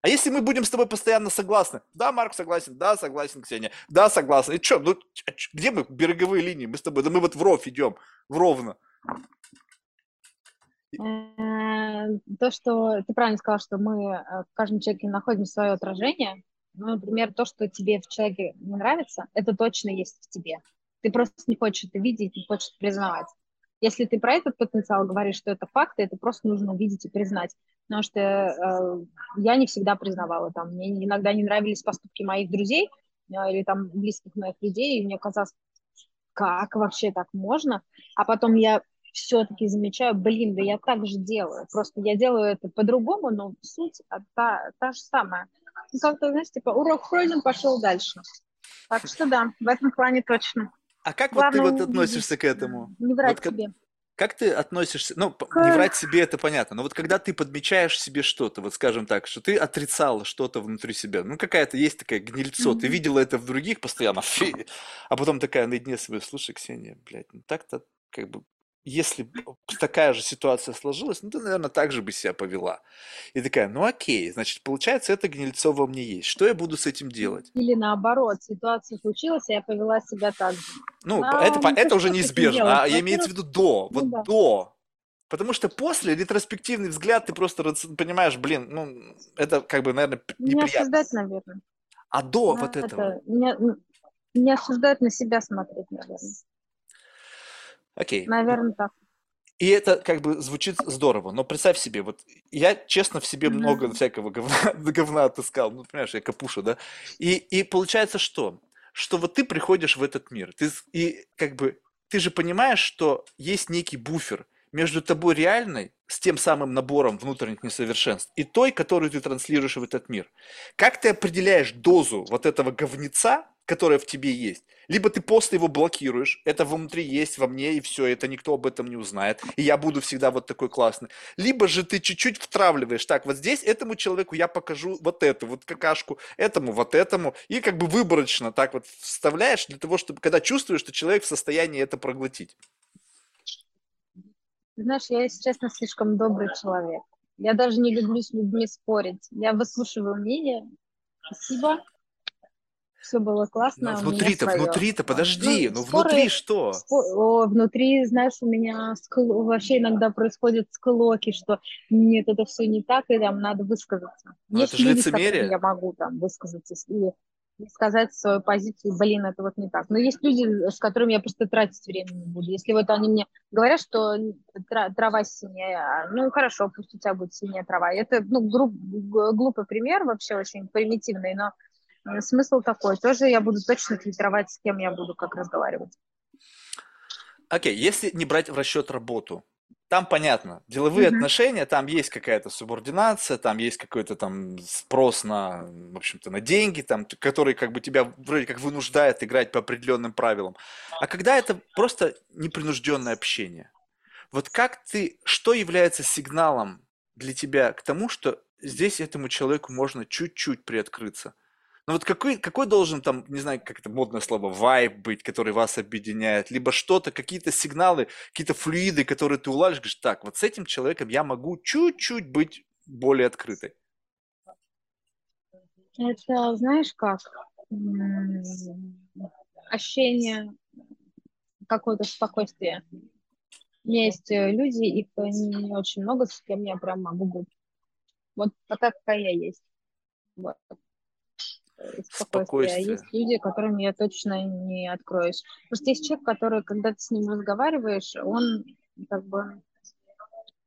А если мы будем с тобой постоянно согласны? Да, Марк согласен, да, согласен, Ксения, да, согласен. И что, ну, где мы, береговые линии? Мы с тобой, да мы вот в ров идем, в ровно. То, что ты правильно сказал, что мы э, в каждом человеке находим свое отражение. Ну, например, то, что тебе в человеке не нравится, это точно есть в тебе. Ты просто не хочешь это видеть, не хочешь признавать. Если ты про этот потенциал говоришь, что это факты, это просто нужно увидеть и признать. Потому что э, я не всегда признавала там. Мне иногда не нравились поступки моих друзей э, или там близких моих людей, и мне казалось, как вообще так можно? А потом я все-таки замечаю, блин, да я так же делаю. Просто я делаю это по-другому, но суть та, та же самая. Ну, как-то, знаешь, типа, урок пройден, пошел дальше. Так что да, в этом плане точно. А как Главное, вот ты вот относишься к этому? Не врать вот, себе. Как, как ты относишься, ну, к... не врать себе это понятно, но вот когда ты подмечаешь себе что-то, вот скажем так, что ты отрицала что-то внутри себя, ну какая-то есть такая гнильцо, mm-hmm. ты видела это в других постоянно, а потом такая наедине с собой, слушай, Ксения, блядь, ну так-то как бы если такая же ситуация сложилась, ну, ты, наверное, так же бы себя повела. И такая, ну окей, значит, получается, это гнильцо во мне есть. Что я буду с этим делать? Или наоборот, ситуация случилась, и я повела себя так же. Ну, а, это, ну, это уже неизбежно, а я имею в виду до, вот ну, да. до. Потому что после ретроспективный взгляд, ты просто понимаешь, блин, ну, это как бы, наверное, неприятно. Не осуждать, наверное. А до ну, вот этого? Это, не, не осуждать на себя смотреть, наверное. Окей. Наверное, так. И это как бы звучит здорово, но представь себе, вот я честно в себе mm-hmm. много всякого говна, говна отыскал, ну, понимаешь, я капуша, да? И, и получается что? Что вот ты приходишь в этот мир, ты, и как бы ты же понимаешь, что есть некий буфер между тобой реальной, с тем самым набором внутренних несовершенств, и той, которую ты транслируешь в этот мир. Как ты определяешь дозу вот этого говнеца, которая в тебе есть? Либо ты просто его блокируешь, это внутри есть, во мне, и все, это никто об этом не узнает, и я буду всегда вот такой классный. Либо же ты чуть-чуть втравливаешь, так, вот здесь этому человеку я покажу вот эту вот какашку, этому вот этому, и как бы выборочно так вот вставляешь для того, чтобы, когда чувствуешь, что человек в состоянии это проглотить. Знаешь, я, если честно, слишком добрый человек. Я даже не люблю с людьми спорить. Я выслушиваю мнение. Спасибо все было классно. Но внутри-то, внутри-то, подожди, ну, ну споры, внутри что? О, внутри, знаешь, у меня скл... вообще иногда происходят склоки, что нет, это все не так, и там надо высказаться. Но Есть это же люди, лицемерие. Я могу там высказаться и сказать свою позицию, блин, это вот не так. Но есть люди, с которыми я просто тратить время не буду. Если вот они мне говорят, что трава синяя, ну хорошо, пусть у тебя будет синяя трава. Это ну, груб, глупый пример, вообще очень примитивный, но смысл такой. Тоже я буду точно фильтровать, с кем я буду как разговаривать. Окей, okay, если не брать в расчет работу, там понятно, деловые mm-hmm. отношения, там есть какая-то субординация, там есть какой-то там спрос на, в общем-то, на деньги, там, который как бы тебя вроде как вынуждает играть по определенным правилам. А когда это просто непринужденное общение, вот как ты, что является сигналом для тебя к тому, что здесь этому человеку можно чуть-чуть приоткрыться – ну вот какой, какой должен там, не знаю, как это модное слово, вайб быть, который вас объединяет, либо что-то, какие-то сигналы, какие-то флюиды, которые ты улажишь, говоришь, так, вот с этим человеком я могу чуть-чуть быть более открытой. Это, знаешь как, ощущение какое-то меня есть э, люди, их не очень много, с кем я прям могу быть. Вот такая, какая я есть. Вот. Э, спокойствие. А есть люди, которым я точно не откроюсь. Просто есть человек, который, когда ты с ним разговариваешь, он как бы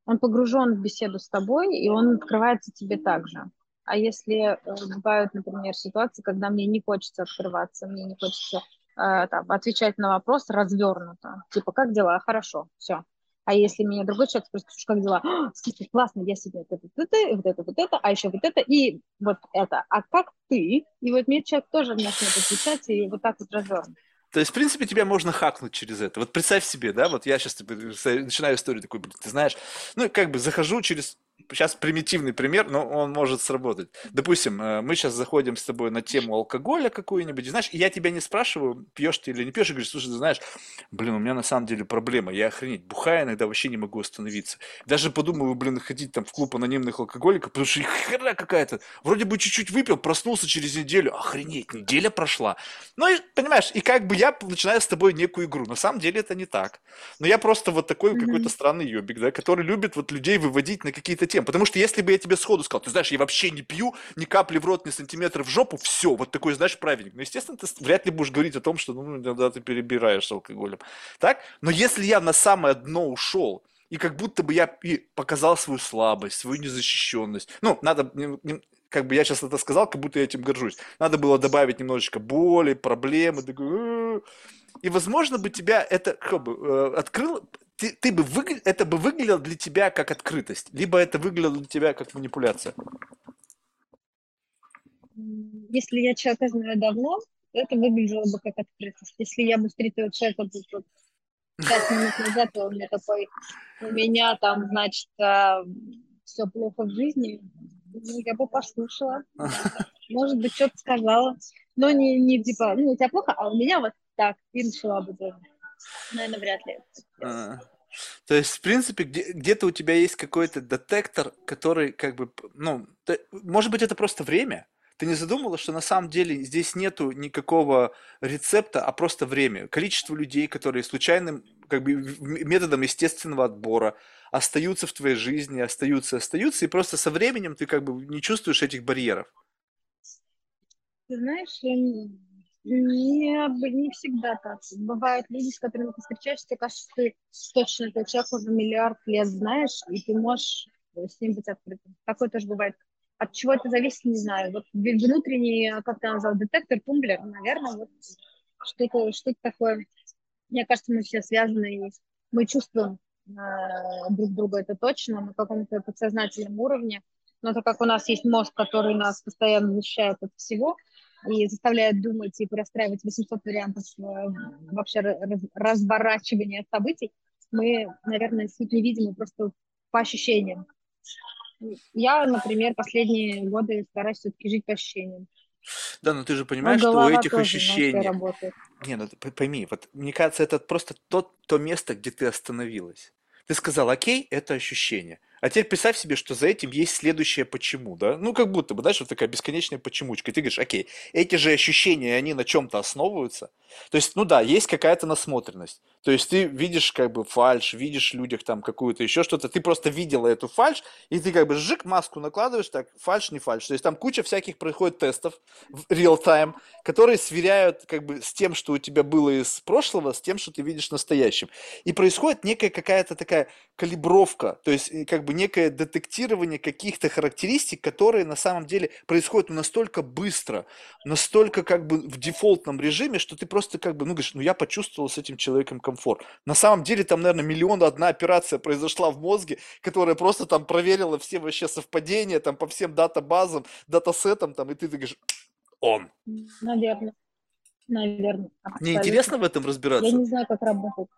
он погружен в беседу с тобой, и он открывается тебе также. А если э, бывают, например, ситуации, когда мне не хочется открываться, мне не хочется э, там, отвечать на вопрос развернуто, типа, как дела? Хорошо, все, а если меня другой человек спросит, как дела? Слушай, классно, я себе вот это, вот это, вот это, вот это, а еще вот это и вот это. А как ты? И вот мне человек тоже начнет отвечать и вот так вот развернут. То есть, в принципе, тебя можно хакнуть через это. Вот представь себе, да, вот я сейчас начинаю историю такой, ты знаешь, ну, как бы захожу через сейчас примитивный пример, но он может сработать. Допустим, э, мы сейчас заходим с тобой на тему алкоголя какую-нибудь, знаешь, и я тебя не спрашиваю, пьешь ты или не пьешь, и говоришь, слушай, ты знаешь, блин, у меня на самом деле проблема, я охренеть, бухая иногда вообще не могу остановиться. Даже подумаю, блин, ходить там в клуб анонимных алкоголиков, потому что хера какая-то, вроде бы чуть-чуть выпил, проснулся через неделю, охренеть, неделя прошла. Ну и, понимаешь, и как бы я начинаю с тобой некую игру, на самом деле это не так. Но я просто вот такой mm-hmm. какой-то странный ёбик, да, который любит вот людей выводить на какие-то темы. Потому что если бы я тебе сходу сказал, ты знаешь, я вообще не пью, ни капли в рот, ни сантиметра в жопу, все, вот такой, знаешь, праведник. Ну, естественно, ты вряд ли будешь говорить о том, что, ну, иногда ты перебираешь с алкоголем. Так? Но если я на самое дно ушел, и как будто бы я и показал свою слабость, свою незащищенность. Ну, надо, как бы я сейчас это сказал, как будто я этим горжусь. Надо было добавить немножечко боли, проблемы. И, возможно, бы тебя это как бы, э, открыл, ты, ты бы выгля... это бы выглядело для тебя как открытость, либо это выглядело для тебя как манипуляция? Если я человека знаю давно, это выглядело бы как открытость. Если я бы встретила человека тут пять минут назад, он мне такой, у меня там, значит, а, все плохо в жизни, ну, я бы послушала. Может быть, что-то сказала. Но не, не типа, ну, у тебя плохо, а у меня вот так. И начала бы тоже. Наверное, вряд ли. А, То есть, в принципе, где, где-то у тебя есть какой-то детектор, который как бы, ну, ты- может быть, это просто время? Ты не задумывала, что на самом деле здесь нету никакого рецепта, а просто время? Количество людей, которые случайным, как бы, методом естественного отбора остаются в твоей жизни, остаются, остаются, и просто со временем ты как бы не чувствуешь этих барьеров. Ты знаешь, я не, не, не всегда так. Бывают люди, с которыми ты встречаешься, тебе кажется, что ты точно этот человек уже миллиард лет знаешь, и ты можешь э, с ним быть открытым. Такое тоже бывает. От чего это зависит, не знаю. Вот внутренний, э, как ты назвал, детектор, тумблер, наверное, вот что-то что такое. Мне кажется, мы все связаны, и мы чувствуем э, друг друга, это точно, на каком-то подсознательном уровне. Но так как у нас есть мозг, который нас постоянно защищает от всего и заставляет думать и простраивать 800 вариантов э, вообще раз- разворачивания событий, мы, наверное, суть не видим, мы просто по ощущениям. Я, например, последние годы стараюсь все-таки жить по ощущениям. Да, но ты же Но понимаешь, что у этих ощущений. Не, ну пойми, вот мне кажется, это просто то, то место, где ты остановилась. Ты сказал, окей, это ощущение. А теперь представь себе, что за этим есть следующее почему, да? Ну, как будто бы, знаешь, вот такая бесконечная почемучка. И ты говоришь, окей, эти же ощущения, они на чем-то основываются. То есть, ну да, есть какая-то насмотренность. То есть ты видишь как бы фальш, видишь в людях там какую-то еще что-то, ты просто видела эту фальш, и ты как бы жик, маску накладываешь, так, фальш, не фальш. То есть там куча всяких происходит тестов в real time, которые сверяют как бы с тем, что у тебя было из прошлого, с тем, что ты видишь в настоящем. И происходит некая какая-то такая калибровка, то есть э, как бы некое детектирование каких-то характеристик, которые на самом деле происходят настолько быстро, настолько как бы в дефолтном режиме, что ты просто как бы, ну, говоришь, ну, я почувствовал с этим человеком комфорт. На самом деле там, наверное, миллион одна операция произошла в мозге, которая просто там проверила все вообще совпадения там по всем датабазам, датасетам там, и ты, ты говоришь, он. Наверное. Наверное. Мне Абсолютно. интересно в этом Я разбираться. не знаю, как работает.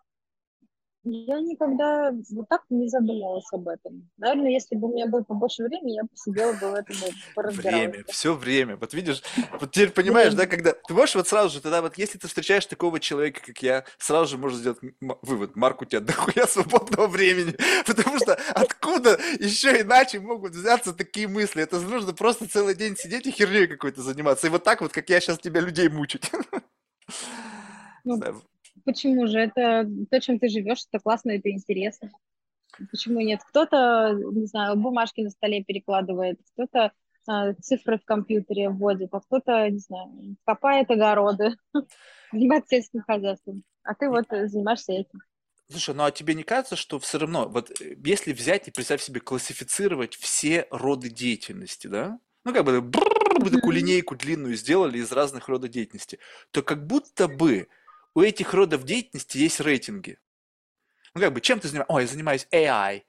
Я никогда вот так не задумывалась об этом. Наверное, если бы у меня было побольше времени, я бы сидела бы в этом поразбиралась. Время, все время. Вот видишь, вот теперь понимаешь, да, когда ты можешь вот сразу же, тогда вот если ты встречаешь такого человека, как я, сразу же можешь сделать вывод, Марк, у тебя дохуя свободного времени, потому что откуда еще иначе могут взяться такие мысли? Это нужно просто целый день сидеть и херней какой-то заниматься, и вот так вот, как я сейчас тебя людей мучить. Ну, Знаю. Почему же? Это то, чем ты живешь, это классно, это интересно. Почему нет? Кто-то, не знаю, бумажки на столе перекладывает, кто-то а, цифры в компьютере вводит, а кто-то, не знаю, копает огороды, занимается сельским хозяйством. А ты вот занимаешься этим. Слушай, ну а тебе не кажется, что все равно, вот э, если взять и, представь себе, классифицировать все роды деятельности, да? Ну, как бы брррр, такую линейку длинную сделали из разных родов деятельности, то как будто бы у этих родов деятельности есть рейтинги. Ну, как бы, чем ты занимаешься? Ой, я занимаюсь AI.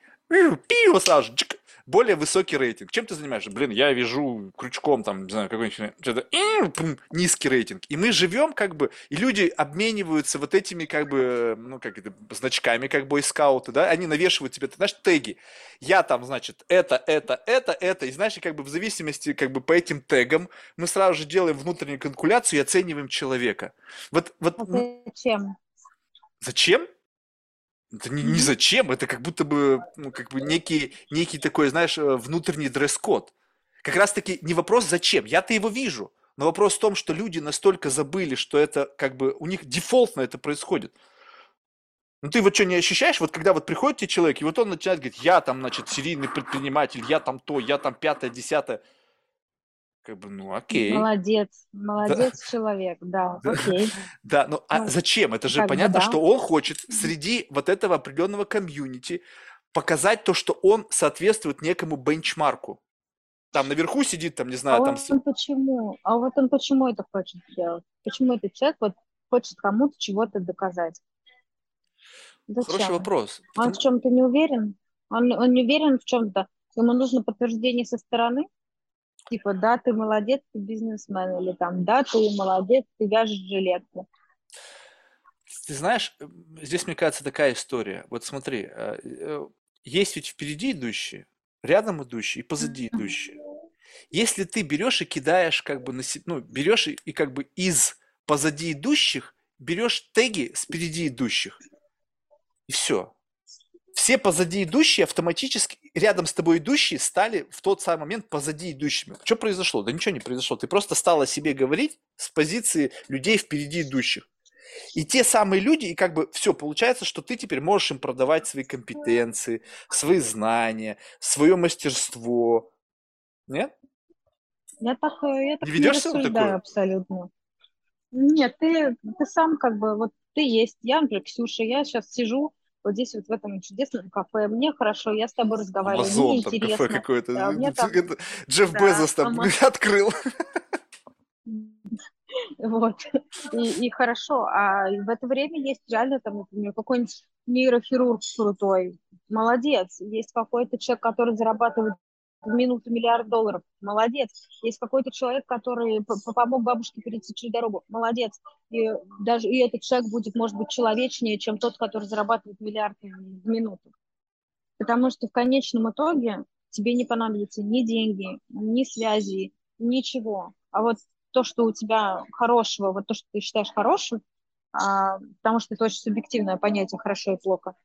Сразу же, чик. более высокий рейтинг. Чем ты занимаешься? Блин, я вяжу крючком, там, не знаю, какой-нибудь, что-то, низкий рейтинг. И мы живем, как бы, и люди обмениваются вот этими, как бы, ну, как это, значками, как бойскауты, да, они навешивают тебе, ты знаешь, теги. Я там, значит, это, это, это, это, и знаешь, как бы в зависимости, как бы, по этим тегам мы сразу же делаем внутреннюю калькуляцию и оцениваем человека. Вот, вот, А ну, зачем? Зачем? Это не, не зачем, это как будто бы, ну, как бы некий, некий такой, знаешь, э, внутренний дресс-код. Как раз-таки не вопрос зачем, я-то его вижу, но вопрос в том, что люди настолько забыли, что это как бы у них дефолтно это происходит. Ну ты вот что, не ощущаешь, вот когда вот приходит тебе человек, и вот он начинает говорить, я там, значит, серийный предприниматель, я там то, я там пятое, десятое. Как бы, ну окей. Молодец, молодец человек, да, Да. окей. Да, ну а Ну, зачем? Это же как бы понятно, да. что он хочет среди вот этого определенного комьюнити показать то, что он соответствует некому бенчмарку. Там наверху сидит, там, не А знаю, там... с- он почему? А вот он почему это хочет сделать? Почему этот человек вот хочет кому-то чего-то доказать? Хороший вопрос. Он Потому- в чем-то не уверен? Он, он не уверен в чем-то? Ему нужно подтверждение со стороны? Типа, да, ты молодец, ты бизнесмен, или там, да, ты молодец, ты вяжешь жилетку. Ты знаешь, здесь, мне кажется, такая история. Вот смотри, э, э, есть ведь впереди идущие, рядом идущие и позади идущие. Если ты берешь и кидаешь, как бы, на, ну, берешь и, и как бы из позади идущих берешь теги спереди идущих, и все. Все позади идущие автоматически, рядом с тобой идущие стали в тот самый момент позади идущими. Что произошло? Да ничего не произошло. Ты просто стала себе говорить с позиции людей впереди идущих. И те самые люди, и как бы все, получается, что ты теперь можешь им продавать свои компетенции, свои знания, свое мастерство. Нет? Я так, э, я так не, ведешься не рассуждаю такое? абсолютно. Нет, ты, ты сам как бы, вот ты есть, я, например, Ксюша, я сейчас сижу вот здесь вот в этом чудесном кафе, мне хорошо, я с тобой разговариваю, Амазон, мне там интересно. кафе какое-то. Да, мне там, Джефф да, Безос там Амаз- открыл. Вот. И, и хорошо. А в это время есть реально там, например, какой-нибудь нейрохирург крутой. Молодец. Есть какой-то человек, который зарабатывает в минуту миллиард долларов. Молодец. Есть какой-то человек, который помог бабушке перейти через дорогу. Молодец. И даже и этот человек будет, может быть, человечнее, чем тот, который зарабатывает миллиард в минуту. Потому что в конечном итоге тебе не понадобятся ни деньги, ни связи, ничего. А вот то, что у тебя хорошего, вот то, что ты считаешь хорошим, а, потому что это очень субъективное понятие хорошо и плохо,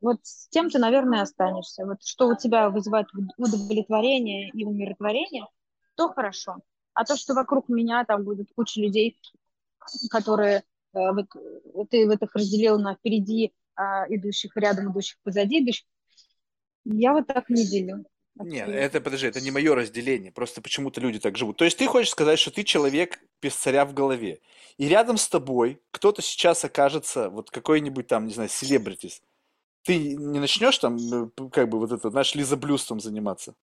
вот с тем ты, наверное, останешься. Вот что у тебя вызывает удовлетворение и умиротворение, то хорошо. А то, что вокруг меня там будет куча людей, которые э, вот, ты вот их разделил на впереди а, идущих, рядом идущих, позади идущих, я вот так не делю. Нет, это, подожди, это не мое разделение, просто почему-то люди так живут. То есть ты хочешь сказать, что ты человек без царя в голове, и рядом с тобой кто-то сейчас окажется, вот какой-нибудь там, не знаю, селебритис. Ты не начнешь там, э, как бы вот это, знаешь, лизоблюдством заниматься?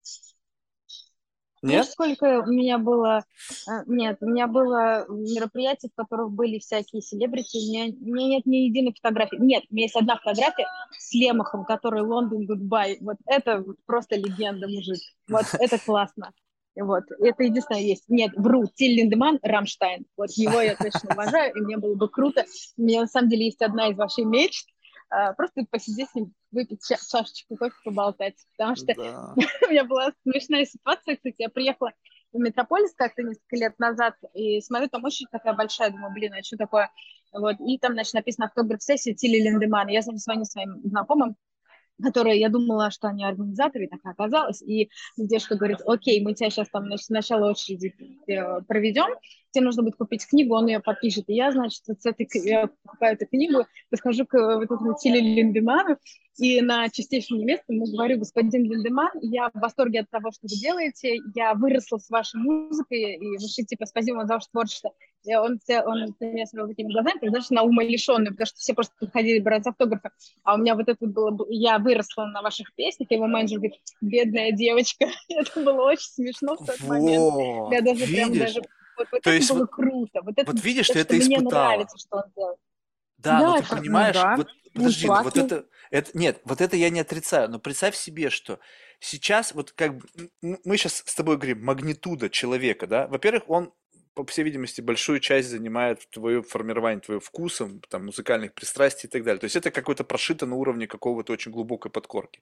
Нет? сколько у меня было... э, Нет, у меня было мероприятий, в которых были всякие селебрити. У меня, у меня нет ни единой фотографии. Нет, у меня есть одна фотография с Лемохом, который London, goodbye. Вот это просто легенда, мужик. Вот это классно. Вот, это единственное есть. Нет, вру, Тиль Линдеман, Рамштайн. Вот его я точно уважаю, и мне было бы круто. У меня на самом деле есть одна из ваших мечт, просто посидеть с ним, выпить ча- чашечку кофе, поболтать. Потому что Да. у меня была смешная ситуация, кстати, я приехала в Метрополис как-то несколько лет назад, и смотрю, там очередь такая большая, думаю, блин, а что такое? Вот, и там, значит, написано автограф-сессия Тилли Линдеман. Я звоню своим знакомым, которые, я думала, что они организаторы, так и оказалось. И девушка говорит, окей, мы тебя сейчас там значит, начала очереди э, проведем, тебе нужно будет купить книгу, он ее подпишет. И я, значит, вот с этой, я покупаю эту книгу, подхожу к э, вот этому Тиле Линдеману, и на чистейшем немецком ему говорю, господин Линдеман, я в восторге от того, что вы делаете, я выросла с вашей музыкой, и вообще, типа, спасибо вам за ваше творчество. И он, он на меня смотрел такими глазами, ты знаешь, на умалишенный, потому что все просто приходили брать автографы. А у меня вот это вот было, бы- я выросла на ваших песнях, и его менеджер говорит, бедная девочка. Это было очень смешно в тот момент. Вот, Я даже прям видишь? даже... Вот, вот То это есть было вот- круто. Вот это, Вот видишь, то, ты что это мне испытала. нравится, что он делает. Да, но Да, ты это- ну понимаешь, да. вот подожди, ну вот это, это, нет, вот это я не отрицаю, но представь себе, что сейчас вот как мы сейчас с тобой говорим, магнитуда человека, да, во-первых, он, по всей видимости, большую часть занимает твое формирование твоего вкуса, там, музыкальных пристрастий и так далее. То есть это какое-то прошито на уровне какого-то очень глубокой подкорки.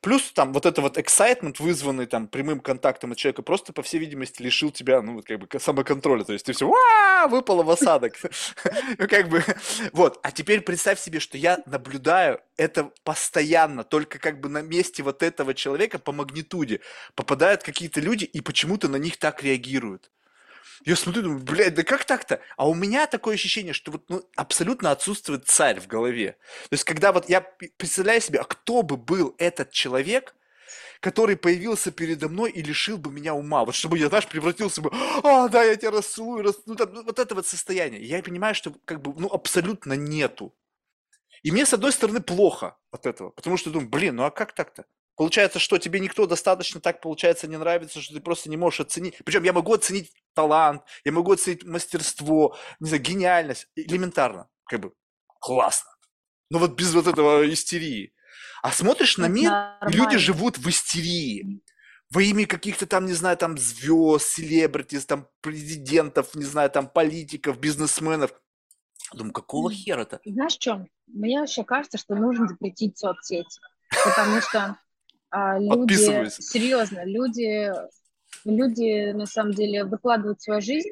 Плюс там вот это вот excitement, вызванный там прямым контактом от человека, просто, по всей видимости, лишил тебя, ну, вот как бы самоконтроля. То есть ты все, выпало в осадок. Ну, как бы, вот. А теперь представь себе, что я наблюдаю это постоянно, только как бы на месте вот этого человека по магнитуде попадают какие-то люди и почему-то на них так реагируют. Я смотрю, думаю, блядь, да как так-то? А у меня такое ощущение, что вот ну, абсолютно отсутствует царь в голове. То есть, когда вот я представляю себе, а кто бы был этот человек, который появился передо мной и лишил бы меня ума. Вот чтобы я, знаешь, превратился бы, а, да, я тебя расцелую, рас... ну, там, ну, вот это вот состояние. Я понимаю, что как бы, ну, абсолютно нету. И мне, с одной стороны, плохо от этого, потому что думаю, блин, ну а как так-то? Получается, что тебе никто достаточно так, получается, не нравится, что ты просто не можешь оценить. Причем я могу оценить талант, я могу оценить мастерство, не знаю, гениальность, элементарно, как бы классно. Но вот без вот этого истерии. А смотришь на мир, и люди нормально. живут в истерии. Во имя каких-то там, не знаю, там звезд, селебритис, там президентов, не знаю, там политиков, бизнесменов. Думаю, какого хера-то? Знаешь, в чем? Мне вообще кажется, что нужно запретить соцсети. Потому что люди, Подписываюсь. серьезно, люди, люди на самом деле выкладывают свою жизнь.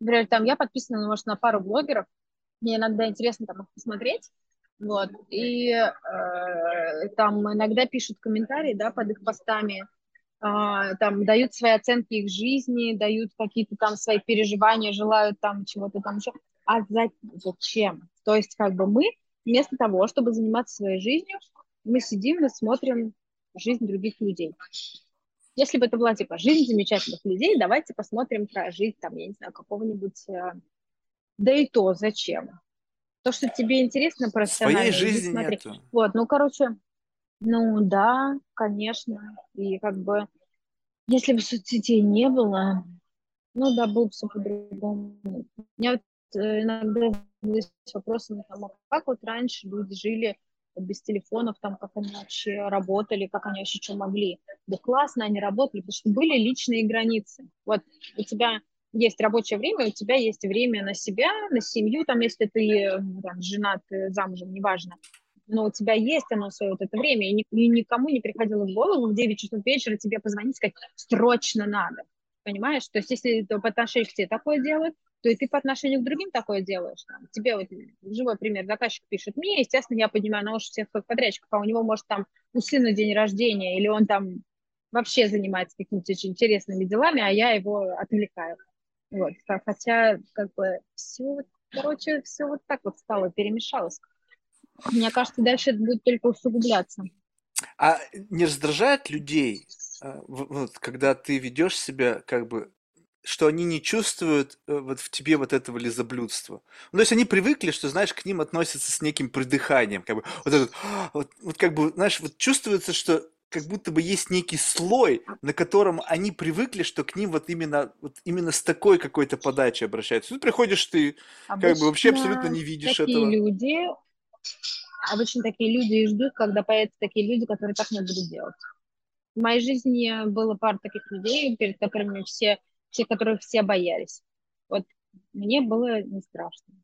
Например, там я подписана, может, на пару блогеров. Мне иногда интересно там их посмотреть. Вот. И э, там иногда пишут комментарии, да, под их постами, э, там дают свои оценки их жизни, дают какие-то там свои переживания, желают там чего-то там еще. А за, зачем? То есть как бы мы вместо того, чтобы заниматься своей жизнью, мы сидим и смотрим жизнь других людей. Если бы это была типа жизнь замечательных людей, давайте посмотрим про жизнь там, я не знаю, какого-нибудь... Э, да и то зачем? То, что тебе интересно профессионально. Своей жизни смотри. нету. Вот, ну, короче, ну да, конечно. И как бы, если бы соцсетей не было, ну да, было бы все по-другому. У меня вот э, иногда есть вопросы, а как вот раньше люди жили без телефонов, там, как они вообще работали, как они вообще что могли. Да классно они работали, потому что были личные границы. Вот у тебя есть рабочее время, у тебя есть время на себя, на семью, там, если ты там, женат, замужем, неважно. Но у тебя есть оно свое вот это время, и, и никому не приходило в голову в 9 часов вечера тебе позвонить, сказать, срочно надо. Понимаешь? То есть если по отношению к тебе такое делают, то и ты по отношению к другим такое делаешь. Там, тебе вот живой пример, заказчик пишет мне, естественно, я поднимаю на уши всех подрядчиков, а у него, может, там у сына день рождения, или он там вообще занимается какими-то очень интересными делами, а я его отвлекаю. Вот, хотя, как бы, все, короче, все вот так вот стало, перемешалось. Мне кажется, дальше это будет только усугубляться. А не раздражает людей, э, вот, когда ты ведешь себя как бы что они не чувствуют э, вот в тебе вот этого лизоблюдства. Ну, то есть они привыкли, что, знаешь, к ним относятся с неким придыханием, как бы вот этот, вот, вот как бы, знаешь, вот чувствуется, что как будто бы есть некий слой, на котором они привыкли, что к ним вот именно, вот именно с такой какой-то подачей обращаются. Тут приходишь ты, Обычно как бы вообще абсолютно не видишь такие этого. люди, обычно такие люди и ждут, когда появятся такие люди, которые так не будут делать. В моей жизни было пара таких людей, перед которыми все, все которых все боялись. Вот мне было не страшно.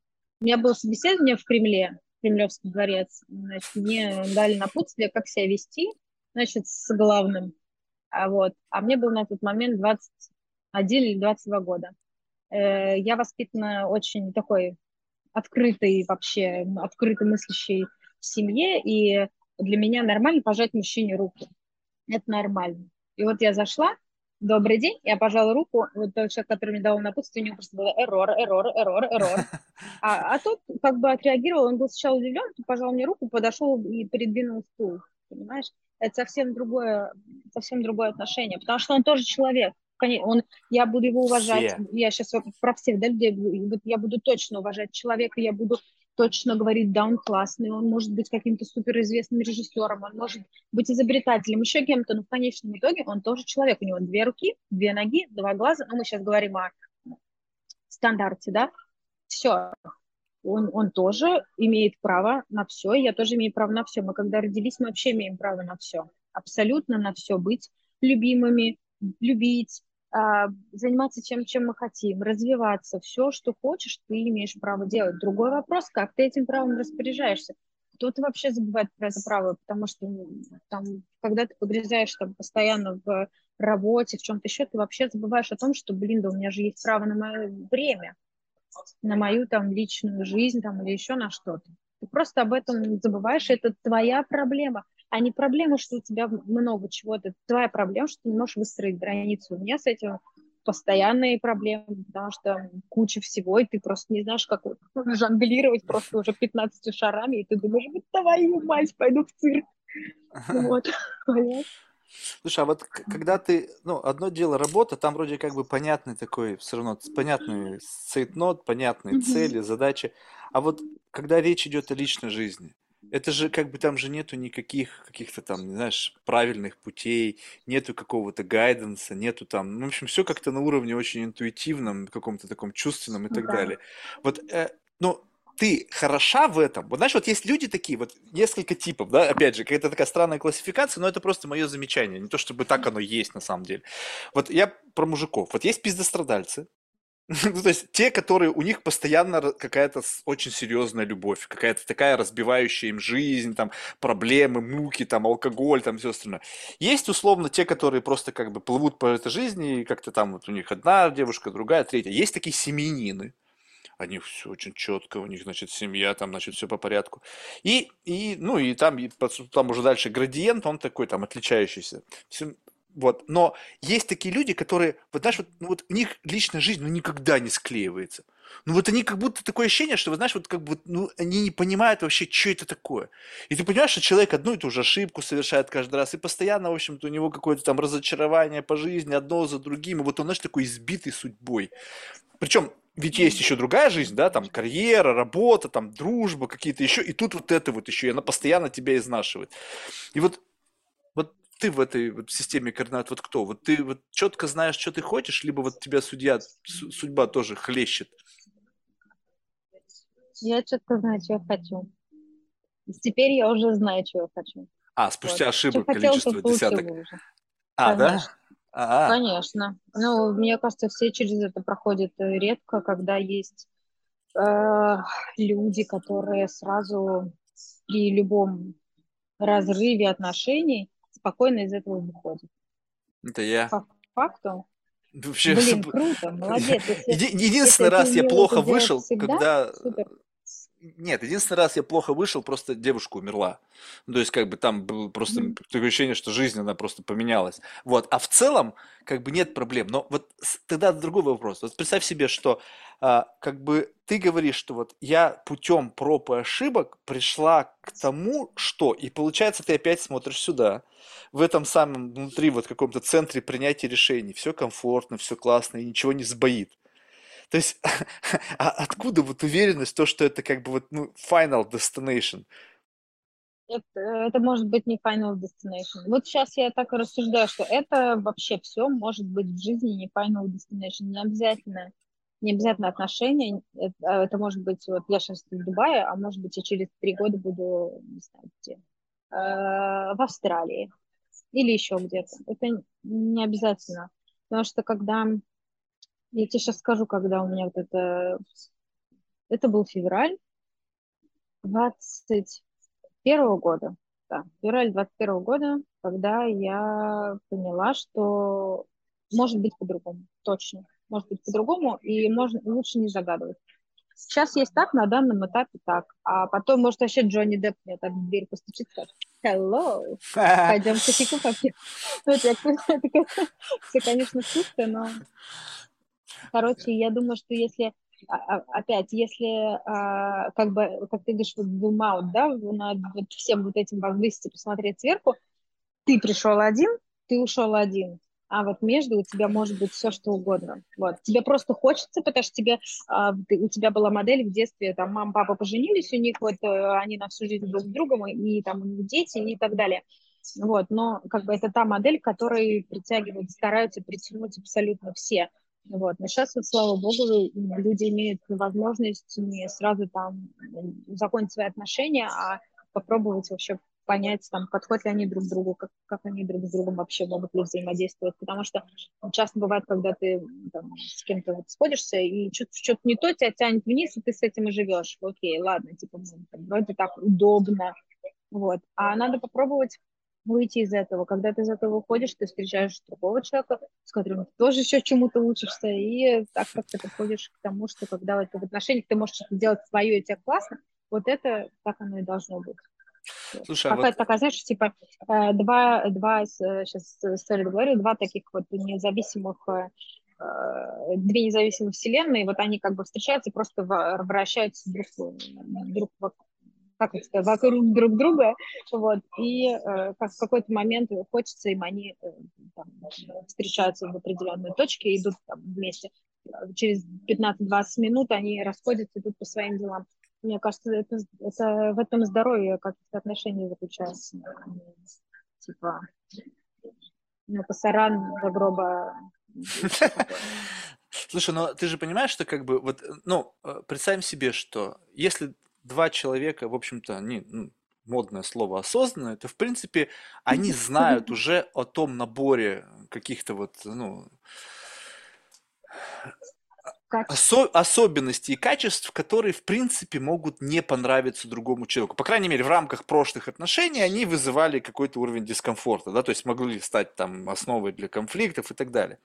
У меня было собеседование в Кремле, Кремлевский дворец. Значит, мне дали напутствие, как себя вести значит, с главным. А, вот. а мне было на тот момент 21 или 22 года. Э, я воспитана очень такой открытой вообще, открыто мыслящей семье, и для меня нормально пожать мужчине руку. Это нормально. И вот я зашла, добрый день, я пожала руку, вот тот человек, который мне дал напутствие, у него просто было эррор, эррор, эррор, эррор. А, а тот как бы отреагировал, он был сначала удивлен, пожал мне руку, подошел и передвинул стул, понимаешь? это совсем другое, совсем другое отношение, потому что он тоже человек. Он, я буду его уважать, Все. я сейчас про всех да, людей, я буду точно уважать человека, я буду точно говорить, да, он классный, он может быть каким-то суперизвестным режиссером, он может быть изобретателем, еще кем-то, но в конечном итоге он тоже человек, у него две руки, две ноги, два глаза, ну, мы сейчас говорим о стандарте, да, все, он, он тоже имеет право на все, я тоже имею право на все. Мы когда родились, мы вообще имеем право на все, абсолютно на все, быть любимыми, любить, заниматься тем, чем мы хотим, развиваться, все, что хочешь, ты имеешь право делать. Другой вопрос, как ты этим правом распоряжаешься. Кто-то вообще забывает про это право, потому что ну, там, когда ты погрязаешь там постоянно в работе, в чем-то еще, ты вообще забываешь о том, что, блин, да у меня же есть право на мое время, на мою там личную жизнь там или еще на что-то. Ты просто об этом забываешь, это твоя проблема, а не проблема, что у тебя много чего-то. Это твоя проблема, что ты не можешь выстроить границу. У меня с этим постоянные проблемы, потому что куча всего, и ты просто не знаешь, как жонглировать просто уже 15 шарами, и ты думаешь, вот твою мать, пойду в цирк. Вот, Слушай, а вот когда ты, ну, одно дело работа, там вроде как бы понятный такой, все равно понятный цейтнот, понятные цели, задачи. А вот когда речь идет о личной жизни, это же как бы там же нету никаких каких-то там, знаешь, правильных путей, нету какого-то гайденса, нету там, ну, в общем, все как-то на уровне очень интуитивном, каком-то таком чувственном и так Да. далее. Вот, э, ну, ты хороша в этом. Вот знаешь, вот есть люди такие, вот несколько типов, да, опять же, какая-то такая странная классификация, но это просто мое замечание, не то чтобы так оно есть на самом деле. Вот я про мужиков. Вот есть пиздострадальцы, ну, то есть те, которые у них постоянно какая-то очень серьезная любовь, какая-то такая разбивающая им жизнь, там проблемы, муки, там алкоголь, там все остальное. Есть условно те, которые просто как бы плывут по этой жизни, и как-то там вот у них одна девушка, другая, третья. Есть такие семьянины, они все очень четко, у них, значит, семья, там, значит, все по порядку. И, и ну, и там, и, там уже дальше градиент, он такой, там, отличающийся. Вот. Но есть такие люди, которые, вот знаешь, вот, ну, вот у них личная жизнь ну, никогда не склеивается. Ну вот они как будто такое ощущение, что, вы знаешь, вот как бы, ну, они не понимают вообще, что это такое. И ты понимаешь, что человек одну и ту же ошибку совершает каждый раз, и постоянно, в общем-то, у него какое-то там разочарование по жизни, одно за другим, и вот он, знаешь, такой избитый судьбой. Причем ведь есть еще другая жизнь, да, там карьера, работа, там дружба, какие-то еще, и тут вот это вот еще, и она постоянно тебя изнашивает. И вот ты в этой вот системе координат вот кто? Вот ты вот четко знаешь, что ты хочешь, либо вот тебя судья, судьба тоже хлещет? Я четко знаю, что я хочу. Теперь я уже знаю, что я хочу. А, спустя вот. ошибок что количество хотел, десяток. А, Конечно. да? А-а. Конечно. Ну, мне кажется, все через это проходят э, редко, когда есть э, люди, которые сразу при любом разрыве отношений спокойно из этого выходит. Это я. По факту. Вообще, Блин, круто, молодец. Если, единственный если раз я плохо вышел, всегда, когда... Супер. Нет, единственный раз я плохо вышел, просто девушка умерла. Ну, то есть, как бы там было просто mm. такое ощущение, что жизнь, она просто поменялась. Вот. А в целом, как бы нет проблем. Но вот тогда другой вопрос. Вот представь себе, что а, как бы ты говоришь, что вот я путем проб и ошибок пришла к тому, что, и получается, ты опять смотришь сюда, в этом самом внутри вот каком-то центре принятия решений, все комфортно, все классно, и ничего не сбоит. То есть, а откуда вот уверенность, то, что это как бы вот, ну, final destination? Это, это может быть не final destination. Вот сейчас я так и рассуждаю, что это вообще все может быть в жизни не final destination. Не обязательно, не обязательно отношения. Это, а это может быть, вот я сейчас в Дубае, а может быть, я через три года буду, не знаю, где, э, в Австралии или еще где-то. Это не обязательно. Потому что когда я тебе сейчас скажу, когда у меня вот это... Это был февраль 21 года. Да, февраль 21 года, когда я поняла, что может быть по-другому. Точно. Может быть по-другому, и можно, лучше не загадывать. Сейчас есть так, на данном этапе так. А потом, может, вообще Джонни Депп мне так в дверь постучит, скажет, hello, пойдем кофейку попьем. Ну, это, конечно, шутка, но Короче, я думаю, что если а, а, опять, если а, как бы, как ты говоришь, вот zoom out, да, над вот всем вот этим возвысить посмотреть сверху, ты пришел один, ты ушел один, а вот между у тебя может быть все что угодно. Вот. Тебе просто хочется, потому что тебе, а, ты, у тебя была модель в детстве, там мама, папа поженились, у них вот э, они на всю жизнь друг с другом, и, и там у них дети и так далее. Вот, но как бы это та модель, которой притягивают, стараются притянуть абсолютно все. Вот. Но сейчас, вот, слава богу, люди имеют возможность не сразу там закончить свои отношения, а попробовать вообще понять, там, подходят ли они друг к другу, как, как они друг с другом вообще могут ли взаимодействовать. Потому что часто бывает, когда ты там, с кем-то вот сходишься, и что-то, что-то не то тебя тянет вниз, и ты с этим и живешь. Окей, ладно, типа, ну, там, вроде так удобно. Вот. А надо попробовать выйти из этого. Когда ты из этого выходишь, ты встречаешь другого человека, с которым ты тоже еще чему-то учишься, и так как ты подходишь к тому, что когда ты в отношениях, ты можешь что-то делать свое, и тебе классно, вот это так оно и должно быть. Слушай, Какая-то вот... такая, знаешь, типа э, два, два, сейчас историю говорю, два таких вот независимых э, две независимые вселенные, вот они как бы встречаются, просто вращаются друг, друг как сказать, вокруг друг друга, вот, и э, как в какой-то момент хочется им, они э, там, встречаются в определенной точке, идут там вместе. Через 15-20 минут они расходятся, идут по своим делам. Мне кажется, это, это в этом здоровье каких-то отношений заключается. Типа, ну, пасаран до. Слушай, ну ты же понимаешь, что как бы вот, ну, э, представим себе, что если два человека, в общем-то, они, ну, модное слово осознанно, это в принципе они знают уже о том наборе каких-то вот, ну, осо- особенностей и качеств, которые, в принципе, могут не понравиться другому человеку. По крайней мере, в рамках прошлых отношений они вызывали какой-то уровень дискомфорта, да, то есть могли стать там основой для конфликтов и так далее.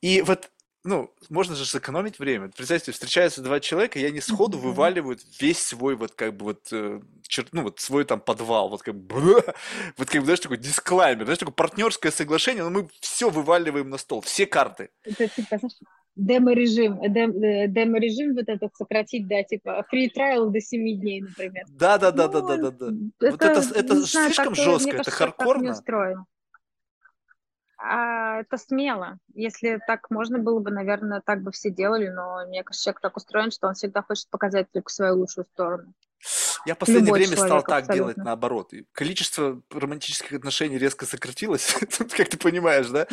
И вот ну, можно же сэкономить время. Представьте, встречаются два человека, и они сходу Мгм. вываливают весь свой вот как бы вот, э, чер- ну вот свой там подвал, вот как бы, вот как бы, знаешь, такой дисклаймер, знаешь, такое партнерское соглашение, но мы все вываливаем на стол, все карты. Это типа, знаешь, демо-режим, э, дем- демо-режим вот этот сократить, да, типа free trial до 7 дней, например. Да, да, да, да, Ну, да, да. Вот это, это, это знаю, слишком жестко, это хардкорно. А это смело. Если так можно было бы, наверное, так бы все делали, но мне кажется, человек так устроен, что он всегда хочет показать только свою лучшую сторону. Я в последнее Любой время стал человек так делать абсолютно. наоборот. И количество романтических отношений резко сократилось, как ты понимаешь, да?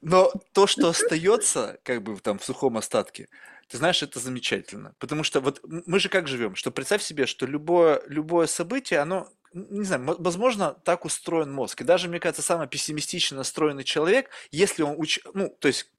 Но то, что остается, как бы там в сухом остатке, ты знаешь, это замечательно. Потому что вот мы же как живем, что представь себе, что любое, любое событие, оно, не знаю, мо- возможно, так устроен мозг. И даже, мне кажется, самый пессимистично настроенный человек, если он уч... ну, то есть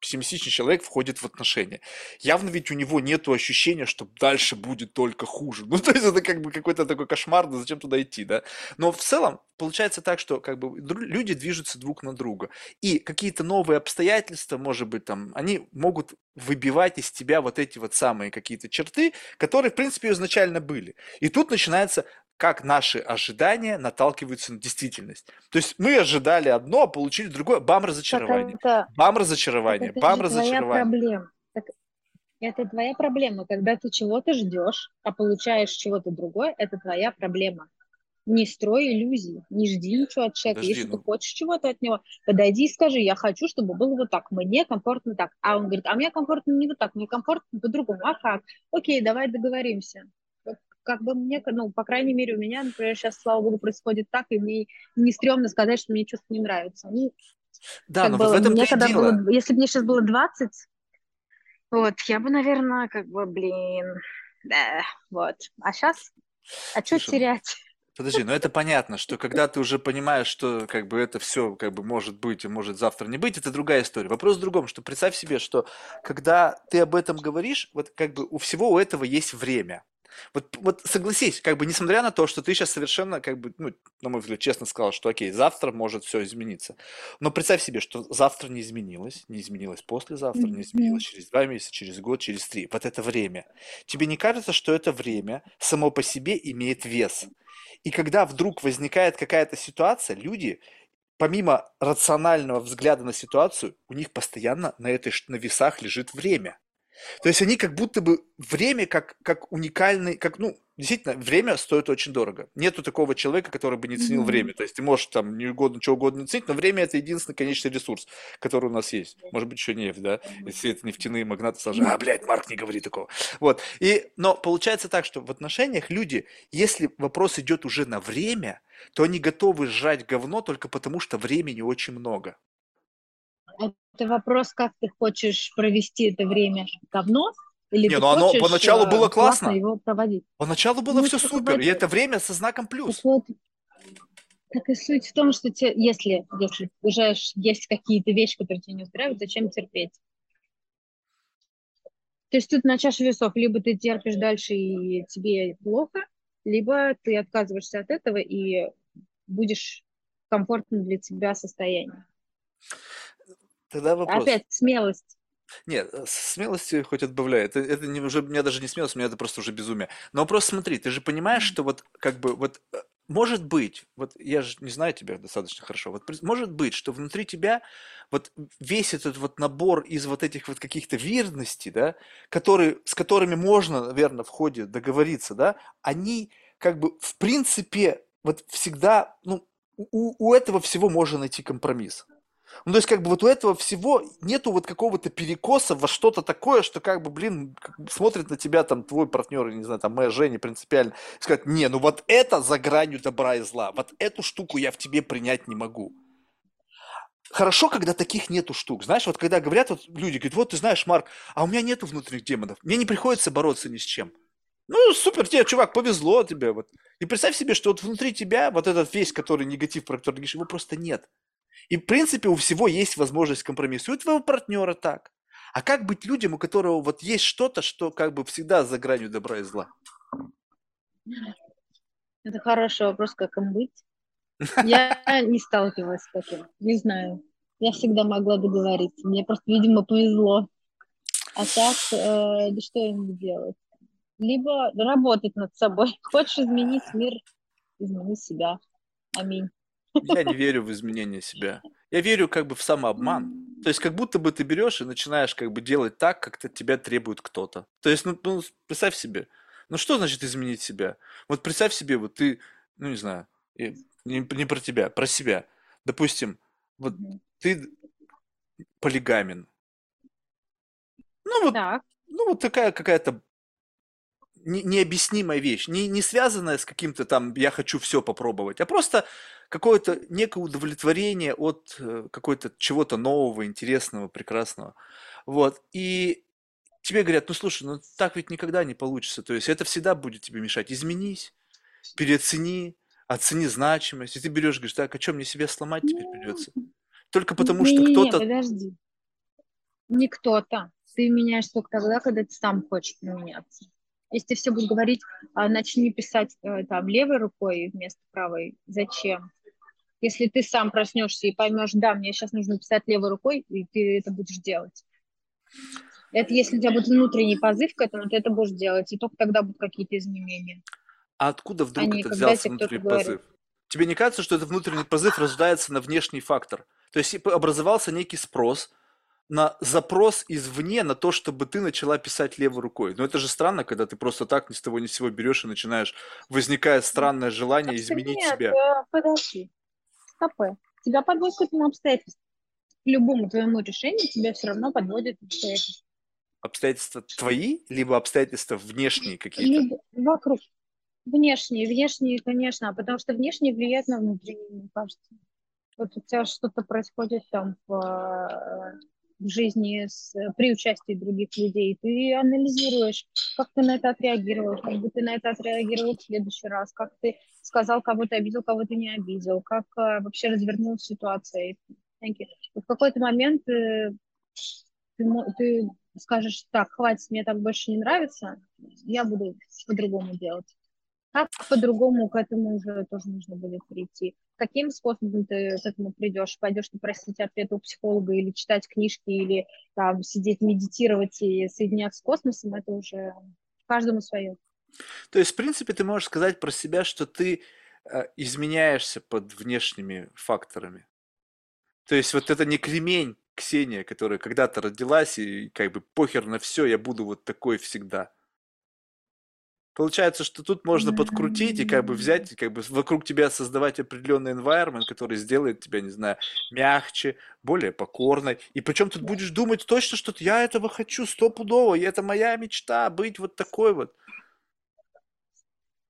пессимистичный человек входит в отношения. Явно ведь у него нет ощущения, что дальше будет только хуже. Ну, то есть это как бы какой-то такой кошмар, да зачем туда идти, да? Но в целом получается так, что как бы люди движутся друг на друга. И какие-то новые обстоятельства, может быть, там, они могут выбивать из тебя вот эти вот самые какие-то черты, которые, в принципе, изначально были. И тут начинается как наши ожидания наталкиваются на действительность. То есть мы ожидали одно, а получили другое. Бам, Так разочарование. это, Бам, так разочарование. это Бам, же твоя разочарование. проблема. Так это твоя проблема. Когда ты чего-то ждешь, а получаешь чего-то другое, это твоя проблема. Не строй иллюзий, не жди ничего от человека. Подожди, Если ты ну, хочешь чего-то от него, подойди и скажи, я хочу, чтобы было вот так, мне комфортно так. А он говорит, а мне комфортно не вот так, мне комфортно по-другому. А как? Окей, давай договоримся. Как бы мне, ну, по крайней мере, у меня, например, сейчас, слава богу, происходит так, и мне не стрёмно сказать, что мне что-то не нравится. Ну, да, как но вот в бы этом-то мне когда было, дело. если бы мне сейчас было 20, вот, я бы, наверное, как бы, блин, да, вот. А сейчас, а что ну, терять? подожди, но это понятно, что когда ты уже понимаешь, что как бы это все как бы может быть и может завтра не быть, это другая история. Вопрос в другом, что представь себе, что когда ты об этом говоришь, вот как бы у всего у этого есть время. Вот, вот согласись, как бы несмотря на то, что ты сейчас совершенно, как бы, ну, на мой взгляд, честно сказал, что окей, завтра может все измениться. Но представь себе, что завтра не изменилось, не изменилось послезавтра, не изменилось через два месяца, через год, через три. Вот это время. Тебе не кажется, что это время само по себе имеет вес? И когда вдруг возникает какая-то ситуация, люди, помимо рационального взгляда на ситуацию, у них постоянно на этой на весах лежит время. То есть они как будто бы время как, как уникальный, как, ну, действительно, время стоит очень дорого. Нету такого человека, который бы не ценил Мгм. время. То есть ты можешь там не угодно, чего угодно не ценить, но время это единственный конечный ресурс, который у нас есть. Может быть, еще нефть, да? Если это нефтяные магнаты сложны. А, блядь, Марк, не говори такого. Вот. И, но получается так, что в отношениях люди, если вопрос идет уже на время, то они готовы сжать говно только потому, что времени очень много. Это вопрос, как ты хочешь провести это время говно, или Не, ну оно поначалу э, было классно классно. его проводить. Поначалу было Ну, все супер, вот, и это время со знаком плюс. вот, так и суть в том, что те, если, если уже есть какие-то вещи, которые тебя не устраивают, зачем терпеть? То есть тут на чаше весов либо ты терпишь дальше и тебе плохо, либо ты отказываешься от этого и будешь в комфортном для тебя состоянии. Тогда вопрос. Опять смелость. Нет, э, смелости хоть отбавляй. Это, это не, уже, у меня даже не смелость, у меня это просто уже безумие. Но вопрос смотри, ты же понимаешь, что вот как бы вот э, может быть, вот я же не знаю тебя достаточно хорошо, вот может быть, что внутри тебя вот весь этот вот набор из вот этих вот каких-то верностей, да, которые, с которыми можно, наверное, в ходе договориться, да, они как бы в принципе вот всегда, ну, у, у этого всего можно найти компромисс. Ну, то есть, как бы вот у этого всего нету вот какого-то перекоса во что-то такое, что как бы, блин, смотрит на тебя там твой партнер, не знаю, там моя Женя принципиально, и сказать, не, ну вот это за гранью добра и зла, вот эту штуку я в тебе принять не могу. Хорошо, когда таких нету штук. Знаешь, вот когда говорят вот люди, говорят, вот ты знаешь, Марк, а у меня нету внутренних демонов, мне не приходится бороться ни с чем. Ну, супер тебе, чувак, повезло тебе. Вот. И представь себе, что вот внутри тебя вот этот весь, который негатив, про который его просто нет. И, в принципе, у всего есть возможность компромисса. И у твоего партнера так. А как быть людям, у которого вот есть что-то, что как бы всегда за гранью добра и зла? Это хороший вопрос, как им быть. Я не сталкивалась с таким, не знаю. Я всегда могла договориться. Мне просто, видимо, повезло. А так, э, да что им делать? Либо работать над собой. Хочешь изменить мир, измени себя. Аминь. Я не верю в изменение себя. Я верю как бы в самообман. То есть как будто бы ты берешь и начинаешь как бы делать так, как от тебя требует кто-то. То есть, ну, ну, представь себе, ну что значит изменить себя? Вот представь себе, вот ты, ну не знаю, не, не про тебя, про себя. Допустим, вот ты полигамен. Ну вот, Так. ну вот такая какая-то не- необъяснимая вещь, не, не связанная с каким-то там «я хочу все попробовать», а просто какое-то некое удовлетворение от э, какой-то чего-то нового, интересного, прекрасного. Вот. И тебе говорят, ну слушай, ну так ведь никогда не получится. То есть это всегда будет тебе мешать. Изменись, переоцени, оцени значимость. И ты берешь, говоришь, так, а что мне себя сломать теперь придется? Только потому, что Не-не-не, кто-то... подожди. Не кто-то. Ты меняешь только тогда, когда ты сам хочешь поменяться. Если все будешь говорить, а, начни писать э, там левой рукой вместо правой, зачем? Если ты сам проснешься и поймешь, да, мне сейчас нужно писать левой рукой, и ты это будешь делать. Это если у тебя будет внутренний позыв к этому, ты это будешь делать, и только тогда будут какие-то изменения. А откуда вдруг Они, это взялся внутренний говорит. позыв? Тебе не кажется, что этот внутренний позыв рождается на внешний фактор? То есть образовался некий спрос на запрос извне на то, чтобы ты начала писать левой рукой. Но это же странно, когда ты просто так ни с того ни с сего берешь и начинаешь, возникает странное желание Так изменить нет, себя. э, подожди. Стопы. Тебя подводит к этому обстоятельству. К любому твоему решению тебя все равно подводит обстоятельства. Обстоятельства твои, либо обстоятельства внешние какие-то. Либо вокруг. Внешние, внешние, конечно, потому что внешние влияют на внутренние, мне кажется. Вот у тебя что-то происходит там в, э, в жизни с, при участии других людей, ты анализируешь, как ты на это отреагировал, как бы ты на это отреагировал в следующий раз, как ты сказал, кого ты обидел, кого ты не обидел, как э, вообще развернулась ситуация. В какой-то момент э, ты, мо- ты скажешь, так, хватит, мне так больше не нравится, я буду по-другому делать. Как по-другому к этому уже тоже нужно будет прийти? Каким способом ты к этому придешь? Пойдешь ты просить ответа у психолога или читать книжки, или там сидеть медитировать и соединяться с космосом, это уже каждому свое. То есть, в принципе, ты можешь сказать про себя, что ты э, изменяешься под внешними факторами. То есть вот это не кремень Ксения, которая когда-то родилась и как бы похер на все, я буду вот такой всегда. Получается, что тут можно подкрутить и как бы взять, и как бы вокруг тебя создавать определенный environment, который сделает тебя, не знаю, мягче, более покорной. И причем тут будешь думать точно, что я этого хочу стопудово, и это моя мечта, быть вот такой вот.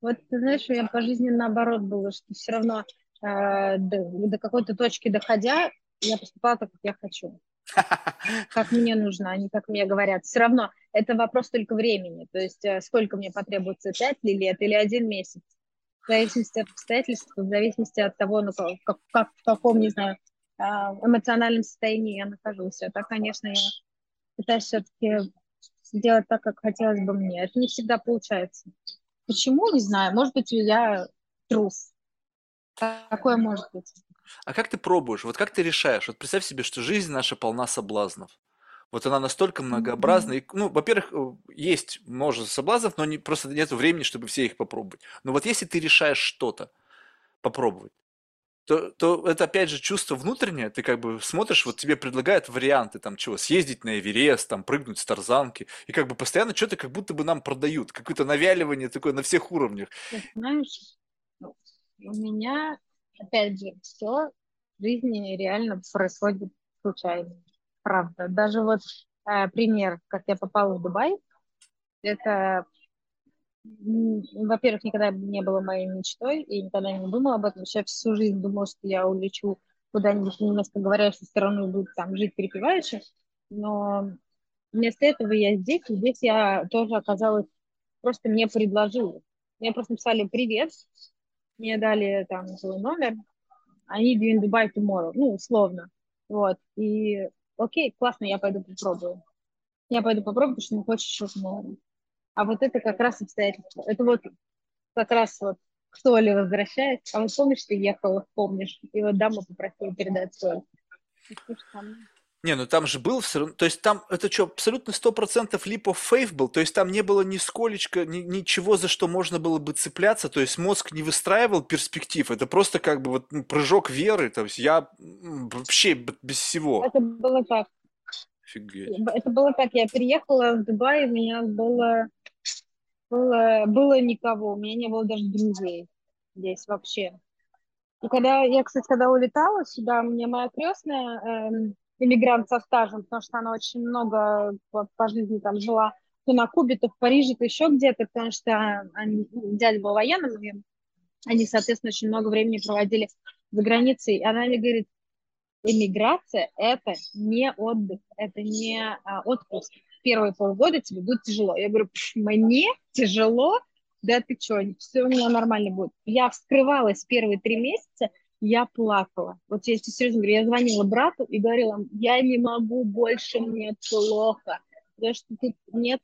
Вот ты знаешь, у меня по жизни наоборот было, что все равно э, до, до какой-то точки доходя, я поступала так, как я хочу. как мне нужно, а не как мне говорят. Все равно это вопрос только времени. То есть э, сколько мне потребуется, пять лет или один месяц. В зависимости от обстоятельств, в зависимости от того, ну, как, как- в каком, не знаю, а, эмоциональном состоянии я нахожусь. А так, конечно, я пытаюсь все-таки сделать так, как хотелось бы мне. Это не всегда получается. Почему? Не знаю. Может быть, я трус. Такое может быть. А как ты пробуешь? Вот как ты решаешь? Вот представь себе, что жизнь наша полна соблазнов. Вот она настолько многообразна. И, ну, во-первых, э, есть множество соблазнов, но не, просто нет времени, чтобы все их попробовать. Но вот если ты решаешь что-то попробовать, то, то это опять же чувство внутреннее. Ты как бы смотришь, вот тебе предлагают варианты там чего, съездить на Эверест, там прыгнуть с тарзанки. И как бы постоянно что-то как будто бы нам продают. Какое-то навяливание такое на всех уровнях. Ты знаешь, у меня, опять же, все в жизни реально происходит случайно. Правда. Даже вот э, пример, как я попала в Дубай, это, во-первых, никогда не было моей мечтой, и никогда не думала об этом. Вообще всю жизнь думала, что я улечу куда-нибудь в немецко говорящую страну и буду там жить припеваючи. Но вместо этого я здесь, и здесь я тоже оказалась, просто мне предложили. Мне просто написали «Привет», мне дали там свой номер, они in Dubai tomorrow, ну, условно. Вот, и окей, классно, я пойду попробую. Я пойду попробую, потому что не хочешь еще tomorrow. А вот это как раз обстоятельства. Это вот как раз вот к Соле возвращаясь. А вот помнишь, ты ехала, помнишь? И вот дама попросила передать Соль. Не, ну там же был все равно, то есть там это что, абсолютно сто процентов leap of faith был, то есть там не было нисколечко, ни, ничего, за что можно было бы цепляться, то есть мозг не выстраивал перспектив, это просто как бы вот ну, прыжок веры, то есть я вообще без всего. Это было так. Офигеть. Это было так, я приехала в Дубай, у меня было, было, было никого, у меня не было даже друзей здесь вообще. И когда я, кстати, когда улетала сюда, мне моя крестная, эм, иммигрант со стажем, потому что она очень много по, по жизни там жила то на Кубе, то в Париже, то еще где-то, потому что они, дядя был военным, и они, соответственно, очень много времени проводили за границей. И она мне говорит, эмиграция – это не отдых, это не а, отпуск. Первые полгода тебе будет тяжело. Я говорю, мне тяжело? Да ты что, все у меня нормально будет. Я вскрывалась первые три месяца, я плакала. Вот я тебе серьезно говорю, я звонила брату и говорила, я не могу больше, мне плохо. Потому что тут нет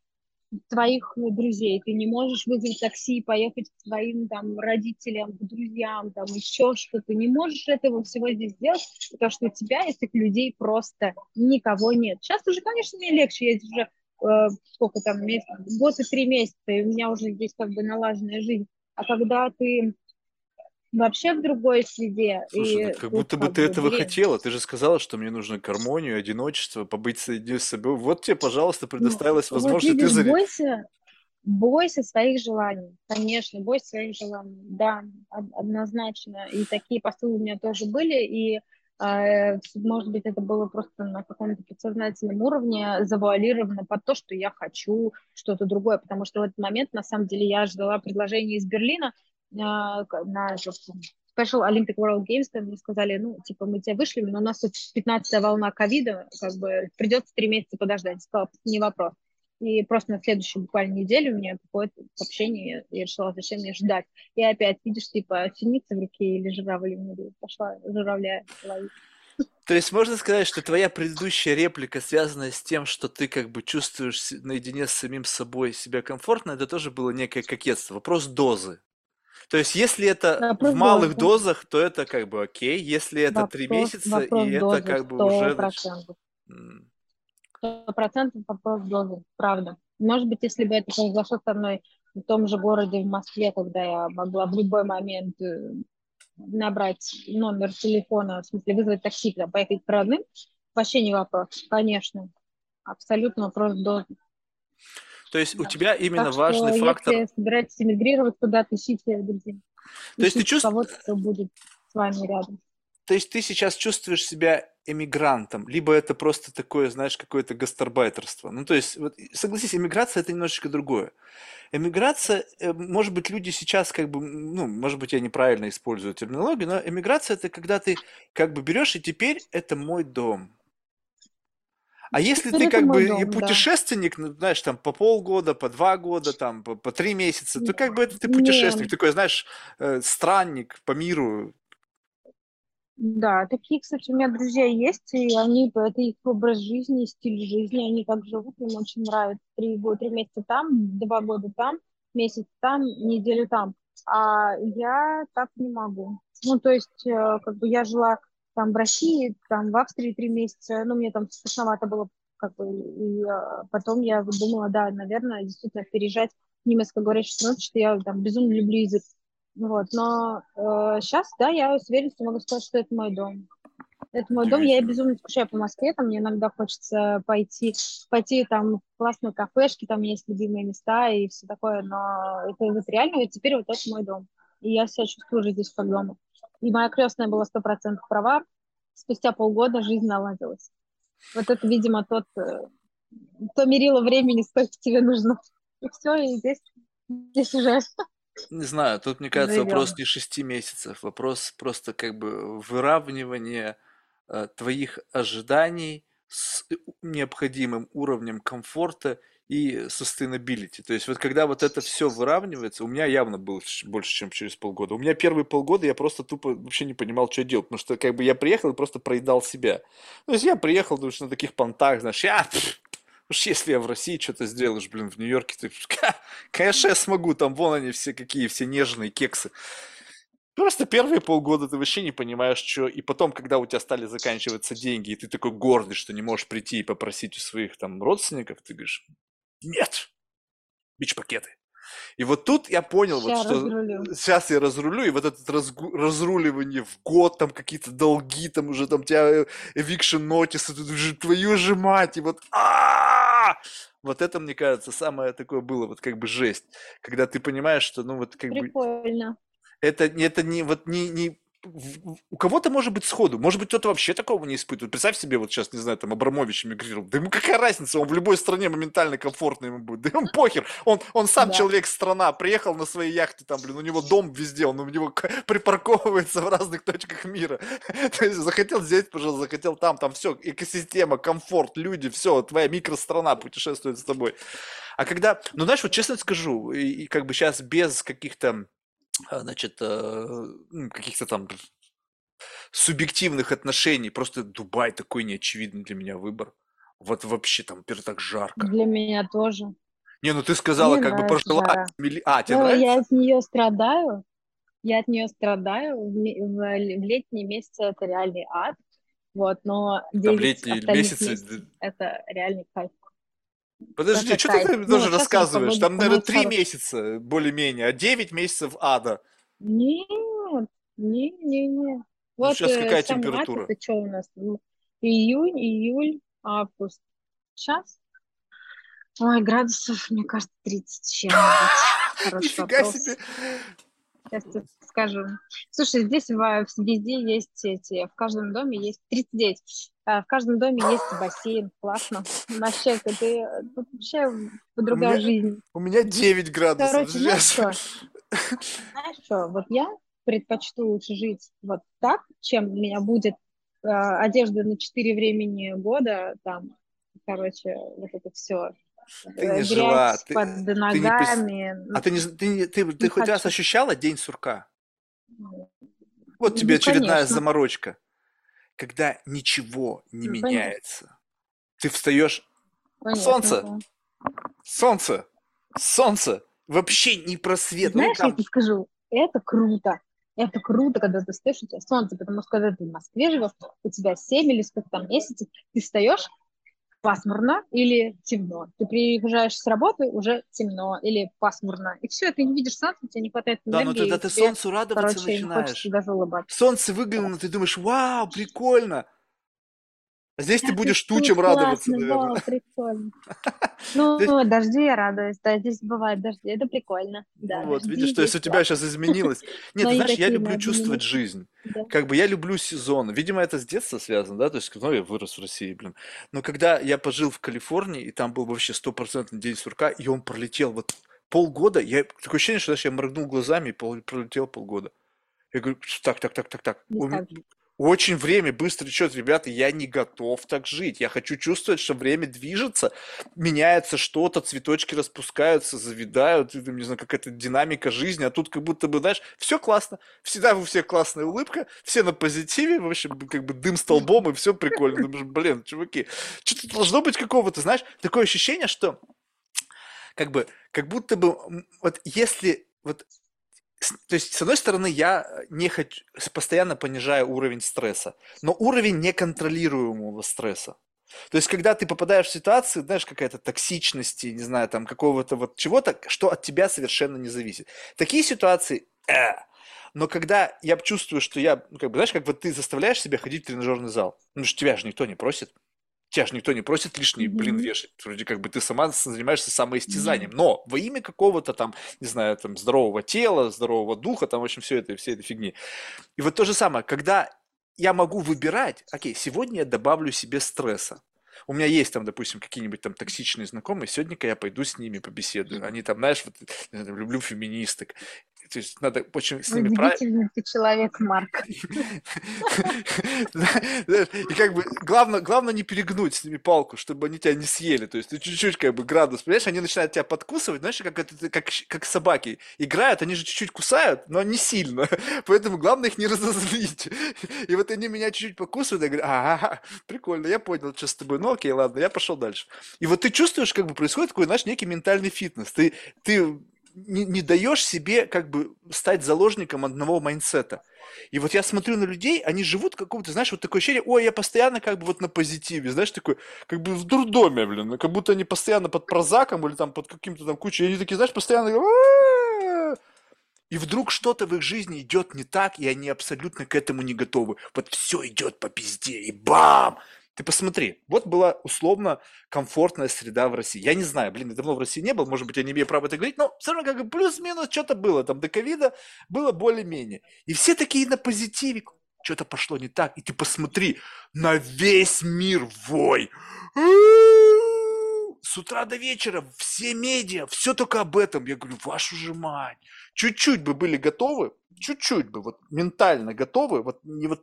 твоих друзей, ты не можешь вызвать такси, поехать к своим там родителям, к друзьям, там еще что-то, не можешь этого всего здесь сделать, потому что у тебя этих людей просто никого нет. Сейчас уже, конечно, мне легче, я уже э, сколько там, месяц, год и три месяца, и у меня уже здесь как бы налаженная жизнь. А когда ты вообще в другой среде. Слушай, и как будто бы ты этого блин. хотела. Ты же сказала, что мне нужно гармонию, одиночество, побыть соединенной с собой. Вот тебе, пожалуйста, ну, предоставилась ну, возможность. Вот видишь, ты бойся, бойся своих желаний. Конечно, бойся своих желаний. Да, однозначно. И такие посылы у меня тоже были. И э, может быть, это было просто на каком-то подсознательном уровне завуалировано под то, что я хочу что-то другое, потому что в этот момент, на самом деле, я ждала предложение из Берлина, на Special Olympic World Games, там мне сказали, ну, типа, мы тебя вышли, но у нас тут 15-я волна ковида, как бы придется три месяца подождать. Сказала, не вопрос. И просто на следующую буквально неделю у меня какое-то сообщение, я решила, зачем мне ждать. И опять, видишь, типа, синица в руке или журавль в пошла журавля ловить. То есть можно сказать, что твоя предыдущая реплика, связанная с тем, что ты как бы чувствуешь наедине с самим собой себя комфортно, это тоже было некое кокетство. Вопрос дозы. То есть, если это вопрос в малых дозы. дозах, то это как бы окей. Если это три месяца, и это как бы уже... Сто процентов вопрос дозы, правда. Может быть, если бы это произошло со мной в том же городе, в Москве, когда я могла в любой момент э, набрать номер телефона, в смысле вызвать такси, там, поехать к родным, вообще не вопрос, конечно. Абсолютно вопрос дозы. То есть у тебя именно так важный что, фактор... Если собираетесь эмигрировать куда-то, ищите друзей. То есть ты чувствуешь... Кого-то, кто будет с вами рядом. То есть ты сейчас чувствуешь себя эмигрантом, либо это просто такое, знаешь, какое-то гастарбайтерство. Ну, то есть, вот, согласись, эмиграция – это немножечко другое. Эмиграция, э, может быть, люди сейчас как бы, ну, может быть, я неправильно использую терминологию, но эмиграция – это когда ты как бы берешь, и теперь это мой дом. А если ты как бы дом, путешественник, ну, знаешь, там по полгода, по два года, там по, по три месяца, то как бы это ты путешественник, Нет. такой, знаешь, э, странник по миру. Да, такие, кстати, у меня друзья есть, и они, это их образ жизни, стиль жизни, они так живут, им очень нравится. Три, года, три месяца там, два года там, месяц там, неделю там. А я так не могу. Ну, то есть, э, как бы я жила там в России, там в Австрии три месяца, ну, мне там страшновато было, как бы, и а, потом я думала, да, наверное, действительно переезжать в немецкоговорящую страну, что я там безумно люблю язык. Вот, но э, сейчас, да, я с уверенностью могу сказать, что это мой дом. Это мой дом, я безумно скучаю по Москве, там мне иногда хочется пойти, пойти там в классные кафешки, там есть любимые места и все такое, но это вот реально, вот теперь вот это мой дом. И я себя чувствую уже здесь как дома. И моя крестная была сто процентов права. Спустя полгода жизнь наладилась. Вот это, видимо, тот, э, то мерило времени, сколько тебе нужно. И все, и здесь, здесь уже не знаю, тут, мне кажется, Живем. вопрос не шести месяцев, вопрос просто как бы выравнивания э, твоих ожиданий с э, необходимым уровнем комфорта и sustainability. То есть вот когда вот это все выравнивается, у меня явно было больше, чем через полгода. У меня первые полгода я просто тупо вообще не понимал, что делать, потому что как бы я приехал и просто проедал себя. То есть я приехал, думаешь, на таких понтах, знаешь, я, уж если я в России что-то сделаешь, блин, в Нью-Йорке, ты, конечно, я смогу, там вон они все какие, все нежные кексы. Просто первые полгода ты вообще не понимаешь, что... И потом, когда у тебя стали заканчиваться деньги, и ты такой гордый, что не можешь прийти и попросить у своих там родственников, ты говоришь, нет, бич-пакеты. И вот тут я понял, вот, что разрулю. сейчас я разрулю, и вот это разгу- разруливание в год, там какие-то долги, там уже там тебя eviction notice, уже твою же мать, и вот а вот это, мне кажется, самое такое было, вот как бы жесть, когда ты понимаешь, что, ну, вот как бы Прикольно. это, это не, вот не, не у кого-то может быть сходу, может быть, кто-то вообще такого не испытывает. Представь себе, вот сейчас, не знаю, там Абрамович эмигрировал. Да ему какая разница, он в любой стране моментально комфортно ему будет. Да ему похер, он, он сам Да. человек-страна, приехал на своей яхте, там, блин, у него дом везде, он у него припарковывается в разных точках мира. То есть захотел здесь, пожалуйста, захотел там, там все, экосистема, комфорт, люди, все, твоя микространа путешествует с тобой. А когда, ну знаешь, вот честно скажу, и, и как бы сейчас без каких-то значит, э, ну, каких-то там субъективных отношений. Просто Дубай такой неочевидный для меня выбор. Вот вообще там, теперь так жарко. Для меня тоже. Не, ну ты сказала, Мне как бы прожила... жара. А, тебе Ну, я нравится? от нее страдаю. Я от нее страдаю. В, в летние месяцы это реальный ад. Вот, но Там 9 летние месяцы... месяцев это реальный кайф. Подожди, Это что ты там Ну, тоже рассказываешь? Там, наверное, три месяца более-менее, а девять месяцев ада. Нет, не, не, не. Ну, Вот сейчас э, какая температура? это что у нас? М, Июнь, июль, август. Сейчас? Ой, градусов, мне кажется, 30 с чем-нибудь. Нифига себе. Сейчас тебе скажу. Слушай, здесь везде есть эти, в каждом доме есть 39. А, В каждом доме есть бассейн. Классно. Вообще, это ты- тут вообще У другая меня, жизнь. у меня 9 градусов. Короче, знаешь Сейчас. что? Знаешь что? Вот я предпочту лучше жить вот так, чем у меня будет э, одежда на 4 времени года, там, короче, вот это все. Ты не жила, Грязь ты, под ты не ногами. А ты не, з- ты, не- ты, ты Не хоть раз хочу. ощущала день сурка? Вот тебе Ну, очередная конечно. заморочка. Когда ничего не Ну, меняется. Ты встаешь, солнце, да. солнце, солнце. Вообще не просвет. Ну, Знаешь, я там, тебе скажу, это круто. Это круто, когда ты встаешь, у тебя солнце, потому что когда ты в Москве живешь, у тебя 7 или сколько там месяцев, ты встаешь пасмурно или темно. Ты приезжаешь с работы, уже темно или пасмурно. И все, ты не видишь солнца, у тебя не хватает да, но энергии, тогда ты тебе, солнцу радоваться короче, начинаешь. даже улыбаться. Солнце выглянуло, ты думаешь, вау, прикольно. А здесь ты Да, будешь тут тучам радоваться, классно, наверное. вау, прикольно. Ну, Здесь- дожди я радуюсь, да, здесь бывают дожди, это прикольно. Да, Ну вот, дожди видишь, то есть у тебя сейчас изменилось. Нет, ты знаешь, я люблю чувствовать жизнь. Да. Как бы я люблю сезон. Видимо, это с детства связано, да, то есть, ну, я вырос в России, блин. Но когда я пожил в Калифорнии, и там был вообще стопроцентный день сурка, и он пролетел вот полгода, я такое ощущение, что знаешь, я моргнул глазами, и пол- пролетел полгода. Я говорю, так, так, так, так, так. Очень время быстро течет, ребята, я не готов так жить. Я хочу чувствовать, что время движется, меняется что-то, цветочки распускаются, завидают, там, не знаю, какая-то динамика жизни, а тут как будто бы, знаешь, все классно, всегда у всех классная улыбка, все на позитиве, в общем, как бы дым столбом, и все прикольно. Думаешь, блин, чуваки, что-то должно быть какого-то, знаешь, такое ощущение, что как бы, как будто бы, вот если, вот то есть, с одной стороны, я не хочу, постоянно понижаю уровень стресса, но уровень неконтролируемого стресса. То есть, когда ты попадаешь в ситуацию, знаешь, какая-то токсичности, не знаю, там, какого-то вот чего-то, что от тебя совершенно не зависит. Такие ситуации, э. но когда я чувствую, что я, ну, как бы, знаешь, как вот ты заставляешь себя ходить в тренажерный зал, ну, что тебя же никто не просит, тебя же никто не просит лишний блин вешать. Вроде как бы ты сама занимаешься самоистязанием. Но во имя какого-то там, не знаю, там здорового тела, здорового духа, там, в общем, все это, все этой фигни. И вот то же самое, когда я могу выбирать, окей, сегодня я добавлю себе стресса. У меня есть там, допустим, какие-нибудь там токсичные знакомые, сегодня-ка я пойду с ними побеседую. Они там, знаешь, вот, люблю феминисток. То есть надо очень с ними правильно... Ты человек, Марк. И как бы главное, главное не перегнуть с ними палку, чтобы они тебя не съели. То есть ты чуть-чуть как бы градус, понимаешь, они начинают тебя подкусывать, знаешь, как, это, как, как собаки играют, они же чуть-чуть кусают, но не сильно. Поэтому главное их не разозлить. И вот они меня чуть-чуть покусывают, я говорю, ага, прикольно, я понял, что с тобой. Ну окей, ладно, я пошел дальше. И вот ты чувствуешь, как бы происходит такой, знаешь, некий ментальный фитнес. Ты, ты не, не даешь себе как бы стать заложником одного майнсета. И вот я смотрю на людей, они живут какого-то, знаешь, вот такое ощущение, ой, я постоянно как бы вот на позитиве, знаешь, такой, как бы в дурдоме, блин, как будто они постоянно под прозаком или там под каким-то там кучей, и они такие, знаешь, постоянно и вдруг что-то в их жизни идет не так, и они абсолютно к этому не готовы. Вот все идет по пизде, и бам! Ты посмотри, вот была условно комфортная среда в России. Я не знаю, блин, я давно в России не был, может быть, я не имею права это говорить, но все равно как бы плюс-минус что-то было. Там до ковида было более-менее. И все такие на позитиве. Что-то пошло не так. И ты посмотри, на весь мир вой. С утра до вечера все медиа, все только об этом. Я говорю, вашу же мать. Чуть-чуть бы были готовы, чуть-чуть бы, вот ментально готовы, вот не вот,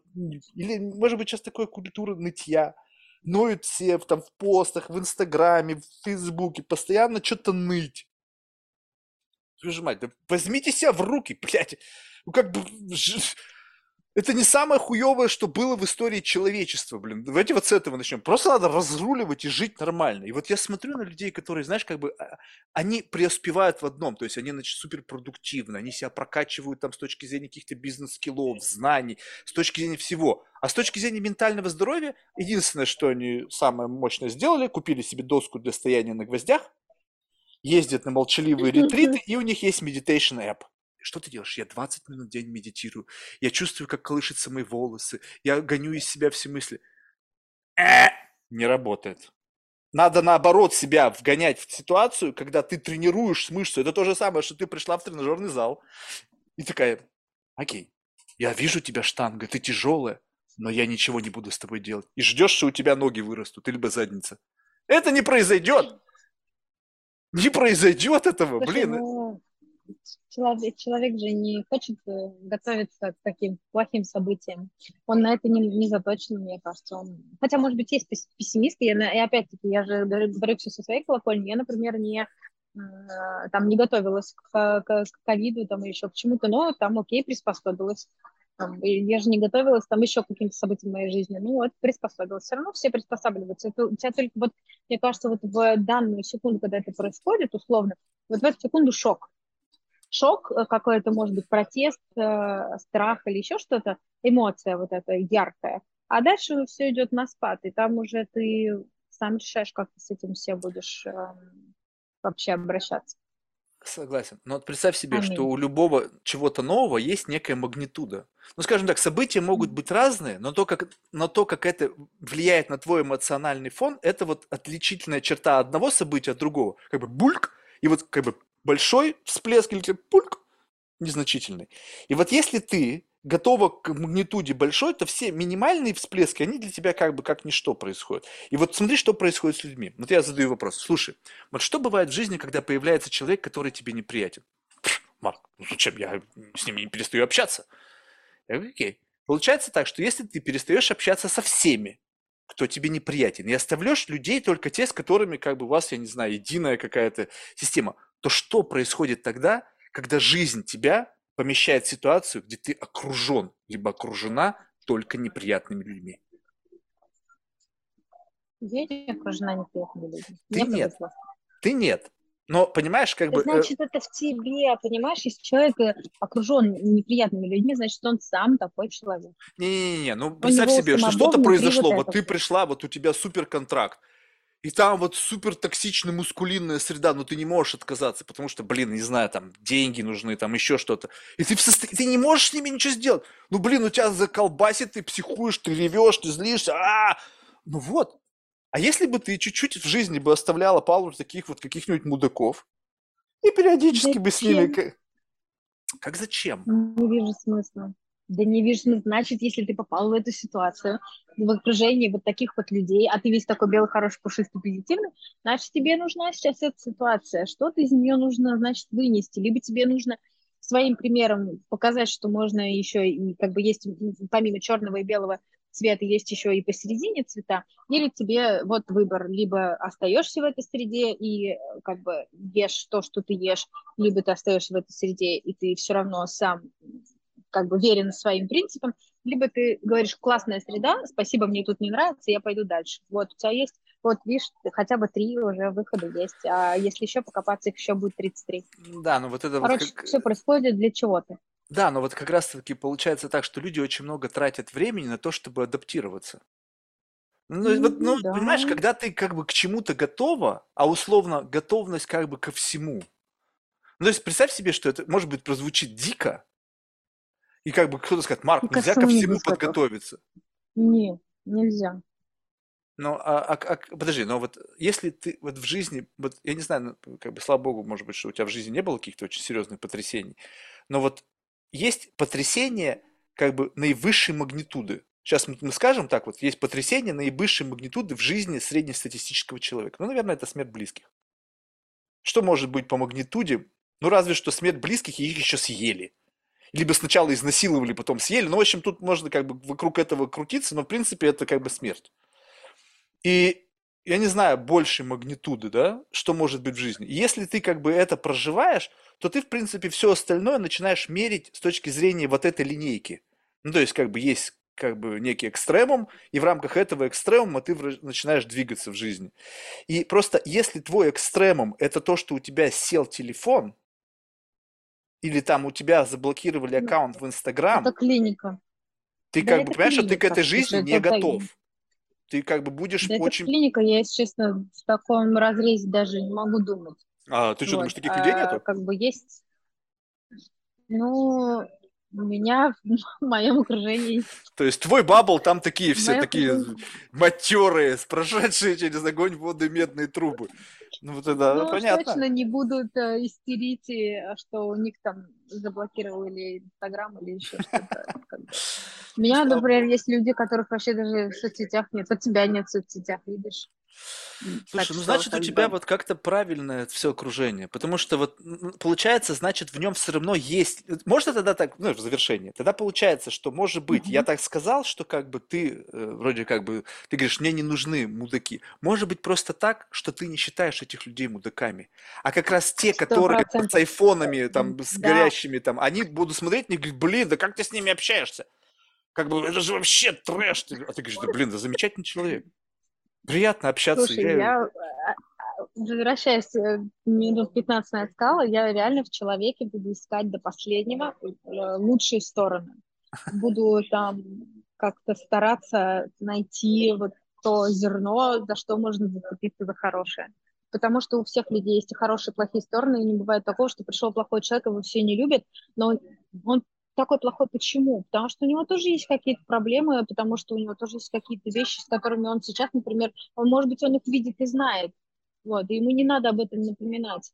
или, может быть, сейчас такая культура нытья, ноют все в, там в постах, в Инстаграме, в Фейсбуке, постоянно что-то ныть. Твою мать, да возьмите себя в руки, блядь. Ну как бы это не самое хуевое, что было в истории человечества, блин. Давайте вот с этого начнем. Просто надо разруливать и жить нормально. И вот я смотрю на людей, которые, знаешь, как бы а, они преуспевают в одном, то есть они, значит, суперпродуктивны, они себя прокачивают там с точки зрения каких-то бизнес-скиллов, знаний, с точки зрения всего. А с точки зрения ментального здоровья, единственное, что они самое мощное сделали, купили себе доску для стояния на гвоздях, ездят на молчаливые ретриты, и у них есть meditation app. Что ты делаешь? Я 20 минут в день медитирую. Я чувствую, как колышутся мои волосы. Я гоню из себя все мысли. Э, не работает. Надо наоборот себя вгонять в ситуацию, когда ты тренируешь мышцу. Это то же самое, что ты пришла в тренажерный зал и такая, окей, я вижу тебя штанга, ты тяжелая, но я ничего не буду с тобой делать. И ждешь, что у тебя ноги вырастут, или бы задница. Это не произойдет. Не произойдет этого, Слушай, блин. Ну, человек, человек же не хочет э, готовиться к таким плохим событиям. Он на это не, не заточен, мне кажется. Он... Хотя, может быть, есть пессимисты. Я, и опять-таки, я же говорю все со своей колокольни. Я, например, не э, там не готовилась к, к ковиду, там еще к чему-то, но там окей, приспособилась. Там, я же не готовилась там еще к каким-то событиям в моей жизни. Ну вот, приспособилась. Все равно все приспосабливаются. Это, у тебя только вот, мне кажется, вот в данную секунду, когда это происходит, условно, вот в эту секунду шок шок э, какой-то, может быть, протест, э, страх или еще что-то, эмоция вот эта яркая. А дальше все идет на спад, и там уже ты сам решаешь, как ты с этим все будешь э, вообще обращаться. Согласен. Но вот представь себе, Аминь. что у любого чего-то нового есть некая магнитуда. Ну, скажем так, события могут быть разные, но то, как, но то, как это влияет на твой эмоциональный фон, это вот отличительная черта одного события от другого. Как бы бульк, и вот как бы большой всплеск или пульк незначительный. И вот если ты готова к магнитуде большой, то все минимальные всплески, они для тебя как бы как ничто происходят. И вот смотри, что происходит с людьми. Вот я задаю вопрос. Слушай, вот что бывает в жизни, когда появляется человек, который тебе неприятен? Марк, ну зачем? Я с ним не перестаю общаться. Я говорю, окей. Получается так, что если ты перестаешь общаться со всеми, кто тебе неприятен, и оставляешь людей только те, с которыми как бы у вас, я не знаю, единая какая-то система, то что происходит тогда, когда жизнь тебя помещает в ситуацию, где ты окружен, либо окружена только неприятными людьми? Я не окружена неприятными людьми. Ты Мне нет. Повезло. Ты нет. Но, понимаешь, как бы... Значит, это в тебе, понимаешь? Если человек э, окружен неприятными людьми, значит, он сам такой человек. Не-не-не, ну представь себе, что что-то произошло, вот, вот ты пришла, вот у тебя супер контракт, и там вот супер токсичная мускулинная среда, но ты не можешь отказаться, потому что, блин, не знаю, там деньги нужны, там еще что-то. И ты, в состо... ты не можешь с ними ничего сделать. Ну, блин, у тебя заколбасит, ты психуешь, ты ревешь, ты злишься. А-а-а! Ну вот. А если бы ты чуть-чуть в жизни бы оставляла пару таких вот каких-нибудь мудаков, и периодически зачем? бы с ними... Как зачем? Не вижу смысла. Да не вижу, ну, значит, если ты попал в эту ситуацию, в окружении вот таких вот людей, а ты весь такой белый, хороший, пушистый, позитивный, значит, тебе нужна сейчас эта ситуация. Что-то из нее нужно, значит, вынести. Либо тебе нужно своим примером показать, что можно еще и как бы есть помимо черного и белого цвета есть еще и посередине цвета, или тебе вот выбор, либо остаешься в этой среде и как бы ешь то, что ты ешь, либо ты остаешься в этой среде, и ты все равно сам как бы верен своим принципам, либо ты говоришь, классная среда, спасибо, мне тут не нравится, я пойду дальше. Вот, у тебя есть Вот, видишь, хотя бы три уже выхода есть, а если еще покопаться, их еще будет 33. Да, ну вот это Короче, вот как... все происходит для чего-то. Да, но вот как раз-таки получается так, что люди очень много тратят времени на то, чтобы адаптироваться. Ну, вот, ну, да. понимаешь, когда ты как бы к чему-то готова, а условно готовность как бы ко всему. Ну, то есть представь себе, что это, может быть, прозвучит дико, и как бы кто-то скажет, Марк, ко нельзя ко всему не подготовиться. Не, нельзя. Ну, а, а- а- подожди, но вот если ты вот в жизни, вот я не знаю, ну, как бы, слава богу, может быть, что у тебя в жизни не было каких-то очень серьезных потрясений, но вот есть потрясение как бы наивысшей магнитуды. Сейчас мы, мы скажем так, вот есть потрясение наивысшей магнитуды в жизни среднестатистического человека. Ну, наверное, это смерть близких. Что может быть по магнитуде? Ну, разве что смерть близких, и их еще съели. Либо сначала изнасиловали, потом съели. Ну, в общем, тут можно как бы вокруг этого крутиться, но, в принципе, это как бы смерть. И я не знаю большей магнитуды, да, что может быть в жизни. Если ты как бы это проживаешь, то ты, в принципе, все остальное начинаешь мерить с точки зрения вот этой линейки. Ну, то есть, как бы есть как бы некий экстремум, и в рамках этого экстремума ты начинаешь двигаться в жизни. И просто если твой экстремум это то, что у тебя сел телефон, или там у тебя заблокировали Ну, аккаунт в Инстаграм, Это клиника. ты Да как бы это понимаешь, что ты к клиника, этой жизни не это готов. Ты как бы будешь Да это очень... клиника, я, если честно, в таком разрезе даже не могу думать. А, ты что, Вот. думаешь, таких людей А, нету? как бы есть, ну, у меня в моем окружении, То есть твой бабл, там такие все, такие матерые, прошедшие через огонь, воды, медные трубы. Ну, вот это ну, понятно. точно не будут э, истерить, а, что у них там заблокировали Инстаграм или еще что-то. У меня, например, есть люди, которых вообще даже в соцсетях нет. Вот тебя нет в соцсетях, видишь? М, Так Слушай, ну значит у тебя бы, вот как-то правильное все окружение, потому что вот получается, значит в нем все равно есть, э, можно тогда так, ну в завершение, тогда получается, что может быть, я мгм. так сказал, что как бы ты э, вроде как бы, ты говоришь, мне не нужны мудаки, может быть просто так, что ты не считаешь этих людей мудаками, а как раз те, Сто которые с айфонами там, с Да, горящими там, они будут смотреть и говорить, блин, да как ты с ними общаешься? Как бы это же вообще трэш. А ты говоришь, да блин, да замечательный человек. Приятно общаться. слушай, Я... я, а, возвращаясь э, минут 15 на сказала, я реально в человеке буду искать до последнего э, лучшие стороны. Буду там как-то стараться найти вот то зерно, за что можно зацепиться за хорошее. Потому что у всех людей есть и хорошие, и плохие стороны, и не бывает такого, что пришел плохой человек, его все не любят, но он, он такой плохой почему? Потому что у него тоже есть какие-то проблемы, потому что у него тоже есть какие-то вещи, с которыми он сейчас, например, он, может быть, он их видит и знает, вот, и ему не надо об этом напоминать.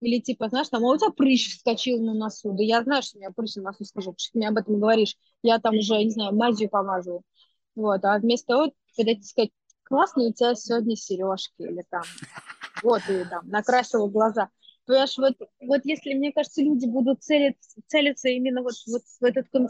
Или типа, знаешь, там, а у тебя прыщ вскочил на носу. Да я знаю, что у меня прыщ на носу скажу, что ты мне об этом говоришь. Я там уже, не знаю, мазью помазываю. Вот, а вместо того, когда тебе сказать, классные у тебя сегодня сережки, или там, вот, и там, накрасила глаза. Понимаешь, вот, вот если, мне кажется, люди будут целиться, целиться именно вот, вот в этот кон-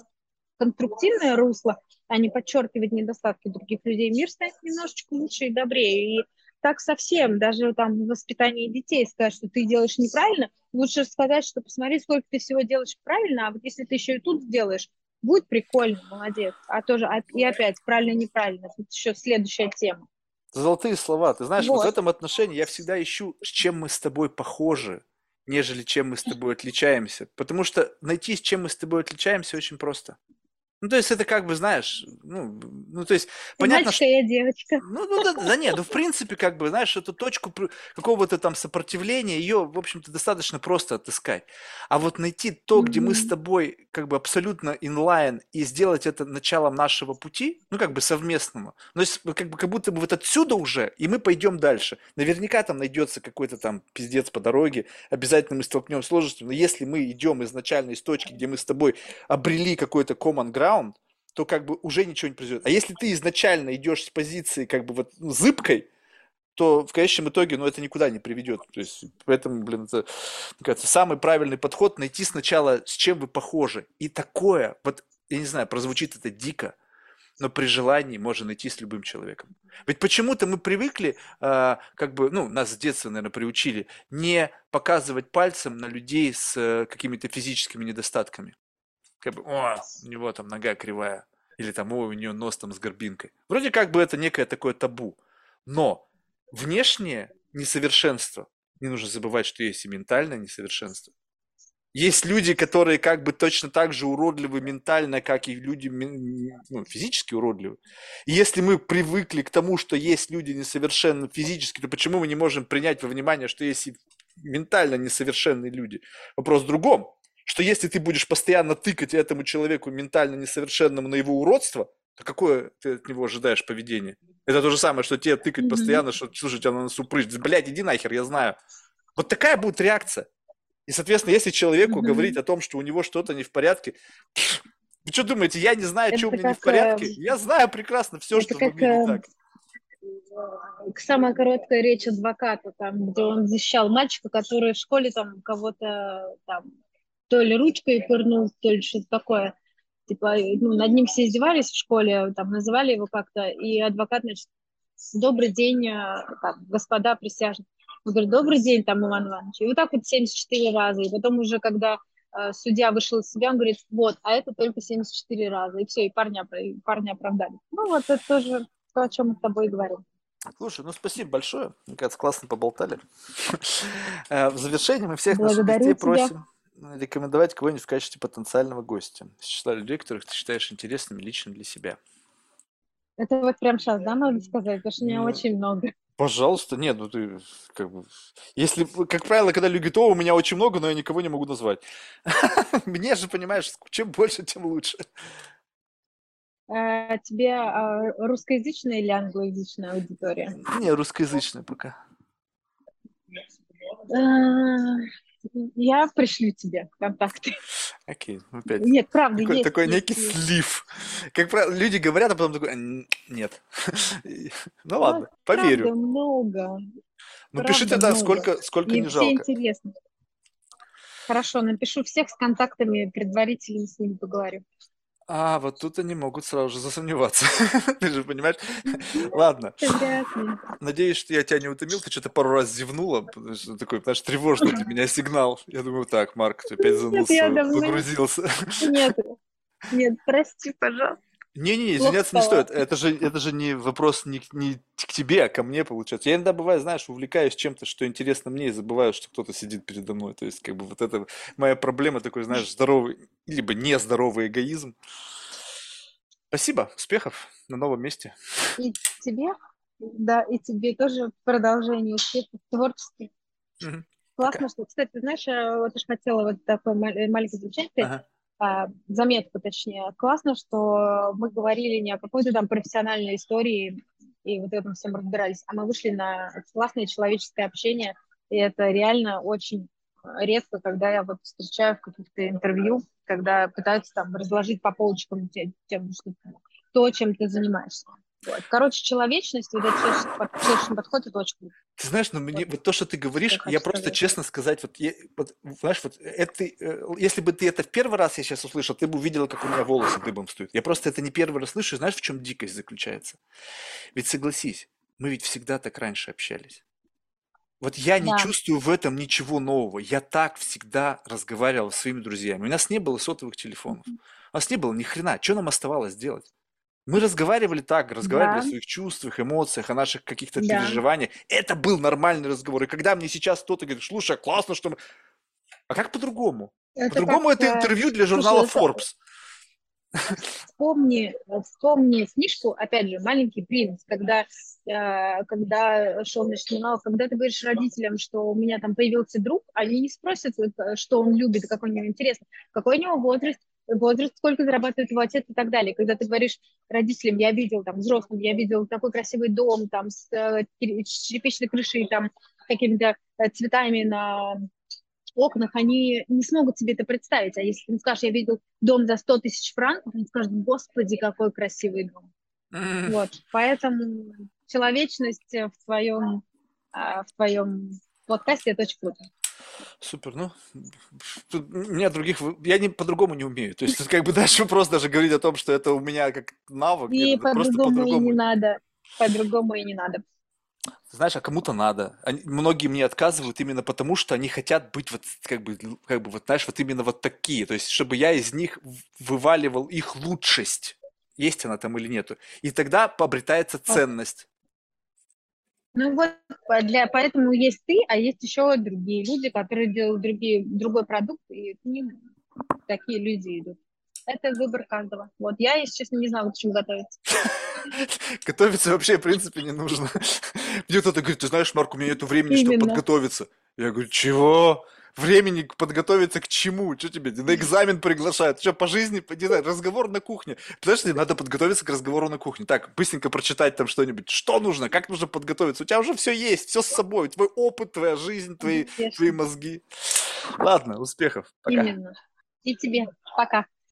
конструктивное русло, а не подчеркивать недостатки других людей, мир станет немножечко лучше и добрее. И так совсем, даже там в воспитании детей сказать, что ты делаешь неправильно, лучше сказать, что посмотри, сколько ты всего делаешь правильно, а вот если ты еще и тут сделаешь, будет прикольно, молодец. А тоже, а- и опять, правильно-неправильно, тут еще следующая тема. Золотые слова. Ты знаешь, вот в Вот. этом отношении я всегда ищу, с чем мы с тобой похожи, нежели чем мы с тобой отличаемся. Потому что найти, с чем мы с тобой отличаемся, очень просто. Ну, то есть это как бы, знаешь, ну, ну то есть понятно, что... я девочка. Ну, ну да, да нет, ну в принципе, как бы, знаешь, эту точку какого-то там сопротивления, ее, в общем-то, достаточно просто отыскать. А вот найти то, где мы с тобой как бы абсолютно инлайн и сделать это началом нашего пути, ну как бы совместного, ну есть как бы как будто бы вот отсюда уже, и мы пойдем дальше. Наверняка там найдется какой-то там пиздец по дороге, обязательно мы столкнемся с сложностями, но если мы идем изначально из точки, где мы с тобой обрели какой-то common ground, то как бы уже ничего не произойдет. А если ты изначально идешь с позиции как бы вот ну, зыбкой, то в конечном итоге, ну, это никуда не приведет. То есть, поэтому, блин, это, мне кажется, самый правильный подход найти сначала, с чем вы похожи. И такое, вот, я не знаю, прозвучит это дико, но при желании можно найти с любым человеком. Ведь почему-то мы привыкли, а, как бы, ну, нас с детства, наверное, приучили, не показывать пальцем на людей с э, какими-то физическими недостатками. Как бы, о, у него там нога кривая, или там, о, у нее нос там с горбинкой. Вроде как бы это некое такое табу. Но внешнее несовершенство, не нужно забывать, что есть и ментальное несовершенство. Есть люди, которые как бы точно так же уродливы ментально, как и люди ну, физически уродливы. И если мы привыкли к тому, что есть люди несовершенны физически, то почему мы не можем принять во внимание, что есть и ментально несовершенные люди? Вопрос в другом, что если ты будешь постоянно тыкать этому человеку ментально несовершенному на его уродство, то какое ты от него ожидаешь поведение? Это то же самое, что тебе тыкать постоянно, что, слушай, тебя на носу прыщ. Блядь, иди нахер, я знаю. Вот такая будет реакция. И, соответственно, если человеку mm-hmm. говорить о том, что у него что-то не в порядке, вы что думаете, я не знаю, это что у меня не в порядке? Э, я знаю прекрасно все, что как, в мире не так. Самая короткая речь адвоката, там, где он защищал мальчика, который в школе там кого-то там то ли ручкой пырнул, то ли что-то такое. Типа, ну, над ним все издевались в школе, там, называли его как-то, и адвокат, значит, добрый день, э, там, господа присяжные. Он говорит, добрый день, там, Иван Иванович. И вот так вот 74 раза. И потом уже, когда э, судья вышел из себя, он говорит, вот, а это только 74 раза. И все, и парня, и парня оправдали. Ну вот это тоже то, о чем мы с тобой говорим. Слушай, ну спасибо большое. Мне кажется, классно поболтали. Э, в завершение мы всех наших гостей просим рекомендовать кого-нибудь в качестве потенциального гостя. Из числа людей, которых ты считаешь интересными лично для себя. Это вот прям сейчас, да, надо сказать? Потому что у меня ну, очень много. Пожалуйста, нет, ну ты как бы... Если, как правило, когда люди говорят, о, у меня очень много, но я никого не могу назвать. Мне же, понимаешь, чем больше, тем лучше. А, тебе а, русскоязычная или англоязычная аудитория? Не, русскоязычная пока. Я пришлю тебе контакты. Окей, ну, опять. Нет, правда, такой, есть. Такой есть, некий есть. слив. Как правило, люди говорят, а потом такой, нет. ну ладно, поверю. Правда много. Ну пиши тогда, сколько, сколько не жалко. интересно. Хорошо, напишу всех с контактами, предварительно с ними поговорю. А, вот тут они могут сразу же засомневаться. Ты же понимаешь? Ладно. Надеюсь, что я тебя не утомил. Ты что-то пару раз зевнула. Потому что такой, знаешь, тревожный для меня сигнал. Я думаю, так, Марк, ты опять занулся, погрузился. Нет, нет, прости, пожалуйста. Не-не, извиняться не стоит. Это же, это же не вопрос не, не к тебе, а ко мне, получается. Я иногда, бывает, знаешь, увлекаюсь чем-то, что интересно мне, и забываю, что кто-то сидит передо мной. То есть, как бы, вот это моя проблема, такой, знаешь, здоровый, либо нездоровый эгоизм. Спасибо, успехов на новом месте. И тебе, да, и тебе тоже продолжение успехов творческих. Угу. Классно, Пока. что, кстати, знаешь, я вот уж хотела вот такой маленький замечание ага. А, заметку, точнее. Классно, что мы говорили не о какой-то там профессиональной истории и вот этом всем разбирались, а мы вышли на классное человеческое общение, и это реально очень редко, когда я вот встречаю в каких-то интервью, когда пытаются там разложить по полочкам тем, тем что то, чем ты занимаешься. Вот. Короче, человечность, вот этот человеческий подход, это очень круто. Ты знаешь, но мне вот то, что ты говоришь, я, я просто сказать. честно сказать, вот, я, вот знаешь, вот это, э, если бы ты это в первый раз я сейчас услышал, ты бы увидела, как у меня волосы дыбом стоят. Я просто это не первый раз слышу, знаешь, в чем дикость заключается? Ведь согласись, мы ведь всегда так раньше общались. Вот я не да. чувствую в этом ничего нового. Я так всегда разговаривал с своими друзьями. У нас не было сотовых телефонов. У нас не было ни хрена. Что нам оставалось делать? Мы разговаривали так, разговаривали да. о своих чувствах, эмоциях, о наших каких-то да. переживаниях. Это был нормальный разговор. И когда мне сейчас кто-то говорит, слушай, классно, что мы... А как по-другому? По-другому это интервью для журнала слушай, Forbes. Вспомни, вспомни книжку, опять же, «Маленький принц», когда, э, когда шел на журнал, когда ты говоришь родителям, что у меня там появился друг, они не спросят, э, что он любит, какой у него интерес, какой у него возраст, возраст, сколько зарабатывает его отец и так далее. Когда ты говоришь родителям, я видел там взрослым, я видел такой красивый дом там с э, черепичной крышей, там какими-то э, цветами на окнах, они не смогут себе это представить. А если ты скажешь, я видел дом за 100 тысяч франков, они скажут, господи, какой красивый дом. Mm. Вот, поэтому человечность в твоем, а, в твоем подкасте это очень круто. Супер, ну, тут у меня других, я не по-другому не умею. То есть, как бы дальше просто даже говорить о том, что это у меня как навык. И по-другому по и не надо. По-другому и не надо. Знаешь, а кому-то надо. Они, многие мне отказывают именно потому, что они хотят быть вот как бы, как бы вот знаешь, вот именно вот такие. То есть, чтобы я из них вываливал их лучшесть. Есть она там или нету. И тогда обретается ценность. Ну вот, для, поэтому есть ты, а есть еще другие люди, которые делают другие, другой продукт, и к ним такие люди идут. Это выбор каждого. Вот я, если честно, не знаю, к чему готовиться. Готовиться вообще, в принципе, не нужно. Мне кто-то говорит, ты знаешь, Марк, у меня нет времени, чтобы подготовиться. Я говорю, чего? Времени подготовиться к чему? Что тебе, на экзамен приглашают? Что, по жизни, не знаю, разговор на кухне. Подожди, надо подготовиться к разговору на кухне. Так, быстренько прочитать там что-нибудь. Что нужно? Как нужно подготовиться? У тебя уже все есть, все с собой. Твой опыт, твоя жизнь, твои, твои мозги. Ладно, успехов. Пока. Именно. И тебе. Пока.